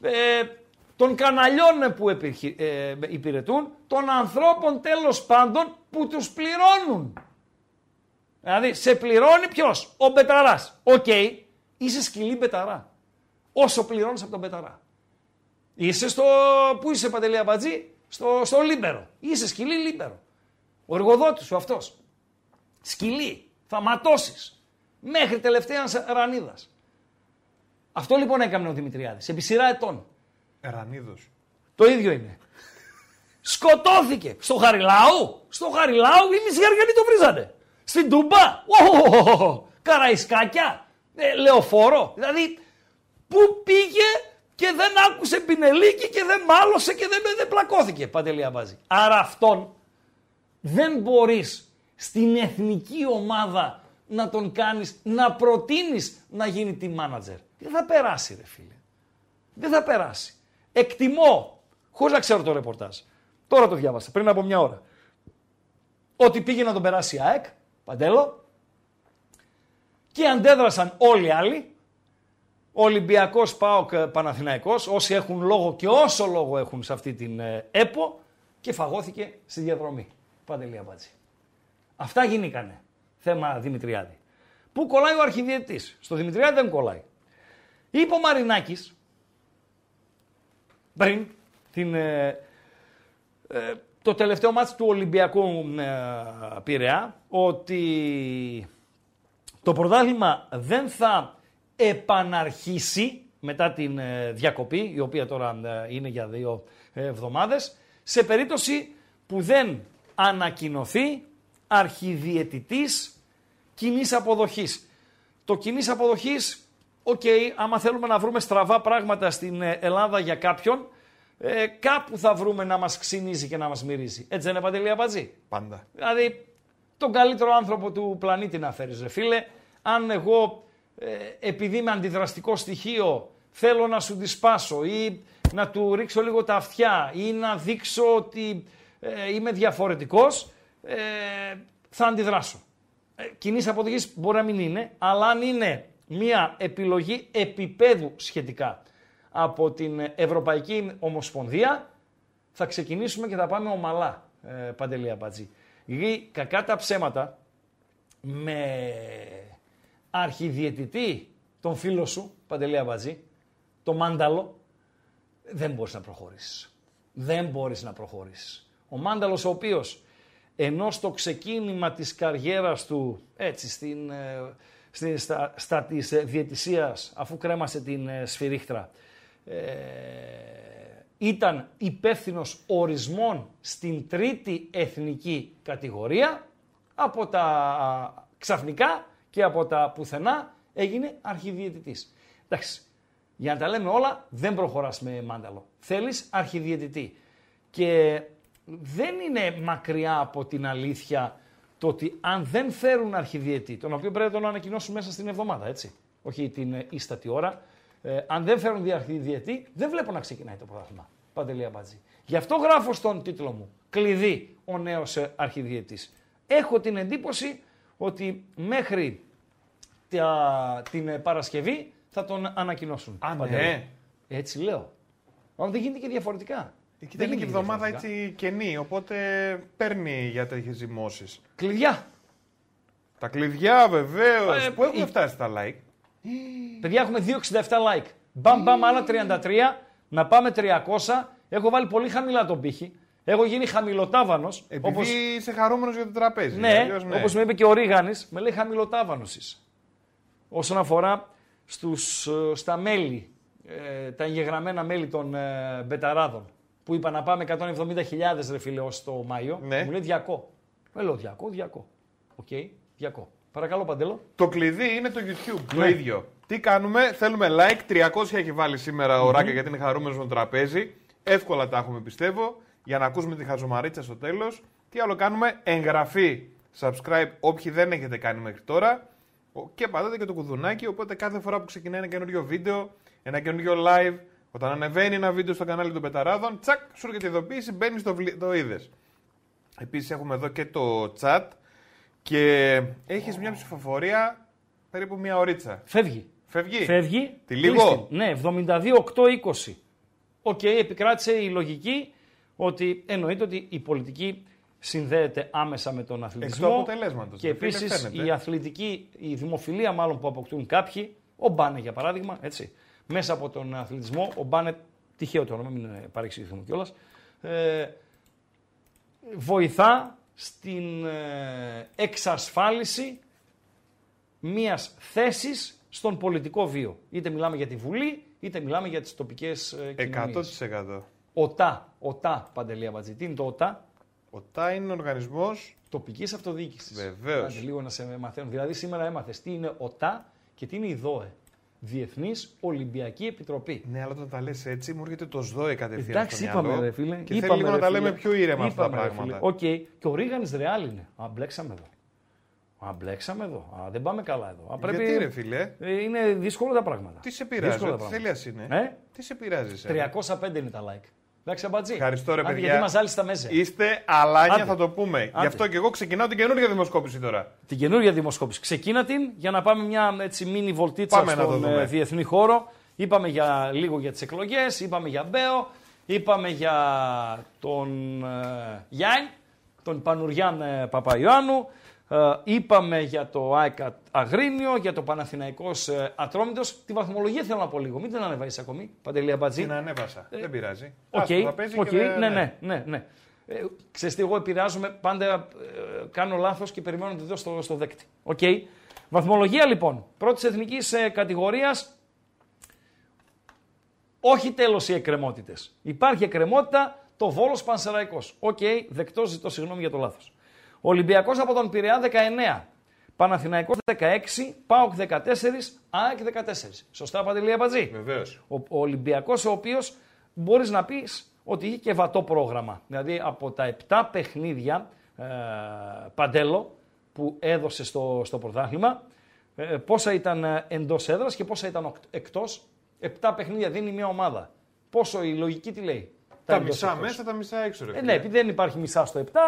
ε, των καναλιών που ε, υπηρετούν, των ανθρώπων τέλος πάντων που τους πληρώνουν. Δηλαδή, σε πληρώνει ποιος, ο Μπεταράς. Οκ, είσαι σκυλί Μπεταρά. Όσο πληρώνεις από τον Μπεταρά. Είσαι στο. Πού είσαι, Παντελή Αμπατζή, στο, στο Λίμπερο. Είσαι σκυλί Λίμπερο. Ο εργοδότης σου αυτός. Σκυλί. Θα ματώσει. Μέχρι τελευταία ρανίδας. Αυτό λοιπόν έκανε ο Δημητριάδης. Επί σειρά ετών. Ρανίδος. Το ίδιο είναι. Σκοτώθηκε στο Χαριλάου. Στο Χαριλάου οι μισοί Αρειανοί το βρίζανε. Στην Τούμπα. Καραϊσκάκη. Ε, λεωφόρο. Δηλαδή, πού πήγε και δεν άκουσε πινελίκι και δεν μάλωσε και δεν, δεν πλακώθηκε. Παντελή Αμπάζη. Άρα αυτόν δεν μπορείς στην εθνική ομάδα να τον κάνεις, να προτείνεις να γίνει team manager. Δεν θα περάσει ρε φίλε. Δεν θα περάσει. Εκτιμώ, χωρίς να ξέρω το ρεπορτάζ, τώρα το διάβασα πριν από μια ώρα, ότι πήγε να τον περάσει η ΑΕΚ, Παντέλο, και αντέδρασαν όλοι οι άλλοι, Ολυμπιακός ΠΑΟΚ Παναθηναϊκός, όσοι έχουν λόγο και όσο λόγο έχουν σε αυτή την ε, ΕΠΟ και φαγώθηκε στη διαδρομή. Παντελή Αμπάτζη. Αυτά γίνηκανε. Θέμα Δημητριάδη. Πού κολλάει ο αρχιδιετής. Στο Δημητριάδη δεν κολλάει. Είπε ο Μαρινάκης, πριν την, ε, ε, το τελευταίο μάτι του Ολυμπιακού ε, Πειραιά, ότι το πρωτάθλημα δεν θα επαναρχίσει μετά την ε, διακοπή, η οποία τώρα ε, είναι για δύο εβδομάδες, σε περίπτωση που δεν ανακοινωθεί αρχιδιαιτητής κοινής αποδοχής. Το κοινής αποδοχής, OK, okay, άμα θέλουμε να βρούμε στραβά πράγματα στην ε, Ελλάδα για κάποιον, ε, κάπου θα βρούμε να μας ξυνίζει και να μας μυρίζει. Έτσι δεν είναι Παντελή Αμπατζή. Πάντα. Δηλαδή, τον καλύτερο άνθρωπο του πλανήτη να φέρεις, ρε φίλε. Αν εγώ, ε, επειδή είμαι αντιδραστικό στοιχείο, θέλω να σου δισπάσω ή να του ρίξω λίγο τα αυτιά ή να δείξω ότι ε, είμαι διαφορετικός, ε, θα αντιδράσω. Ε, κοινής αποδοχής μπορεί να μην είναι, αλλά αν είναι μια επιλογή επίπεδου σχετικά από την Ευρωπαϊκή Ομοσπονδία, θα ξεκινήσουμε και θα πάμε ομαλά, ε, Παντελία Μπατζή. Γιατί κακά τα ψέματα με αρχιδιαιτητή τον φίλο σου, Παντελή Αμπατζή, το Μάνταλο, δεν μπορείς να προχωρήσεις. Δεν μπορείς να προχωρήσεις. Ο Μάνταλος ο οποίος ενώ στο ξεκίνημα της καριέρας του, έτσι, στην, ε, στην, στα, στα της ε, διαιτησίας, αφού κρέμασε την ε, σφυρίχτρα, ε, ήταν υπεύθυνος ορισμών στην τρίτη εθνική κατηγορία, από τα ξαφνικά και από τα πουθενά έγινε αρχιδιαιτητής. Εντάξει, για να τα λέμε όλα, δεν προχωράς με μάνταλο. Θέλεις αρχιδιαιτητή. Και δεν είναι μακριά από την αλήθεια το ότι αν δεν φέρουν αρχιδιαιτή, τον οποίο πρέπει να τον ανακοινώσουν μέσα στην εβδομάδα, έτσι, όχι την ε, ίστατη ώρα, ε, αν δεν φέρουν αρχιδιαιτή, δεν βλέπω να ξεκινάει το πρωτάθλημα. Παντελή Αμπατζή. Γι' αυτό γράφω στον τίτλο μου, κλειδί ο νέος ε, αρχιδιαιτής. Έχω την εντύπωση ότι μέχρι την ε, Παρασκευή θα τον ανακοινώσουν. Α, ναι. Έτσι λέω. Αλλά δεν γίνεται και διαφορετικά. Εκεί δεν είναι και εβδομάδα έτσι κενή, οπότε παίρνει για τέτοιες ζυμώσεις. Κλειδιά. Τα κλειδιά βεβαίως. Ε, Πού έχουν φτάσει τα like; Παιδιά έχουμε 267 like. Μπαμ μπαμ άλλα 33. Να πάμε 300. Έχω βάλει πολύ χαμηλά τον πύχη. Έχω γίνει χαμηλοτάβανος. Επειδή όπως... είσαι χαρούμενος για το τραπέζι. Ναι, ναι. όπως με είπε και ο Ρίγανης, με λέει χαμηλοτάβανο Όσον αφορά στους, ε, στα μέλη, ε, τα εγγεγραμμένα μέλη των ε, Μπεταράδων, που είπα να πάμε 170.000 ρε φίλε ως το Μάιο, ναι. μου λέει 200. Με λέω 200, 200. Οκ, 200. Παρακαλώ Παντέλο. Το κλειδί είναι το YouTube, το ναι. ίδιο. Τι κάνουμε, θέλουμε like, 300 έχει βάλει σήμερα ο Ράκα γιατί είναι χαρούμενος με το τραπέζι. Εύκολα τα έχουμε πιστεύω, για να ακούσουμε τη χαζομαρίτσα στο τέλος. Τι άλλο κάνουμε, εγγραφή, subscribe όποιοι δεν έχετε κάνει μέχρι τώρα και πατάτε και το κουδουνάκι, οπότε κάθε φορά που ξεκινάει ένα καινούριο βίντεο, ένα καινούριο live, όταν ανεβαίνει ένα βίντεο στο κανάλι των Μπεταράδων, τσακ, σου έρχεται η ειδοποίηση, μπαίνει στο το είδες. Επίσης έχουμε εδώ και το chat και έχεις μια ψηφοφορία περίπου μια ωρίτσα. Φεύγει. Φεύγει; Φεύγει. Τη λίγο; Ναι, 72-8-20. Οκ, επικράτησε η λογική ότι εννοείται ότι η πολιτική συνδέεται άμεσα με τον αθλητισμό. Και επίσης η αθλητική, η δημοφιλία μάλλον που αποκτούν κάποιοι, ο Μπάνε για παράδειγμα, έτσι, μέσα από τον αθλητισμό, ο Μπάνε, τυχαίο το όνομα, μην παρεξηγηθούμε κιόλας, ε, βοηθά στην ε, εξασφάλιση μιας θέσης στον πολιτικό βίο. Είτε μιλάμε για τη Βουλή, είτε μιλάμε για τις τοπικές ε, κοινωνίες. 100%. ΟΤΑ, ΟΤΑ, Παντελή Αμπατζή. Τι είναι το ΟΤΑ; Ο ΤΑ είναι οργανισμός τοπικής αυτοδιοίκησης. Βεβαίως. λίγο να σε μαθαίνουν. Δηλαδή, σήμερα έμαθες τι είναι ο ΤΑ και τι είναι η ΔΟΕ. Διεθνής Ολυμπιακή Επιτροπή. Ναι, αλλά όταν τα λες έτσι, μου έρχεται το ΣΔΟΕ κατευθείαν. Εντάξει, στο είπαμε, ρε φίλε. Και είπαμε, θέλει λίγο να τα λέμε πιο ήρεμα αυτά τα πράγματα. OK. Okay. Και ο Ρίγανης Ρεάλ είναι. Α, μπλέξαμε εδώ. Α, μπλέξαμε εδώ. Α, δεν πάμε καλά εδώ. Α, πρέπει... Γιατί ρε φίλε; Ε, είναι δύσκολα τα πράγματα. Τι σε πειράζει, τι είναι. Ε; Τι σε πειράζει. 305 είναι τα like. Εντάξει, αμπατζή. Ευχαριστώ, ρε παιδιά. Γιατί μας τα μέσα. Είστε αλάνια, θα το πούμε. Άντε. Γι' αυτό και εγώ ξεκινάω την καινούργια δημοσκόπηση τώρα. Την καινούργια δημοσκόπηση. Ξεκίνα την για να πάμε μια έτσι μίνι βολτίτσα πάμε στον ε, διεθνή χώρο. Είπαμε για, λίγο για τις εκλογές, είπαμε για Μπέο, είπαμε για τον ε, Γιάννη, τον Πανουριάν ε, Παπαϊωάννου. Ε, είπαμε για το ΑΕΚ Αγρίνιο, για το Παναθηναϊκός ε, Ατρόμητος. Τη βαθμολογία θέλω να πω λίγο. Μην την ανεβάσεις ακόμη, Παντελή Αμπατζή. Την ανέβασα. Ε, δεν πειράζει. OK, okay, okay, ναι, ναι, ναι, ναι. Ε, ξέρεις τι, εγώ επηρεάζομαι, πάντα ε, κάνω λάθος και περιμένω να τη δω στο, στο δέκτη. Okay. Βαθμολογία λοιπόν, πρώτης εθνικής ε, κατηγορίας, όχι τέλος οι εκκρεμότητες. Υπάρχει εκκρεμότητα, το Βόλος Πανσεραϊκός. OK, okay, δεκτός, ζητώ συγγνώμη για το λάθος. Ολυμπιακός από τον Πειραιά 19. Παναθηναϊκός 16, ΠΑΟΚ 14, ΑΕΚ 14. Σωστά, Παντελή Αμπατζή. Βεβαίως. Ο, ο Ολυμπιακός, ο οποίος μπορείς να πεις ότι είχε και βατό πρόγραμμα. Δηλαδή από τα 7 παιχνίδια ε, Παντέλο που έδωσε στο, στο πρωτάθλημα, ε, πόσα ήταν ε, εντός έδρας και πόσα ήταν εκτός. 7 παιχνίδια δίνει μια ομάδα. Πόσο η λογική τι λέει; Τα, τα μισά μέσα, τα μισά έξω. Ρε, ε, ναι, επειδή δεν υπάρχει μισά στο 7,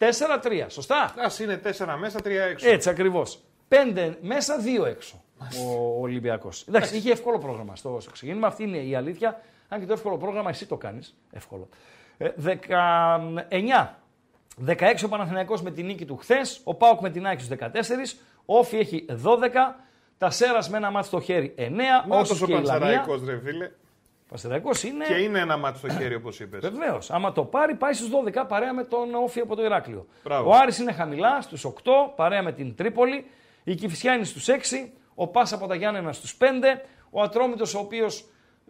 4-3. Σωστά; Α είναι 4 μέσα, 3 έξω. Έτσι ακριβώς. 5 μέσα, 2 έξω. Ο Ολυμπιακός. Εντάξει, είχε εύκολο πρόγραμμα στο, στο ξεκίνημα. Αυτή είναι η αλήθεια. Αν και το εύκολο πρόγραμμα εσύ το κάνεις. Εύκολο. 19. 16 ο Παναθηναϊκός με την νίκη του χθες, ο Πάοκ με την άκρη στους 14, ο Όφη έχει 12, Τα Σέρας με ένα μάτι στο χέρι 9. Μάτω Όσο ο και η Λαμία. Πανσεραϊκός ρε φίλε. Πανσεραϊκός είναι. Και είναι ένα μάτι στο χέρι όπως είπες. Βεβαίως. Άμα το πάρει, πάει στους 12 παρέα με τον Όφη από το Ηράκλειο. Μπράβο. Ο Άρης είναι χαμηλά στους 8 παρέα με την Τρίπολη. Η Κυφυσιά είναι στους 6. Ο Πάσα από τα Γιάννενα στους 5. Ο Ατρόμητος, ο οποίος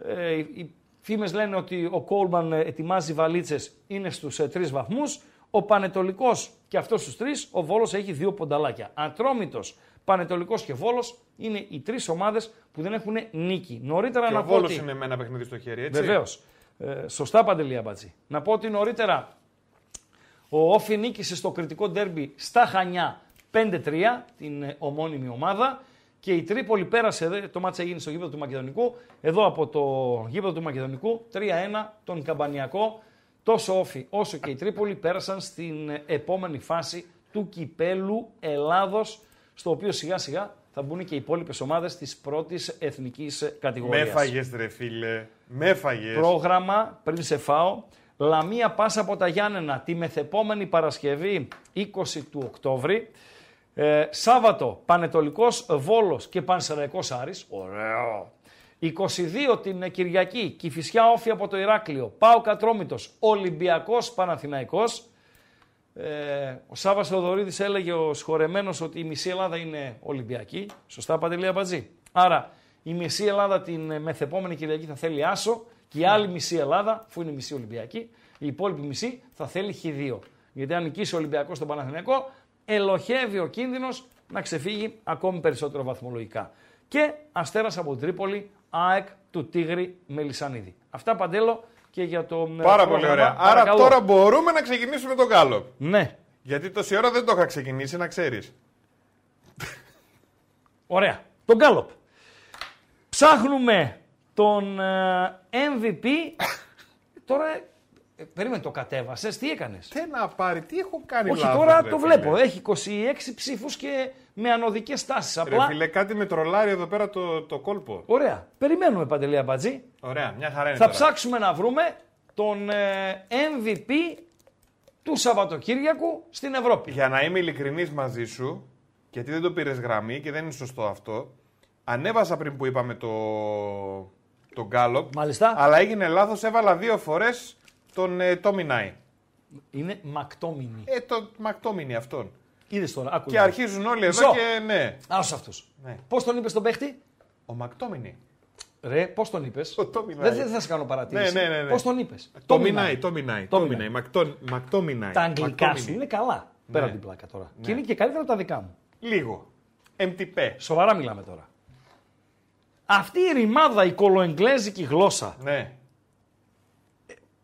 ε, οι φήμες λένε ότι ο Κόλμαν ε, ετοιμάζει βαλίτσες, είναι στους 3 βαθμούς. Ο Πανετολικός και αυτός στους 3. Ο Βόλος έχει δύο πονταλάκια. Ατρόμητος, Πανετολικός και Βόλος είναι οι τρεις ομάδες που δεν έχουν νίκη. Νωρίτερα Και να ο πω Βόλος ότι... είναι με ένα παιχνίδι στο χέρι, έτσι; Βεβαίως. Ε, σωστά παντελή Αμπατζή. Να πω ότι νωρίτερα ο Όφη νίκησε στο κριτικό ντέρμπι στα Χανιά 5-3 την ε, ομώνυμη ομάδα και η Τρίπολη πέρασε, δε, το μάτσα έγινε στο γήπεδο του Μακεδονικού, εδώ από το γήπεδο του Μακεδονικού 3-1 τον Καμπανιακό. Τόσο Όφη όσο και η Τρίπολη πέρασαν στην ε, επόμενη φάση του κυπέλου Ελλάδος στο οποίο σιγά σιγά θα μπουν και οι υπόλοιπες ομάδες της πρώτης εθνικής κατηγορίας. Με φαγες, ρε φίλε. Με φαγες. Πρόγραμμα πριν σε φάω. Λαμία πάσα από τα Γιάννενα τη μεθεπόμενη Παρασκευή 20 του Οκτώβρη. Ε, Σάββατο Πανετολικός Βόλος και Πανσεραϊκός Άρης. Ωραίο. 22 την Κυριακή Κηφισιά Όφη από το Ηράκλειο. Πάο Κατρόμητος Ολυμπιακός Παναθηναϊκός. Ε, ο Σάββας Θεοδωρίδης έλεγε ο σχορεμένος ότι η μισή Ελλάδα είναι Ολυμπιακή. Σωστά Παντελή Αμπατζή; Άρα η μισή Ελλάδα την ε, μεθεπόμενη Κυριακή θα θέλει άσο και η άλλη μισή Ελλάδα, αφού είναι μισή Ολυμπιακή, η υπόλοιπη μισή θα θέλει χ2. Γιατί αν νικήσει ο Ολυμπιακός στον Παναθηναϊκό, ελοχεύει ο κίνδυνος να ξεφύγει ακόμη περισσότερο βαθμολογικά. Και αστέρας από την Τρίπολη, ΑΕΚ του Τίγρη Μελισανίδη. Αυτά παντέλο και για το ε, Πάρα πολύ πρόγραμμα. ωραία. Άρα Παρακαλώ. τώρα μπορούμε να ξεκινήσουμε τον Γκάλοπ. Ναι, Γιατί τόση ώρα δεν το είχα ξεκινήσει, να ξέρεις. Ωραία. Τον Γκάλοπ. Ψάχνουμε τον ε, MVP. Τώρα, ε, περίμενε, το κατέβασες, τι έκανες; Τι να πάρει, τι έχω κάνει Όχι, λάθος, τώρα ρε το φίλε. βλέπω. Έχει 26 ψήφους και με ανωδικές τάσεις. Ρε Απλά, φίλε, κάτι με τρολάρει εδώ πέρα το, το κόλπο. ωραία. Περιμένουμε, Παντελή Αμπατζή. Ωραία, μια χαρά είναι Θα τώρα. ψάξουμε να βρούμε τον ε, MVP του Σαββατοκύριακου στην Ευρώπη. Για να είμαι ειλικρινής μαζί σου, γιατί δεν το πήρες γραμμή και δεν είναι σωστό αυτό. Ανέβασα πριν που είπαμε το, το Γκάλοπ. Μάλιστα. Αλλά έγινε λάθος, έβαλα δύο φορές τον ε, Τόμι Νάι. Είναι Μακτόμινι. Ε, το Μακτόμινι αυτόν. Είδες τώρα, άκου. Και αρχίζουν όλοι εδώ Μισό. και ναι. Άσου αυτούς. Ναι. Πώς τον είπες τον παίχτη; Ο Μακτόμινι. Ρε, πώς τον είπες; Ο Τόμι δεν, Νάι. δεν θα σε κάνω παρατήρηση. Ναι, ναι, ναι, ναι. Πώς τον είπες; Τόμι Νάι, Τόμι Νάι. Τόμι Τόμι Νάι. Νάι. Μακτό- Μακτόμι Νάι. Τα αγγλικά Μακτόμινι. σου είναι καλά. Πέρα από την πλάκα τώρα. Και είναι και καλύτερα από τα δικά μου. Λίγο. MVP. Σοβαρά μιλάμε τώρα. Αυτή η ρημάδα, η κολοεγγλέζικη γλώσσα Ναι.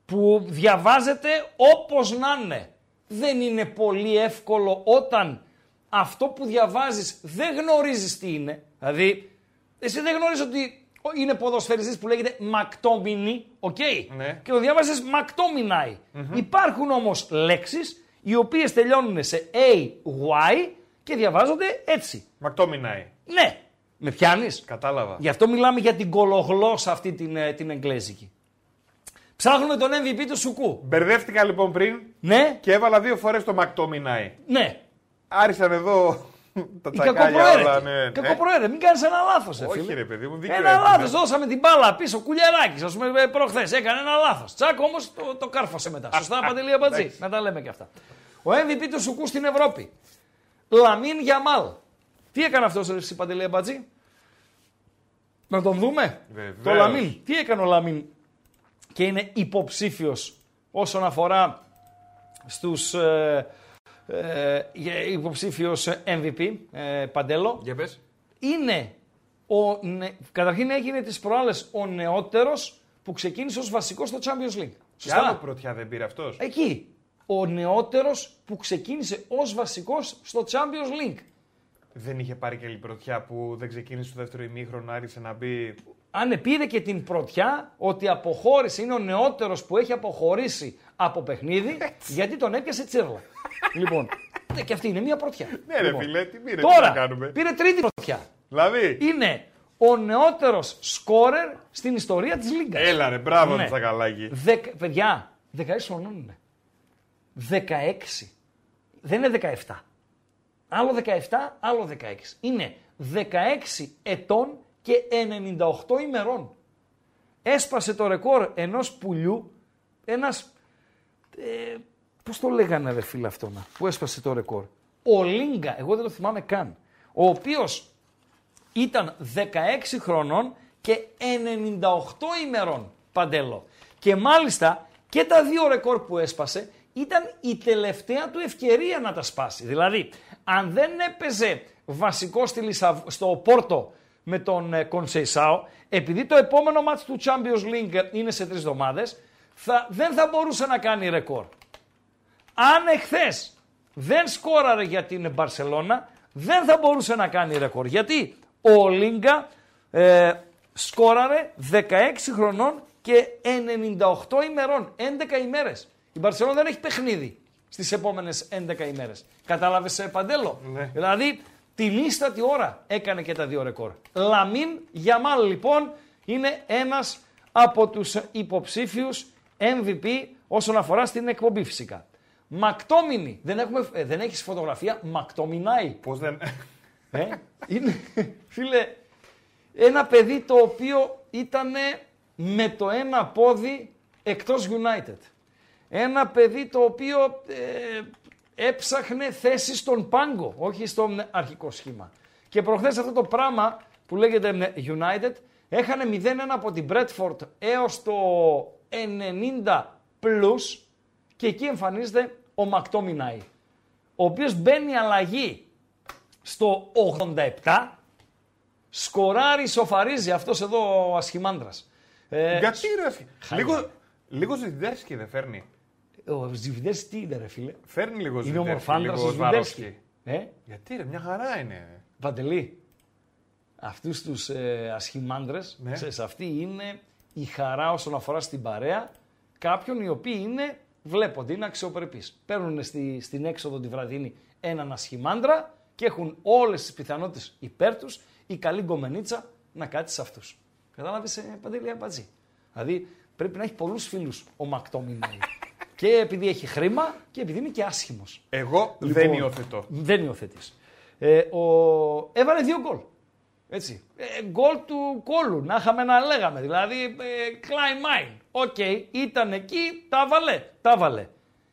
που διαβάζεται όπως να είναι. Δεν είναι πολύ εύκολο όταν αυτό που διαβάζεις δεν γνωρίζεις τι είναι. Δηλαδή, εσύ δεν γνωρίζεις ότι είναι ποδοσφαιριστής που λέγεται Μακτόμινι, οκ; Ναι. Και το διάβαζες Μακτόμινάι. Υπάρχουν όμως λέξεις οι οποίες τελειώνουν σε A-Y και διαβάζονται έτσι. Μακτόμι Νάι. Ναι, με πιάνεις; Κατάλαβα. Γι' αυτό μιλάμε για την κολογλώσσα αυτή την, ε, την εγγλέζικη. Ψάχνουμε τον MVP του Σουκού. Μπερδεύτηκα λοιπόν πριν Ναι, και έβαλα δύο φορές το Μακτόμι Νάι. ναι. Άρχισαν εδώ τα Η τσακάλια όλα. κακοπροαίρετη. Ναι, ναι. Κακοπροαίρετη. Μην κάνεις ένα λάθος, Όχι φίλε. ρε παιδί μου, δίκιο Ένα έχεις, λάθος. ναι. Δώσαμε την μπάλα πίσω. Κουλιαράκι, ας πούμε, προχθές. Έκανε ένα λάθος. Τσακ όμως το, το κάρφωσε μετά. Σωστά, Παντελή Αμπατζή; Να τα λέμε και αυτά. Ο MVP του Σουκού στην Ευρώπη. Λαμίν Γιαμάλ. Τι έκανε αυτός ο Παντελή Αμπατζή; Να τον δούμε; Βεβαίως. Το Λαμίν. Τι έκανε ο Λαμίν; Και είναι υποψήφιος όσον αφορά στους ε, ε, για- υποψήφιος MVP, ε, Παντέλο. Για πες. Είναι, ο, νε, καταρχήν έγινε τις προάλλες ο νεότερος που ξεκίνησε ως βασικός στο Champions League. Και άλλο Σωστά. πρωτιά δεν πήρε αυτός. Εκεί. Ο νεότερος που ξεκίνησε ως βασικός στο Champions League. Δεν είχε πάρει και άλλη πρωτιά που δεν ξεκίνησε το δεύτερο ημίχρονο, άρχισε να μπει. Αν πήρε και την πρωτιά ότι αποχώρησε, είναι ο νεότερος που έχει αποχωρήσει από παιχνίδι γιατί τον έπιασε τσίρλα. λοιπόν, ναι, και αυτή είναι μια πρωτιά. Ναι, ρε λοιπόν, φίλε, τι πήρε, τι Τώρα, να κάνουμε; πήρε τρίτη πρωτιά. Δηλαδή; Είναι ο νεότερος σκόρερ στην ιστορία της Λίγκας. Έλα ρε, μπράβο Ναι. το τσακαλάκι. Δεκα- παιδιά, 16 χρονών είναι. 16. Δεν είναι 17. άλλο 17, άλλο 16. Είναι 16 ετών και 98 ημερών. Έσπασε το ρεκόρ ενός πουλιού, ένας, ε, πώς το λέγανε ρε φίλε αυτό να, που έσπασε το ρεκόρ. Ο Λίγκα, εγώ δεν το θυμάμαι καν, ο οποίος ήταν 16 χρονών και 98 ημερών παντέλο. Και μάλιστα και τα δύο ρεκόρ που έσπασε ήταν η τελευταία του ευκαιρία να τα σπάσει. Δηλαδή, αν δεν έπαιζε βασικό στη στο Πόρτο με τον ε, Κονσεϊσάο, επειδή το επόμενο μάτς του Champions League είναι σε τρεις εβδομάδες, θα, δεν θα μπορούσε να κάνει ρεκόρ. Αν εχθές δεν σκόραρε για την Μπαρσελώνα, δεν θα μπορούσε να κάνει ρεκόρ. Γιατί ο Λίγκα ε, σκόραρε 16 χρονών και 98 ημερών, 11 ημέρες. Η Μπαρσελόνα δεν έχει παιχνίδι στις επόμενες 11 ημέρες. Κατάλαβες σε παντέλο; Ναι. Δηλαδή τη τη ώρα έκανε και τα δύο ρεκόρ. Λαμίν Γιαμάλ λοιπόν είναι ένας από τους υποψήφιους MVP όσον αφορά στην εκπομπή φυσικά. Μακτόμινι. Δεν, έχουμε, ε, δεν έχεις φωτογραφία. Μακτόμινάι. Πώς δεν... Ε, είναι, φίλε, ένα παιδί το οποίο ήταν με το ένα πόδι εκτός United. Ένα παιδί το οποίο ε, έψαχνε θέση στον πάγκο, όχι στο αρχικό σχήμα. Και προχθές αυτό το πράγμα που λέγεται United έχανε 0-1 από την Bradford έως το 90 plus και εκεί εμφανίζεται ο Μακτόμινάη, ο οποίος μπαίνει αλλαγή στο 87, σκοράρει, σοφαρίζει αυτός εδώ ο ασχημάντρας. Ε, Γιατί ρε, λίγο, λίγο Ζιντέρσκι δεν φέρνει. Ο Ζιβιδέρσκι τι είναι ρε φίλε. Φέρνει λίγο Είναι ομορφάντρας ο Ζιντέρσκι. Ε; Γιατί ρε, μια χαρά είναι. Παντελή, αυτούς τους ε, ασχημάντρες, Ναι. ξέρεις, αυτή είναι η χαρά όσον αφορά στην παρέα κάποιων οι οποίοι είναι, βλέπονται, είναι αξιοπρεπείς. Παίρνουν στη, στην έξοδο τη βραδινή έναν ασχημάντρα και έχουν όλες τις πιθανότητες υπέρ τους η καλή γκομενίτσα να κάτσει σε αυτούς. Κατάλαβες, ε, Παντελή Αμπατζή. Δηλαδή πρέπει να έχει πολλούς φίλους ο Μακτόμινεϊ. και επειδή έχει χρήμα και επειδή είναι και άσχημος. Εγώ Λοιπόν, δεν υιοθετώ. Δεν υιοθετείς. Ε, ο... Έβαλε δύο γκολ. Έτσι. Ε, γκολ του κώλου, να είχαμε να λέγαμε. Δηλαδή, ε, κλάιν μάιν. Οκ, ήταν εκεί, τα 'βαλε. Τα 'βαλε.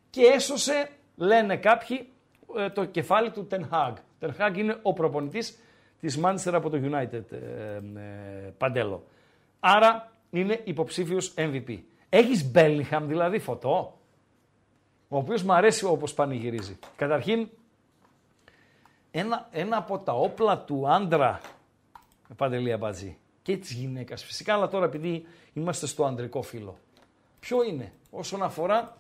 Και έσωσε, λένε κάποιοι, ε, το κεφάλι του Ten Hag. Ten Hag είναι ο προπονητής της Manchester από το United, ε, ε, Παντέλο. Άρα είναι υποψήφιος MVP. Έχεις Bellingham δηλαδή φωτό, ο οποίος μου αρέσει όπως πανηγυρίζει. Καταρχήν, ένα, ένα από τα όπλα του άντρα, Παντελή Αμπατζή, και της γυναίκας φυσικά, αλλά τώρα επειδή είμαστε στο ανδρικό φύλλο. Ποιο είναι όσον αφορά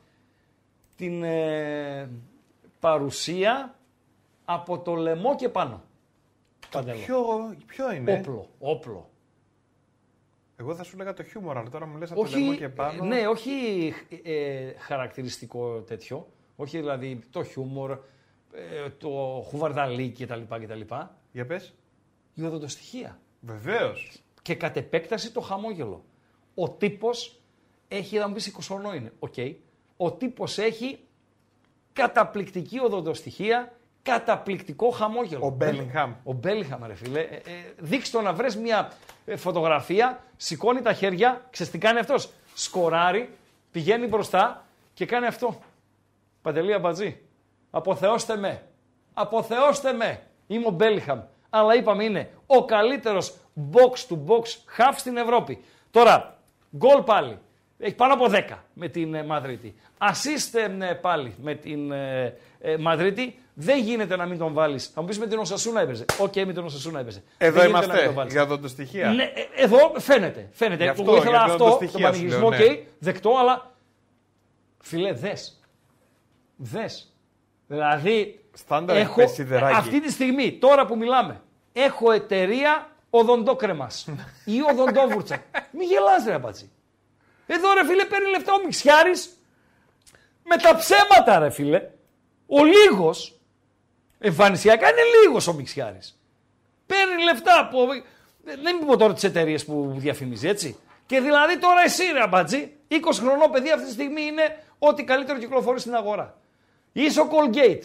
την ε, παρουσία από το λαιμό και πάνω. Παντελή. Ποιο, ποιο είναι; Όπλο, όπλο. Εγώ θα σου λέγα το χιούμορ, αλλά τώρα μου λες από το λαιμό και πάνω. Ναι, όχι ε, χαρακτηριστικό τέτοιο. Όχι δηλαδή το χιούμορ, ε, το χουβαρνταλίκι κτλ. κτλ. Για πες. Η οδοντοστοιχεία. Βεβαίως. Και κατ' επέκταση το χαμόγελο. Ο τύπος έχει, θα μου πεις 20 χρονών είναι, οκ. Ο τύπος έχει καταπληκτική οδοντοστοιχεία, καταπληκτικό χαμόγελο. Ο Μπέλιγχαμ. Ο Μπέλιχαμ, ρε φίλε. Ε, ε, δείξ' το να βρες μια ε, φωτογραφία, σηκώνει τα χέρια, ξέρεις τι κάνει αυτός; Σκοράρει, πηγαίνει μπροστά και κάνει αυτό. Παντελή Αμπατζή, αποθεώστε με. Αποθεώστε με. Είμαι ο Μπέλιχαμ. Αλλά είπαμε είναι ο καλύτερος box to box half στην Ευρώπη. Τώρα, γκολ πάλι. Έχει πάνω από 10 με την ε, Μαδρίτη. assist ε, πάλι με την ε, ε, Μαδρίτη. Δεν γίνεται να μην τον βάλεις. Θα μου πεις με την Οσασούνα έπαιζε. Οκ, με την Οσασούνα έπαιζε. Εδώ Δεν γίνεται να μην είμαστε τον βάλεις. για οδοντοστοιχεία. Ναι, ε, εδώ φαίνεται. φαίνεται. Γι' αυτό, Εγώ ήθελα για το αυτό, το στοιχεία σου πανηγυρισμό, οκ, λέω, ναι. δεκτό, αλλά φιλέ, δες. Δες. Δηλαδή, Στάνταρ έχω, πες σιδεράκι. αυτή τη στιγμή, τώρα που μιλάμε, έχω εταιρεία οδοντόκρεμας ή οδοντόβουρτσα. Μη γελάς ρε απάτσι. Εδώ ρε φίλε παίρνει λεφτά ο Μιξιάρης με τα ψέματα ρε φίλε. Ο λίγος, εμφανισιακά είναι λίγος ο Μιξιάρης. Παίρνει λεφτά από. Δεν μην πω τώρα τις εταιρείες που διαφημίζει, έτσι. Και δηλαδή τώρα εσύ ρε αμπατζή, 20 χρονών παιδί αυτή τη στιγμή είναι ό,τι καλύτερο κυκλοφορεί στην αγορά. Είσαι ο Colgate.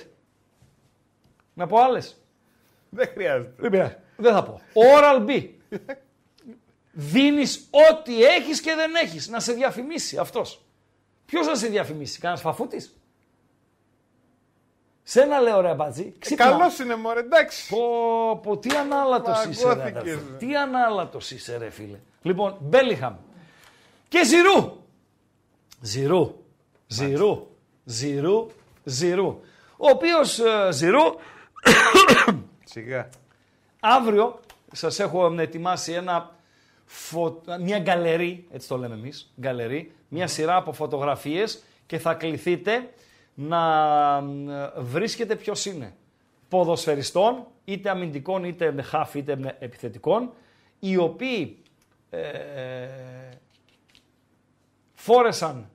Να πω άλλες. Δεν χρειάζεται. Δεν πειράζει. Δεν θα πω. Oral B. Δίνεις ό,τι έχεις και δεν έχεις. Να σε διαφημίσει αυτός. Ποιος να σε διαφημίσει, κανένας φαφούτης; Σένα λέω ρε μπατζή. Ξύπνα. Καλός είναι μωρέ, εντάξει. Πω, πω, τι ανάλατος είσαι ρε Παγώθηκες, αδερφέ. ρε. Τι ανάλατος είσαι ρε φίλε. Λοιπόν, Μπέλιχαμ και Ζηρού. Ζηρού, Ζηρού, Ζηρού, Ζηρού. Ο οποίος ε, Ζηρού Σιγά. αύριο σας έχω ετοιμάσει ένα φω... μια γκαλερί, έτσι το λέμε εμείς, γκαλερί, μια σειρά από φωτογραφίες και θα κληθείτε να ε, βρίσκετε ποιος είναι. Ποδοσφαιριστών, είτε αμυντικών, είτε με χαφ, είτε με επιθετικών, οι οποίοι ε, ε, φόρεσαν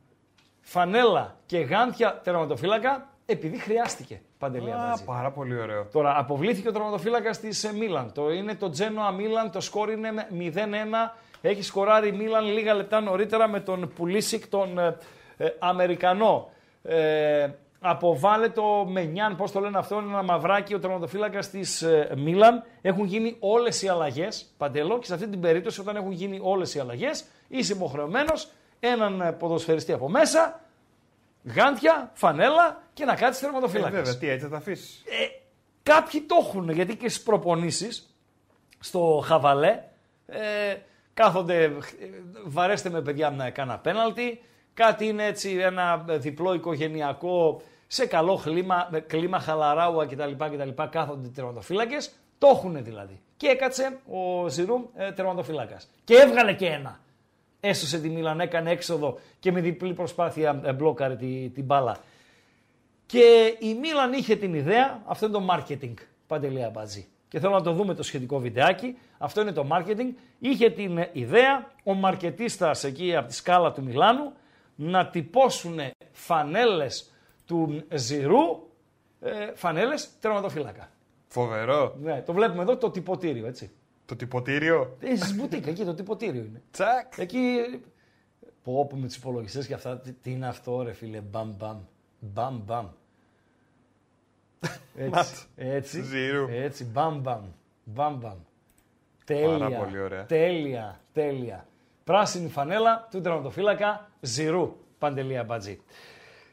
φανέλα και γάντια τερματοφύλακα επειδή χρειάστηκε. Παντελή Α, Αμπατζή. πάρα πολύ ωραίο. Τώρα, αποβλήθηκε ο τερματοφύλακας της Μίλαν. Το είναι το Τζένοα Μίλαν, το σκόρ είναι με 0-1. Έχει σκοράρει η Μίλαν λίγα λεπτά νωρίτερα με τον Πουλίσικ, τον ε, ε, Αμερικανό. Ε, αποβάλλε το Μενιάν, πώς το λένε αυτό, είναι ένα μαυράκι ο τερματοφύλακας της ε, Μίλαν. Έχουν γίνει όλες οι αλλαγές, παντελώ, και σε αυτή την περίπτωση, όταν έχουν γίνει όλες οι αλλαγές, είσαι υποχρεωμένος έναν ε, ποδοσφαιριστή από μέσα, γάντια, φανέλα και να κάτσεις Ε, τερματοφύλακα. βέβαια, τι έτσι θα τα αφήσεις. Ε, κάποιοι το έχουν γιατί και στις προπονήσεις στο χαβαλέ ε, κάθονται, ε, βαρέστε με παιδιά να κάνα πέναλτι, κάτι είναι έτσι ένα διπλό οικογενειακό σε καλό κλίμα, με κλίμα χαλαράουα κτλ. κτλ κάθονται οι τερματοφύλακες, το έχουν δηλαδή. Και έκατσε ο Ζηρού ε, τερματοφύλακας. Και έβγαλε και ένα. Έσωσε τη Μίλαν, έκανε έξοδο και με διπλή προσπάθεια ε, μπλόκαρε τη, την μπάλα. Και η Μίλαν είχε την ιδέα, αυτό είναι το marketing, Παντελία Μπατζή. Και θέλω να το δούμε το σχετικό βιντεάκι. Αυτό είναι το marketing. Είχε την ιδέα ο μαρκετίστας εκεί από τη σκάλα του Μιλάνου να τυπώσουν φανέλες του Ζηρού, ε, φανέλες τερματοφύλακα. Φοβερό. Ναι, το βλέπουμε εδώ το τυποτήριο, έτσι. Το τυποτήριο. Ε, στις μπουτίκα, εκεί το τυποτήριο είναι. Τσακ. Εκεί. Πω, πω με τους υπολογιστές και αυτά. Τι, τι είναι αυτό, ρε φίλε. Μπαμ, μπαμ. Μπαμ, μπαμ. Έτσι. έτσι. Ζήρου. Έτσι. Μπαμ, μπαμ. Μπαμ, μπαμ. Τέλεια. Πάρα πολύ ωραία. Τέλεια. Τέλεια. Πράσινη φανέλα του τερματοφύλακα Ζηρού. Παντελία Μπατζή.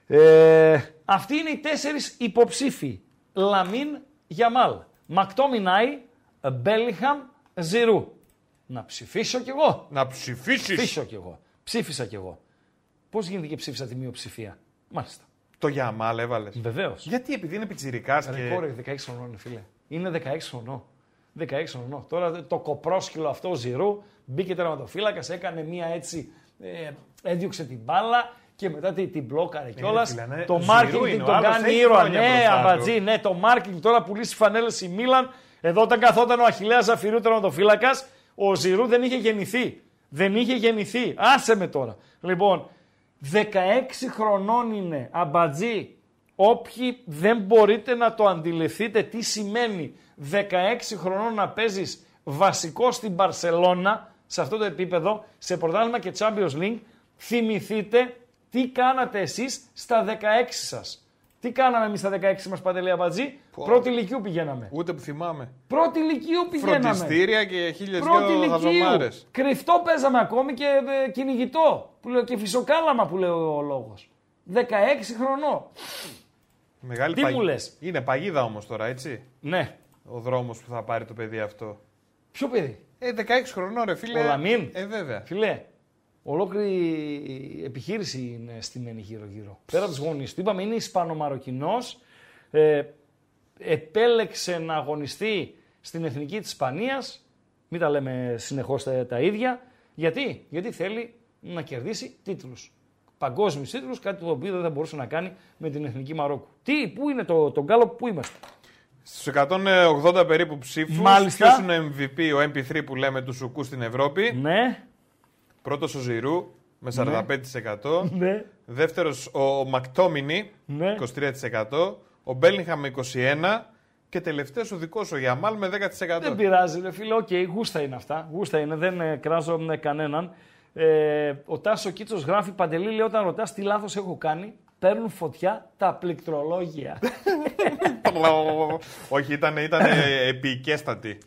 Ε, αυτοί είναι οι τέσσερις υποψήφοι. Λαμίν Γιαμάλ. ΜακΤόμινεϊ, Μπέλιγχαμ, Ζηρού. Να ψηφίσω κι εγώ. Να ψηφίσεις. Ψήφισω κι εγώ. Ψήφισα κι εγώ. Πώς γίνεται και ψήφισα τη μειοψηφία; Μάλιστα. Το Γιαμάλ έβαλες. Βεβαίως. Γιατί, επειδή είναι πιτσιρικάς και. Ρεκόρ 16 χρονών, είναι, φίλε. Είναι 16 χρονών. 16 χρονών. Τώρα το κοπρόσκυλο αυτό ο Ζηρού μπήκε τερματοφύλακας, έκανε μία έτσι. Ε, έδιωξε την μπάλα και μετά την, την μπλόκαρε κιόλας. φίλε, ναι, το Ζηρού marketing είναι, ο τον άλλος κάνει έχει ήρωα. χρόνια Ναι, μπροστά του. αμπατζή, ναι, το marketing τώρα πουλήσει φανέλες η Μίλαν. Εδώ όταν καθόταν ο Αχηλέα Ζαφυρού τερματοφύλακας, ο Ζηρού δεν είχε γεννηθεί. Δεν είχε γεννηθεί. Άσε με τώρα. Λοιπόν, 16 χρονών είναι αμπατζή. Όποιοι δεν μπορείτε να το αντιληφθείτε τι σημαίνει 16 χρονών να παίζεις βασικό στην Μπαρσελώνα σε αυτό το επίπεδο, σε πρωτάθλημα και Champions League, θυμηθείτε τι κάνατε εσείς στα 16 σας. Τι κάναμε εμείς στα 16 μας Παντελή Αμπατζή, πρώτη ηλικίου πηγαίναμε. Ούτε που θυμάμαι. Πρώτη ηλικίου πηγαίναμε. Φροντιστήρια και χίλιες Πρώτη δυο ηλικίου. χαζομάρες. Κρυφτό παίζαμε ακόμη και ε, κυνηγητό. Που λέω, και φυσοκάλαμα που λέει ο λόγος. 16 χρονών. Μεγάλη Τι μου λες; Είναι παγίδα όμως τώρα, έτσι. Ναι. Ο δρόμος που θα πάρει το παιδί αυτό. Ποιο παιδί; Ε, 16 χρονών, ρε φίλε. Ο Λαμίν. Ε, βέβαια. Φιλέ, ολόκληρη η επιχείρηση είναι στημένη γύρω-γύρω. Πέρα από του γονείς του, είπαμε είναι Ισπανομαροκινός. Ε, επέλεξε να αγωνιστεί στην εθνική της Ισπανίας. Μην τα λέμε συνεχώς τα, τα ίδια. Γιατί; Γιατί θέλει να κερδίσει τίτλους. Παγκόσμιους τίτλους, κάτι το οποίο δεν θα μπορούσε να κάνει με την εθνική Μαρόκου. Τι, πού είναι το, το γκάλο, πού είμαστε; Στους 180 περίπου ψήφους, Μάλιστα. ποιος είναι ο MVP, ο MP3 που λέμε του Σουκού στην Ευρώπη. Ναι, Πρώτος ο Ζηρού με 45%. ναι, Δεύτερος ο ΜακΤόμινεϊ ναι. 23%. Ο Μπέλιγχαμ με 21%. Και τελευταίος ο δικός ο Γιαμάλ με 10%. Δεν πειράζει, ρε φίλε. Οκ, γούστα είναι αυτά. Γούστα είναι, δεν ε, κράζω με κανέναν. Ε, ο Τάσο Κίτσος γράφει Παντελή, λέει όταν ρωτάς τι λάθος έχω κάνει, παίρνουν φωτιά τα πληκτρολόγια. Όχι, ήταν, ήταν επιεικέστατη.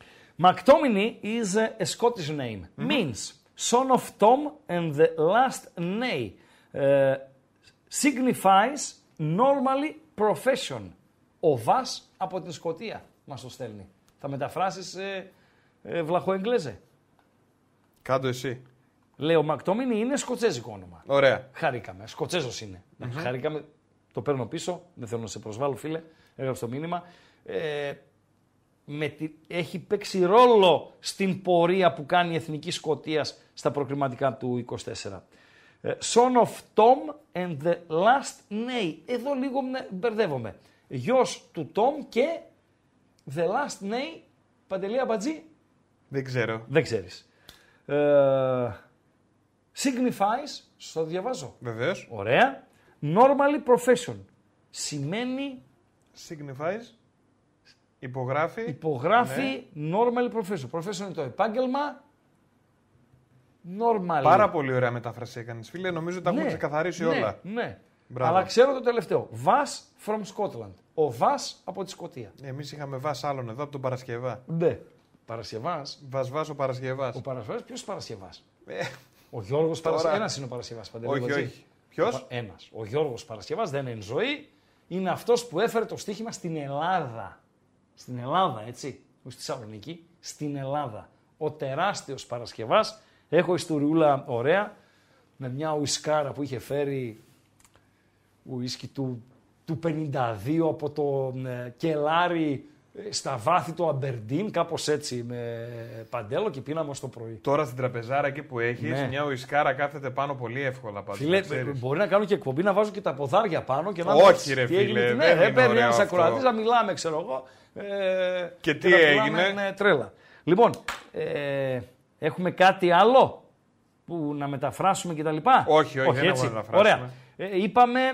McTominay is a Scottish name. Means son of Tom and the last name. Uh, signifies normally profession. Ο Βας από την Σκοτία μας το στέλνει. Θα μεταφράσεις ε, ε, βλαχοεγγλέζε; Κάντο εσύ. Λέει ο Μακτόμινι είναι σκοτσέζικο όνομα. Ωραία. Χαρήκαμε. Σκοτσέζος είναι. Χαρήκαμε. Το παίρνω πίσω. Δεν θέλω να σε προσβάλλω, φίλε. Έγραψε το μήνυμα. Ε, με τη, έχει παίξει ρόλο στην πορεία που κάνει η Εθνική Σκοτίας στα προκριματικά του 24. Ε, Son of Tom and the last name. Εδώ λίγο με- μπερδεύομαι. Γιος του Tom και the last name. Παντελή Αμπατζή. Δεν ξέρω. Δεν ξέρεις. Ε, signifies, στο διαβάζω. Βεβαίως. Ωραία. Normally profession. Σημαίνει, Signifies. Υπογράφει. υπογράφει Ναι. normally profession. Profession είναι το επάγγελμα. Normally. Πάρα πολύ ωραία μετάφραση έκανες, φίλε. Νομίζω ότι τα έχουμε Ναι, ξεκαθαρίσει ναι, όλα. Ναι. Μπράβο. Αλλά ξέρω το τελευταίο. Vas from Scotland. Ο Vas από τη Σκωτία. Εμείς είχαμε βάσει άλλον εδώ από τον Παρασκευά. Ναι. Παρασκευάς. Βασβά ο Παρασκευάς. Ο Παρασκευάς, ποιος Παρασκευάς; Ε, Ο Γιώργος Τώρα. Παρασκευάς. Ένας είναι ο Παρασκευάς. Παντελή όχι, Βατζή. όχι. Ποιος; Ένας. Ο Γιώργος Παρασκευάς δεν είναι ζωή. Είναι αυτός που έφερε το στοίχημα στην Ελλάδα. Στην Ελλάδα, έτσι. Όχι στη Θεσσαλονίκη. Στην Ελλάδα. Ο τεράστιος Παρασκευάς. Έχω ιστοριούλα ωραία. Με μια ουισκάρα που είχε φέρει ουίσκι του, του 52 από το ε, κελάρι ε, στα βάθη του Αμπερντίν, κάπως έτσι με παντέλο και πίναμε ως το πρωί. Τώρα στην τραπεζάρα εκεί που έχεις, Ναι. μια ουισκάρα κάθεται πάνω πολύ εύκολα πάντως. Φίλε, να ξέρεις. μπορεί να κάνω και εκπομπή να βάζω και τα ποδάρια πάνω και να. Όχι, πες ρε τι έγινε, φίλε, τι- δεν ναι, είναι παίρνει ωραίο ένας αυτό. ακροατής να μιλάμε, ξέρω εγώ. Ε, Και τι να πουλάμε, έγινε; ναι, τρέλα. Λοιπόν, ε, έχουμε κάτι άλλο που να μεταφράσουμε κτλ. Όχι, όχι, δεν έχουμε να μεταφράσουμε. Ωραία. Ε, είπαμε, ε,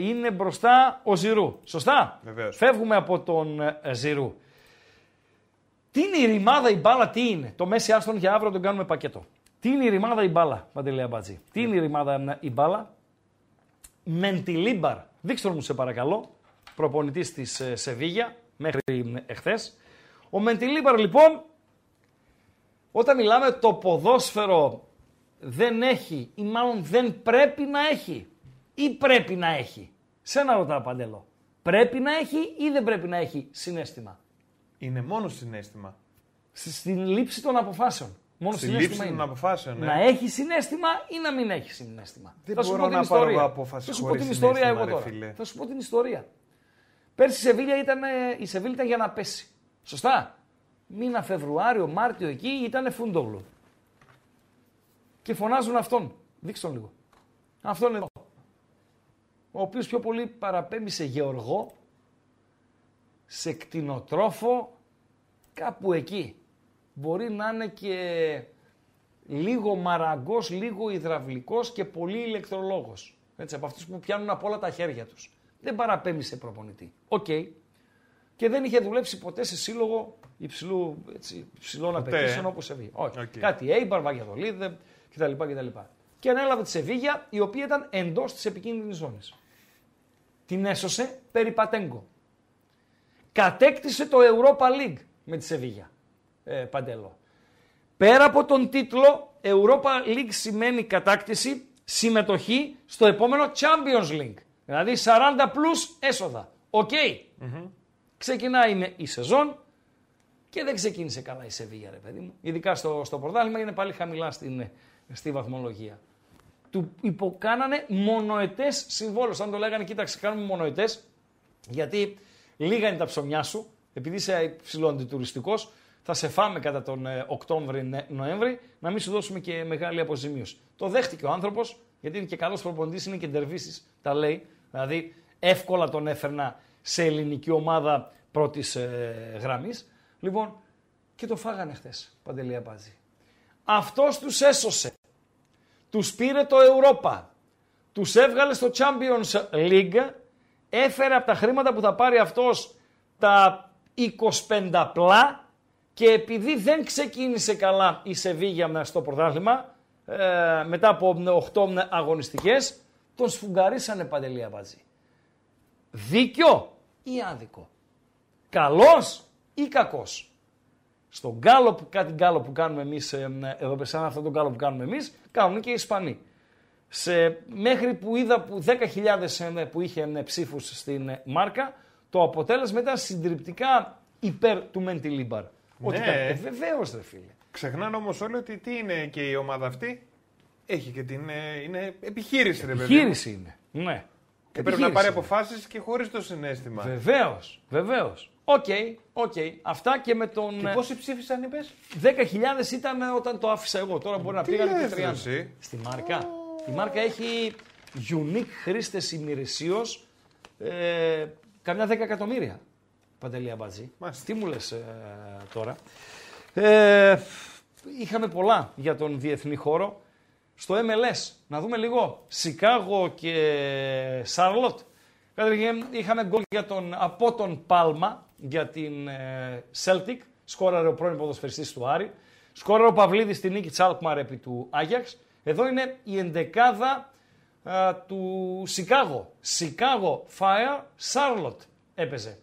είναι μπροστά ο Ζηρού. Σωστά; Βεβαίως. Φεύγουμε από τον ε, Ζηρού. Τι είναι η ρημάδα η μπάλα, τι είναι; Το Μέση Άστον για αύριο τον κάνουμε πακέτο. Τι είναι η ρημάδα η μπάλα, Παντελή Αμπατζή. Τι είναι η ρημάδα ε, η μπάλα; Μεντιλίμπαρ. Δείξτε μου σε παρακαλώ. Προπονητής της ε, Σεβίγια μέχρι ε, εχθές. Ο Μεντιλίμπαρ λοιπόν, όταν μιλάμε το ποδόσφαιρο δεν έχει ή μάλλον δεν πρέπει να έχει ή πρέπει να έχει. Σένα ρωτάω Παντέλο. Πρέπει να έχει ή δεν πρέπει να έχει συνέστημα; Είναι μόνο συνέστημα. Στη- Στην λήψη των αποφάσεων. Μόνο Στη συνέστημα λήψη των είναι. αποφάσεων, ναι. Να έχει συνέστημα ή να μην έχει συνέστημα. Δεν θα σου μπορώ πω την να πάρω ιστορία. απόφαση θα σου πω χωρίς την ιστορία συναίσθημα, εγώ ρε τώρα. φίλε. Θα σου πω την ιστορία. Πέρσι η Σεβίλια ήταν, ε, η Σεβίλια ήταν για να πέσει. Σωστά; Μήνα Φεβρουάριο, Μάρτιο εκεί ήταν φούντογλου. Και φωνάζουν αυτόν. Δείξτε τον λίγο. Αυτόν εδώ. Ο οποίος πιο πολύ παραπέμπει σε γεωργό, σε κτηνοτρόφο, κάπου εκεί. Μπορεί να είναι και λίγο μαραγκός, λίγο υδραυλικός και πολύ ηλεκτρολόγος. Έτσι, από αυτούς που πιάνουν από όλα τα χέρια τους. Δεν παραπέμπει σε προπονητή. Οκ. Και δεν είχε δουλέψει ποτέ σε σύλλογο υψηλού, έτσι, υψηλών Ποτέ, απαιτήσεων ε. όπως Σεβίγια. Όχι. Οκ. Κάτι Έιμπαρ, Βαγιαδολίδ ε κτλ. κτλ. Και ανέλαβε τη Σεβίγια, η οποία ήταν εντός της επικίνδυνης ζώνης. Την έσωσε περιπάτεγκο. Κατέκτησε το Europa League με τη Σεβίγια. Ε, Παντελή. Πέρα από τον τίτλο, Europa League σημαίνει κατάκτηση, συμμετοχή στο επόμενο Champions League. Δηλαδή 40 plus έσοδα. Οκ. Ξεκινάει με η σεζόν και δεν ξεκίνησε καλά η Σεβίγια, ρε παιδί μου. Ειδικά στο, στο πρωτάθλημα είναι πάλι χαμηλά στην, στη βαθμολογία. Του υποκάνανε μονοετές συμβόλαιο. Αν το λέγανε, κοίταξε, κάνουμε μονοετές, γιατί λίγα είναι τα ψωμιά σου, επειδή είσαι υψηλό αντιτουριστικό, θα σε φάμε κατά τον ε, Οκτώβρη-Νοέμβρη, να μην σου δώσουμε και μεγάλη αποζημίωση. Το δέχτηκε ο άνθρωπος, γιατί είναι και καλός προπονητής, είναι και ντερβίσης, τα λέει. Δηλαδή, εύκολα τον έφερνα σε ελληνική ομάδα πρώτης ε, γραμμής. Λοιπόν, και το φάγανε χθες, Παντελή Αμπάζη. Αυτός τους έσωσε. Τους πήρε το Europa. Τους έβγαλε στο Champions League. Έφερε από τα χρήματα που θα πάρει αυτός τα 25 πλά και επειδή δεν ξεκίνησε καλά η Σεβίγια στο πρωτάθλημα, ε, μετά από 8 αγωνιστικές, τον σφουγγαρίσανε παντελή Αμπατζή. Δίκιο ή άδικο; Καλός ή κακός; Στον γκάλο που, κάτι γκάλο που κάνουμε εμείς, ε, εδώ σαν αυτό το γκάλο που κάνουμε εμείς, κάνουν και οι Ισπανοί. Σε, μέχρι που είδα που 10.000 ε, που είχε ε, ψήφους στην μάρκα, το αποτέλεσμα ήταν συντριπτικά υπέρ του Μεντιλίμπαρ. Ότι Ναι. ε, βεβαίως ρε φίλε. Ξεχνάνε όμως όλοι ότι τι είναι και η ομάδα αυτή. Έχει και την. ε, είναι επιχείρηση, ρε παιδί. μου. Επιχείρηση είναι. Ναι. Και πρέπει να πάρει αποφάσεις και χωρίς το συναίσθημα. Βεβαίως, βεβαίως. OK, OK. Αυτά και με τον. Και πόσοι ψήφισαν, είπες; 10.000 ήταν όταν το άφησα εγώ. Τώρα μπορεί να Τι πήγαν λες, και ρε, 30. εσύ; Στη μάρκα. Η μάρκα έχει unique χρήστες ημερησίως ε, καμιά 10 εκατομμύρια. Παντελή Αμπατζή. Μάλιστα. Τι μου λες τώρα; Ε, είχαμε πολλά για τον διεθνή χώρο. Στο MLS, να δούμε λίγο. Σικάγο και Σάρλοτ. Καταρχήν είχαμε γκολ για τον, από τον Πάλμα για την ε, Celtic. Σκόραρε ο πρώην ποδοσφαιριστής του Άρη. Σκόραρε ο Παυλίδης στη νίκη της Alkmaar επί του Άγιαξ. Εδώ είναι η εντεκάδα α, του Σικάγο. Σικάγο Fire Charlotte έπαιζε.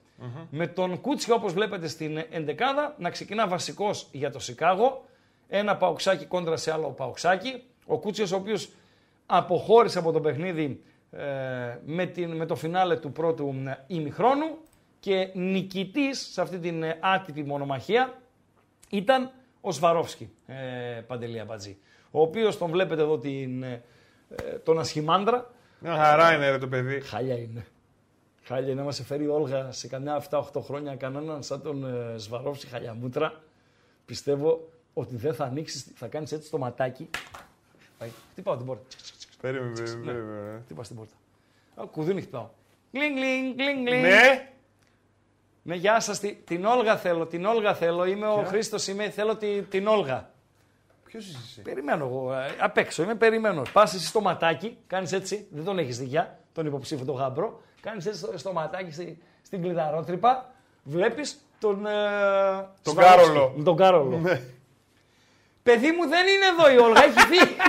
Με τον Κούτσια όπως βλέπετε στην εντεκάδα να ξεκινά βασικός για το Σικάγο. Ένα παουξάκι κόντρα σε άλλο παουξάκι. Ο Κούτσιος ο οποίος αποχώρησε από το παιχνίδι ε, με, την, με το φινάλε του πρώτου ε, ημιχρόνου και νικητής σε αυτή την ε, άτυπη μονομαχία ήταν ο Σβαρόφσκι, ε, Παντελή Αμπατζή. Ο οποίος τον βλέπετε εδώ την, ε, ε, τον ασχημάντρα. Μια χαρά είναι ρε το παιδί. Χάλια είναι. Χάλια είναι να μας φέρει η Όλγα σε καμιά 7-8 χρόνια κανέναν σαν τον ε, Σβαρόφσκι χαλιαμούτρα. Πιστεύω ότι δεν θα ανοίξεις, θα κάνεις έτσι το ματάκι. Πάει. Χτυπάω την πόρτα. Περίμενε, περίμενε. Χτυπάς στην πόρτα. Α, κουδούνι χτυπάω. Γκλινγκ, γκλινγκ, γκλινγκ, γκλινγκ. Ναι, Ναι, γεια σας. τη- Την Όλγα θέλω, την Όλγα θέλω. Είμαι ο Χρήστος, είμαι, θέλω τη- την Όλγα. ποιος είσαι εσύ; Περιμένω εγώ. ε, Απ' έξω είμαι, περιμένω. Πας εσύ στο ματάκι, κάνεις έτσι. Δεν τον έχεις δει κιόλας, τον υποψήφιο τον γαμπρό. Κάνεις έτσι στο, στο ματάκι, στη, στην κλειδαρότρυπα. Βλέπεις τον. Ε, Τον Σβαρόφσκι. Κάρολο. Τον Κάρολο. Ναι. Παιδί μου δεν είναι εδώ η Όλγα, έχει φύγει.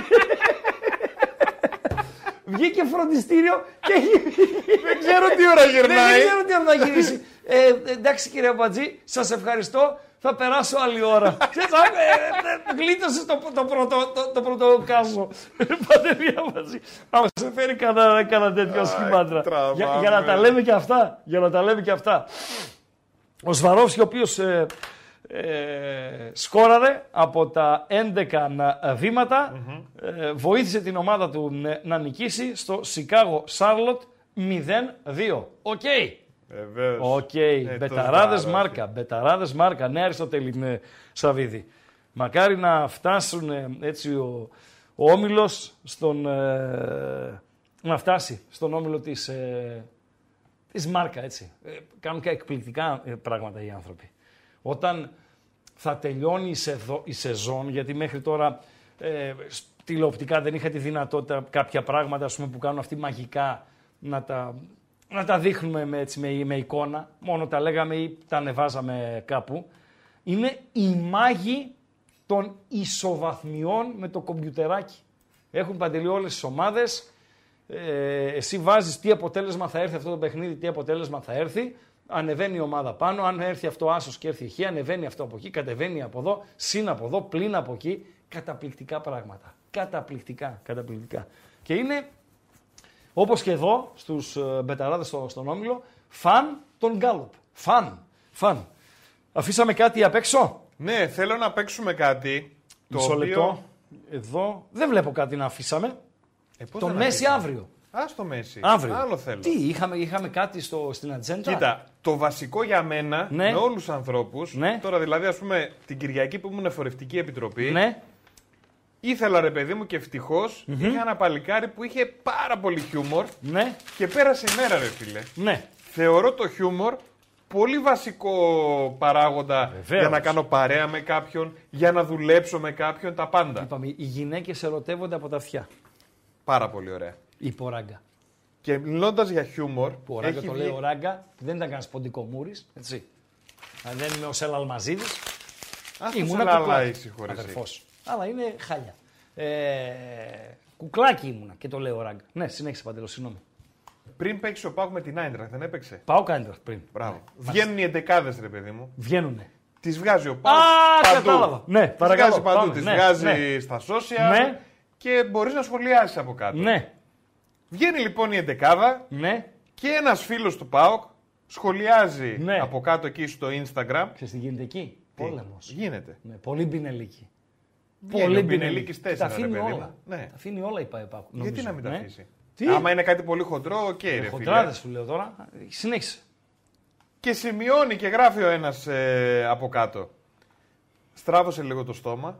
Βγήκε φροντιστήριο και έχει φύγει. Δεν ξέρω τι ώρα Δεν, γυρνάει. δεν ξέρω τι ώρα θα γυρίσει. Ε, εντάξει κύριε Αμπατζή, σας ευχαριστώ. Θα περάσω άλλη ώρα. Ξέρεις, α, ε, ε, Γλίτωσες το, το, πρώτο, το, το πρώτο κάσο. Πατερία Αμπατζή. Άμα σε φέρει κανένα, κανένα τέτοιο σχήμα, τρα. τραβάμε. Για, για να τα λέμε και αυτά. Για να τα λέμε και αυτά. Ο Σφιντέρσκι, ο οποίος ε, ε, σκόραρε από τα 11 να- βήματα ε, βοήθησε την ομάδα του ε, να νικήσει στο Σικάγο Σάρλοτ 0-2. Οκ. Βεβαίως. Οκ. Ε, το Μπεταράδες σβάρος. μάρκα. Μπεταράδες μάρκα. Ναι, Αριστοτέλη ναι, Σαββίδη. Μακάρι να φτάσουν ε, έτσι ο, ο Όμιλος στον... ε, να φτάσει στον Όμιλο της, ε, της Μάρκα, έτσι. Ε, κάνουν και εκπληκτικά ε, πράγματα οι άνθρωποι. Όταν θα τελειώνει η, σεδο- η σεζόν, γιατί μέχρι τώρα ε, σ- τηλεοπτικά δεν είχα τη δυνατότητα κάποια πράγματα ας πούμε, που κάνουν αυτοί μαγικά να τα, να τα δείχνουμε με, έτσι, με, με εικόνα, μόνο τα λέγαμε ή τα ανεβάζαμε κάπου. Είναι οι μάγοι των ισοβαθμιών με το κομπιουτεράκι. Έχουν παντελεί όλες τις ομάδες, ε, εσύ βάζεις τι αποτέλεσμα θα έρθει αυτό το παιχνίδι, τι αποτέλεσμα θα έρθει, ανεβαίνει η ομάδα πάνω, αν έρθει αυτό άσος και έρθει η ανεβαίνει αυτό από εκεί, κατεβαίνει από εδώ, συν από εδώ, πλην από εκεί, καταπληκτικά πράγματα. Καταπληκτικά, καταπληκτικά. Και είναι, όπως και εδώ, στους ε, μπεταράδες στο, στον Όμιλο, φαν τον Γκάλοπ. Φαν, φαν. Αφήσαμε κάτι απ' έξω; Ναι, θέλω να παίξουμε κάτι. Το Μισό οποίο... λεπτό. Εδώ δεν βλέπω κάτι να αφήσαμε. Ε, πώς Τον δεν Μέση αφήσουμε; αύριο. Α το Μέση. Αύριο. Άλλο θέλω. Τι, είχαμε, είχαμε κάτι στο, στην ατζέντα; Κοίτα, το βασικό για μένα, Ναι. με όλους τους ανθρώπους, Ναι. τώρα δηλαδή, ας πούμε, την Κυριακή που ήμουν εφορευτική επιτροπή, Ναι. Ήθελα ρε παιδί μου και ευτυχώς είχα ένα παλικάρι που είχε πάρα πολύ χιούμορ Ναι. και πέρασε η μέρα, ρε φίλε. Ναι. Θεωρώ το χιούμορ πολύ βασικό παράγοντα Βεβαίως. για να κάνω παρέα με κάποιον, για να δουλέψω με κάποιον, τα πάντα. Είπαμε, οι γυναίκες ερωτεύονται από τα αυτιά. Πάρα πολύ ωραία. Είπε ο Ράγκα. Και μιλώντας για χιούμορ, Που ο Ράγκα έχει το βγει- λέει ο Ράγκα, δεν ήταν κανένας ποντικό μούρη. Έτσι. Αν δεν είμαι ο Σέλα Αλμαζίδη. Ας το Ήμουν σε από το λαλά, πλάι. Ησυχωρεσύ. Αδερφός. Αλλά είναι χάλια. Ε, Κουκλάκι ήμουνα και το λέω ράγκα. Ναι, συνέχισε παντελώ, συγγνώμη. Πριν παίξεις ο Πάουκ με την Άιντραχτ, δεν έπαιξε; Πάω Κάιντραχτ πριν. Μπράβο. Βγαίνουν οι εντεκάδες, ρε παιδί μου. Βγαίνουνε. Τις βγάζει ο Α, Πάουκ. παντού. κατάλαβα. Ναι, Τις παρακαλώ. βγάζει παντού. πάμε. Τις Ναι, βγάζει ναι. στα social Ναι. και μπορείς να σχολιάσεις από κάτω. Ναι, Βγαίνει λοιπόν η εντεκάδα ναι. και ένας φίλος του Πάουκ σχολιάζει Ναι. από κάτω εκεί στο Instagram. Ξέρεις τι γίνεται εκεί; Τι; Πόλεμος. Γίνεται. Ναι, πολύ μπινελίκη. Βγαίνει Πολύ ο Μπινελίκης μπινελίκη. τέσσερα, Τα ρε αφήνει παιδί όλα. μου. Ναι. Τα αφήνει όλα η ΠΑΕ Πάκου, Γιατί νομίζω. να μην τα Ναι. αφήσει; Τι; Άμα είναι κάτι πολύ χοντρό, οκ, ρε φίλε. Χοντράδες σου λέω τώρα. Συνέχισε. Και σημειώνει και γράφει ο ένας από κάτω. Στράβωσε λίγο το στόμα.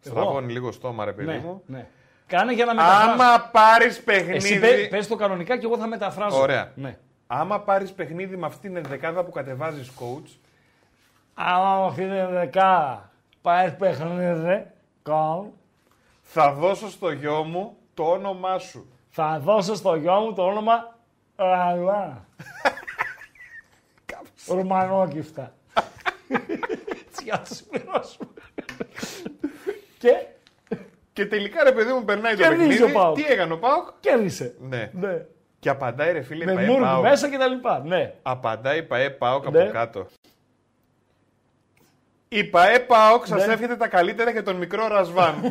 Στραβώνει λίγο στόμα, ρε παιδί Ναι, μου. ναι. Κάνε για να μεταφράσω. Άμα πάρεις Εσύ παιχνίδι. πε, πες το κανονικά και εγώ θα μεταφράσω. Ωραία. Ναι. Άμα πάρεις παιχνίδι με αυτήν την ενδεκάδα που κατεβάζεις coach, Άμα αυτή είναι δεκά, πάει παιχνίδι, καλ, θα δώσω στο γιο μου το όνομά σου. θα δώσω στο γιο μου το όνομα Ραλά. Ρουμανόκυφτα. Έτσι για να το συμπληρώσουμε. Και; Και τελικά ρε παιδί μου περνάει το Κερδίζει παιχνίδι. ο ΠΑΟΚ. Τι έκανε ο Πάοκ; κέρδισε. Ναι. Ναι. Και απαντάει ρε φίλε Με Παέ μούργκ ΠΑΟΚ. μέσα και τα λοιπά. Ναι. Απαντάει Παέ ΠΑΟΚ Ναι. από κάτω. Η ΠαΕ ΠΑΟΚ σας Ναι. εύχεται τα καλύτερα για τον μικρό Ρασβάν.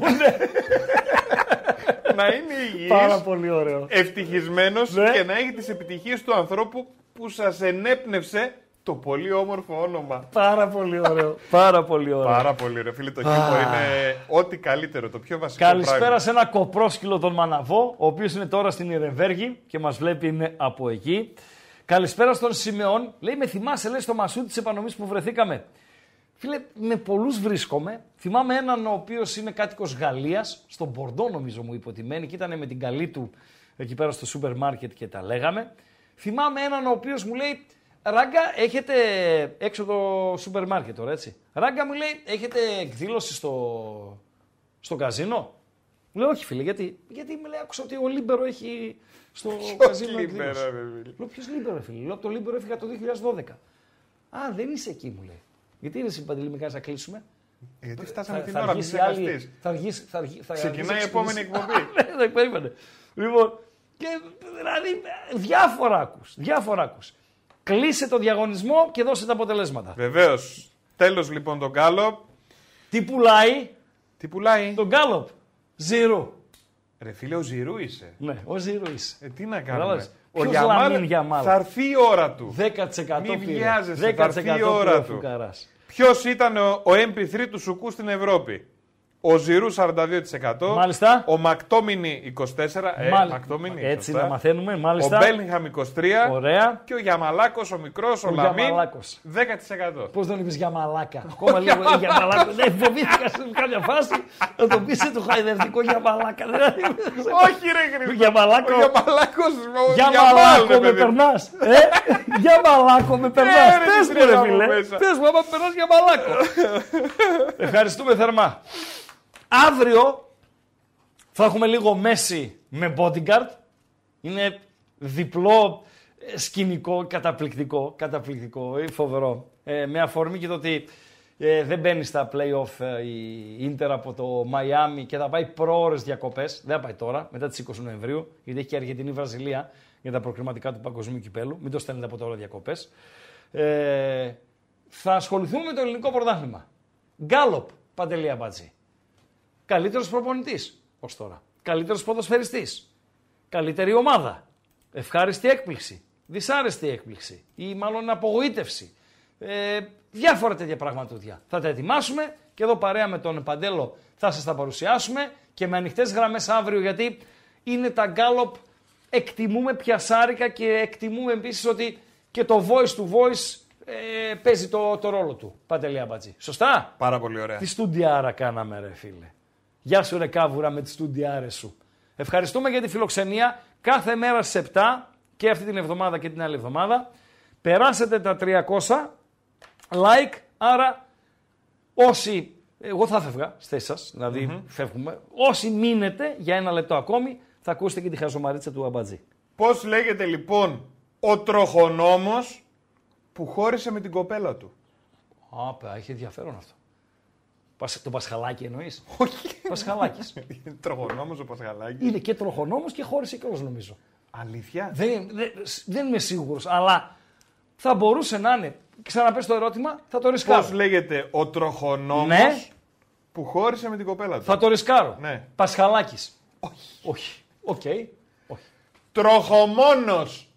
να είναι Πάρα υγιής, πολύ ωραίο. ευτυχισμένος Ναι. και να έχει τις επιτυχίες του ανθρώπου που σας ενέπνευσε το πολύ όμορφο όνομα. Πάρα πολύ ωραίο. Πάρα πολύ ωραίο. Πάρα πολύ ρε φίλε, το χιούμορ είναι ό,τι καλύτερο, το πιο βασικό Καλησπέρα πράγμα. σε ένα κοπρόσκυλο τον Μαναβό, ο οποίος είναι τώρα στην Ιρεβέργη και μας βλέπει είναι από εκεί. Καλησπέρα στον Σιμεών. Λέει, με θυμάσαι, λέει, στο Μασούτη της Επανομής που βρεθήκαμε. Φίλε, με πολλούς βρίσκομαι. Θυμάμαι έναν ο οποίος είναι κάτοικος Γαλλίας, στον Μπορντό νομίζω μου είπε ότι μένει και ήταν με την καλή του εκεί πέρα στο σούπερ μάρκετ και τα λέγαμε. Θυμάμαι έναν ο οποίος μου λέει, Ράγκα, έχετε έξω το σούπερ μάρκετ τώρα, έτσι. Ράγκα μου λέει, έχετε εκδήλωση στο, στο καζίνο. Μου λέει, όχι φίλε, γιατί, γιατί μου λέει, άκουσα ότι ο Λίμπερο έχει στο καζίνο Λίμπερο, εκδήλωση. ρε φίλε; Λέω, ποιος Λίμπερο, ρε φίλε; Λέω, από το Λίμπερο έφυγα το 2012. Α, δεν είσαι εκεί, μου λέει. Γιατί είναι εσύ, Παντελή, με κάνεις να κλείσουμε. Γιατί φτάσαμε την θα ώρα, μην αργήσει άλλη- ξεχαστείς. Θα αργήσει, θα αργήσει, θα Ξεκινάει αργήσει η επόμενη εξήγηση. εκπομπή. Ναι, δεν περίμενε. Λοιπόν, και δηλαδή διάφορα ακούς, διάφορα ακούς. Κλείσε το διαγωνισμό και δώσε τα αποτελέσματα. Βεβαίως. Τέλος λοιπόν το γκάλοπ. Τι πουλάει; Τι πουλάει; το γκάλοπ. Ζήρου. Ρε φίλε, ο Ζηρού είσαι. Ναι, ο Ζήρου είσαι. Ε, τι να κάνουμε; Κατάλαβες. Ο Ποιος Γιαμάλ Λαμίν Γιαμάλ; θα έρθει η ώρα του. 10% Μη πήρε. βιάζεσαι, 10% θα έρθει η πήρε ώρα ο του. Φουκαράς. Ποιος ήταν ο, ο MP3 του Σουκού στην Ευρώπη; Ο Ζηρού 42%. Μάλιστα. Ο Μακτόμινι 24%. Ε, Μάλ- Μακτόμινι, Έτσι σωστά. να μαθαίνουμε, Ο μάλιστα. Μπέλιγχαμ 23%. Ωραία. Και ο Γιαμαλάκος, ο μικρός, ο, Ο Λαμίν Γιαμαλάκος. 10%. Πώς τον είπες για μαλάκα. Ακόμα λίγο ε, για μαλάκα. Δεν φοβήθηκα σε κάποια φάση να το πεις το χαϊδευτικό για μαλάκα. Δηλαδή, Όχι, ρε Χρήστο. Για μαλάκο. Ο Γιαμαλάκος. Για μαλάκο με περνάς. Ε, για μαλάκο με περνάς. Ε, ρε, Πες τι μου, ρε τρέλα μου φίλε. μέσα. Πες μου, άμα περνάς για μαλάκο. Ευχαριστούμε θερμά. Αύριο θα έχουμε λίγο μέση με bodyguard. Είναι διπλό ε, σκηνικό, καταπληκτικό, καταπληκτικό, ε, φοβερό. Ε, με αφορμή και το ότι ε, δεν μπαίνει στα play-off ε, η Ίντερ από το Μαϊάμι και θα πάει προώρες διακοπές. Δεν θα πάει τώρα, μετά τις 20 Νοεμβρίου, γιατί έχει και Αργεντινή-Βραζιλία για τα προκριματικά του Παγκοσμίου Κυπέλου. Μην το στέλνετε από τώρα διακοπές. Ε, θα ασχοληθούμε με το ελληνικό πρωτάθλημα. Γκάλοπ, Παντελία Μπάτζη. Καλύτερος προπονητής ως τώρα. Καλύτερος ποδοσφαιριστής. Καλύτερη ομάδα. Ευχάριστη έκπληξη. Δυσάρεστη έκπληξη. Ή μάλλον απογοήτευση. Ε, διάφορα τέτοια πραγματούδια. Θα τα ετοιμάσουμε και εδώ παρέα με τον Παντέλο θα σας τα παρουσιάσουμε και με ανοιχτές γραμμές αύριο γιατί είναι τα γκάλοπ εκτιμούμε πιασάρικα και εκτιμούμε επίσης ότι και το voice to voice ε, παίζει το, το ρόλο του. Παντελία Μπατζή. Σωστά; Πάρα πολύ ωραία. Τι στούντιάρα κάναμε ρε φίλε. Γεια σου ρε κάβουρα με τις στούντιάρες σου. Ευχαριστούμε για τη φιλοξενία κάθε μέρα στις 7 και αυτή την εβδομάδα και την άλλη εβδομάδα. Περάσετε τα 300 like, άρα όσοι, εγώ θα φεύγα στη θέση σας, δηλαδη φεύγουμε, όσοι μείνετε για ένα λεπτό ακόμη θα ακούσετε και τη χαζομαρίτσα του Αμπατζή. Πώς λέγεται λοιπόν ο τροχονόμος που χώρισε με την κοπέλα του; Άπα, έχει ενδιαφέρον αυτό. Πασ- Το Πασχαλάκι εννοείς; Όχι. Πασχαλάκης. Τροχονόμος ο Πασχαλάκης. Είναι και τροχονόμος και χώρισε κιόλας νομίζω. Αλήθεια; Δεν, δεν, δεν είμαι σίγουρος, αλλά θα μπορούσε να είναι. Ξαναπες το ερώτημα, θα το ρισκάρω. Πώς λέγεται ο τροχονόμος Ναι. που χώρισε με την κοπέλα του; Θα το ρισκάρω. Ναι. Πασχαλάκης. Όχι. Όχι. Οκ. Όχι. Τροχομόνος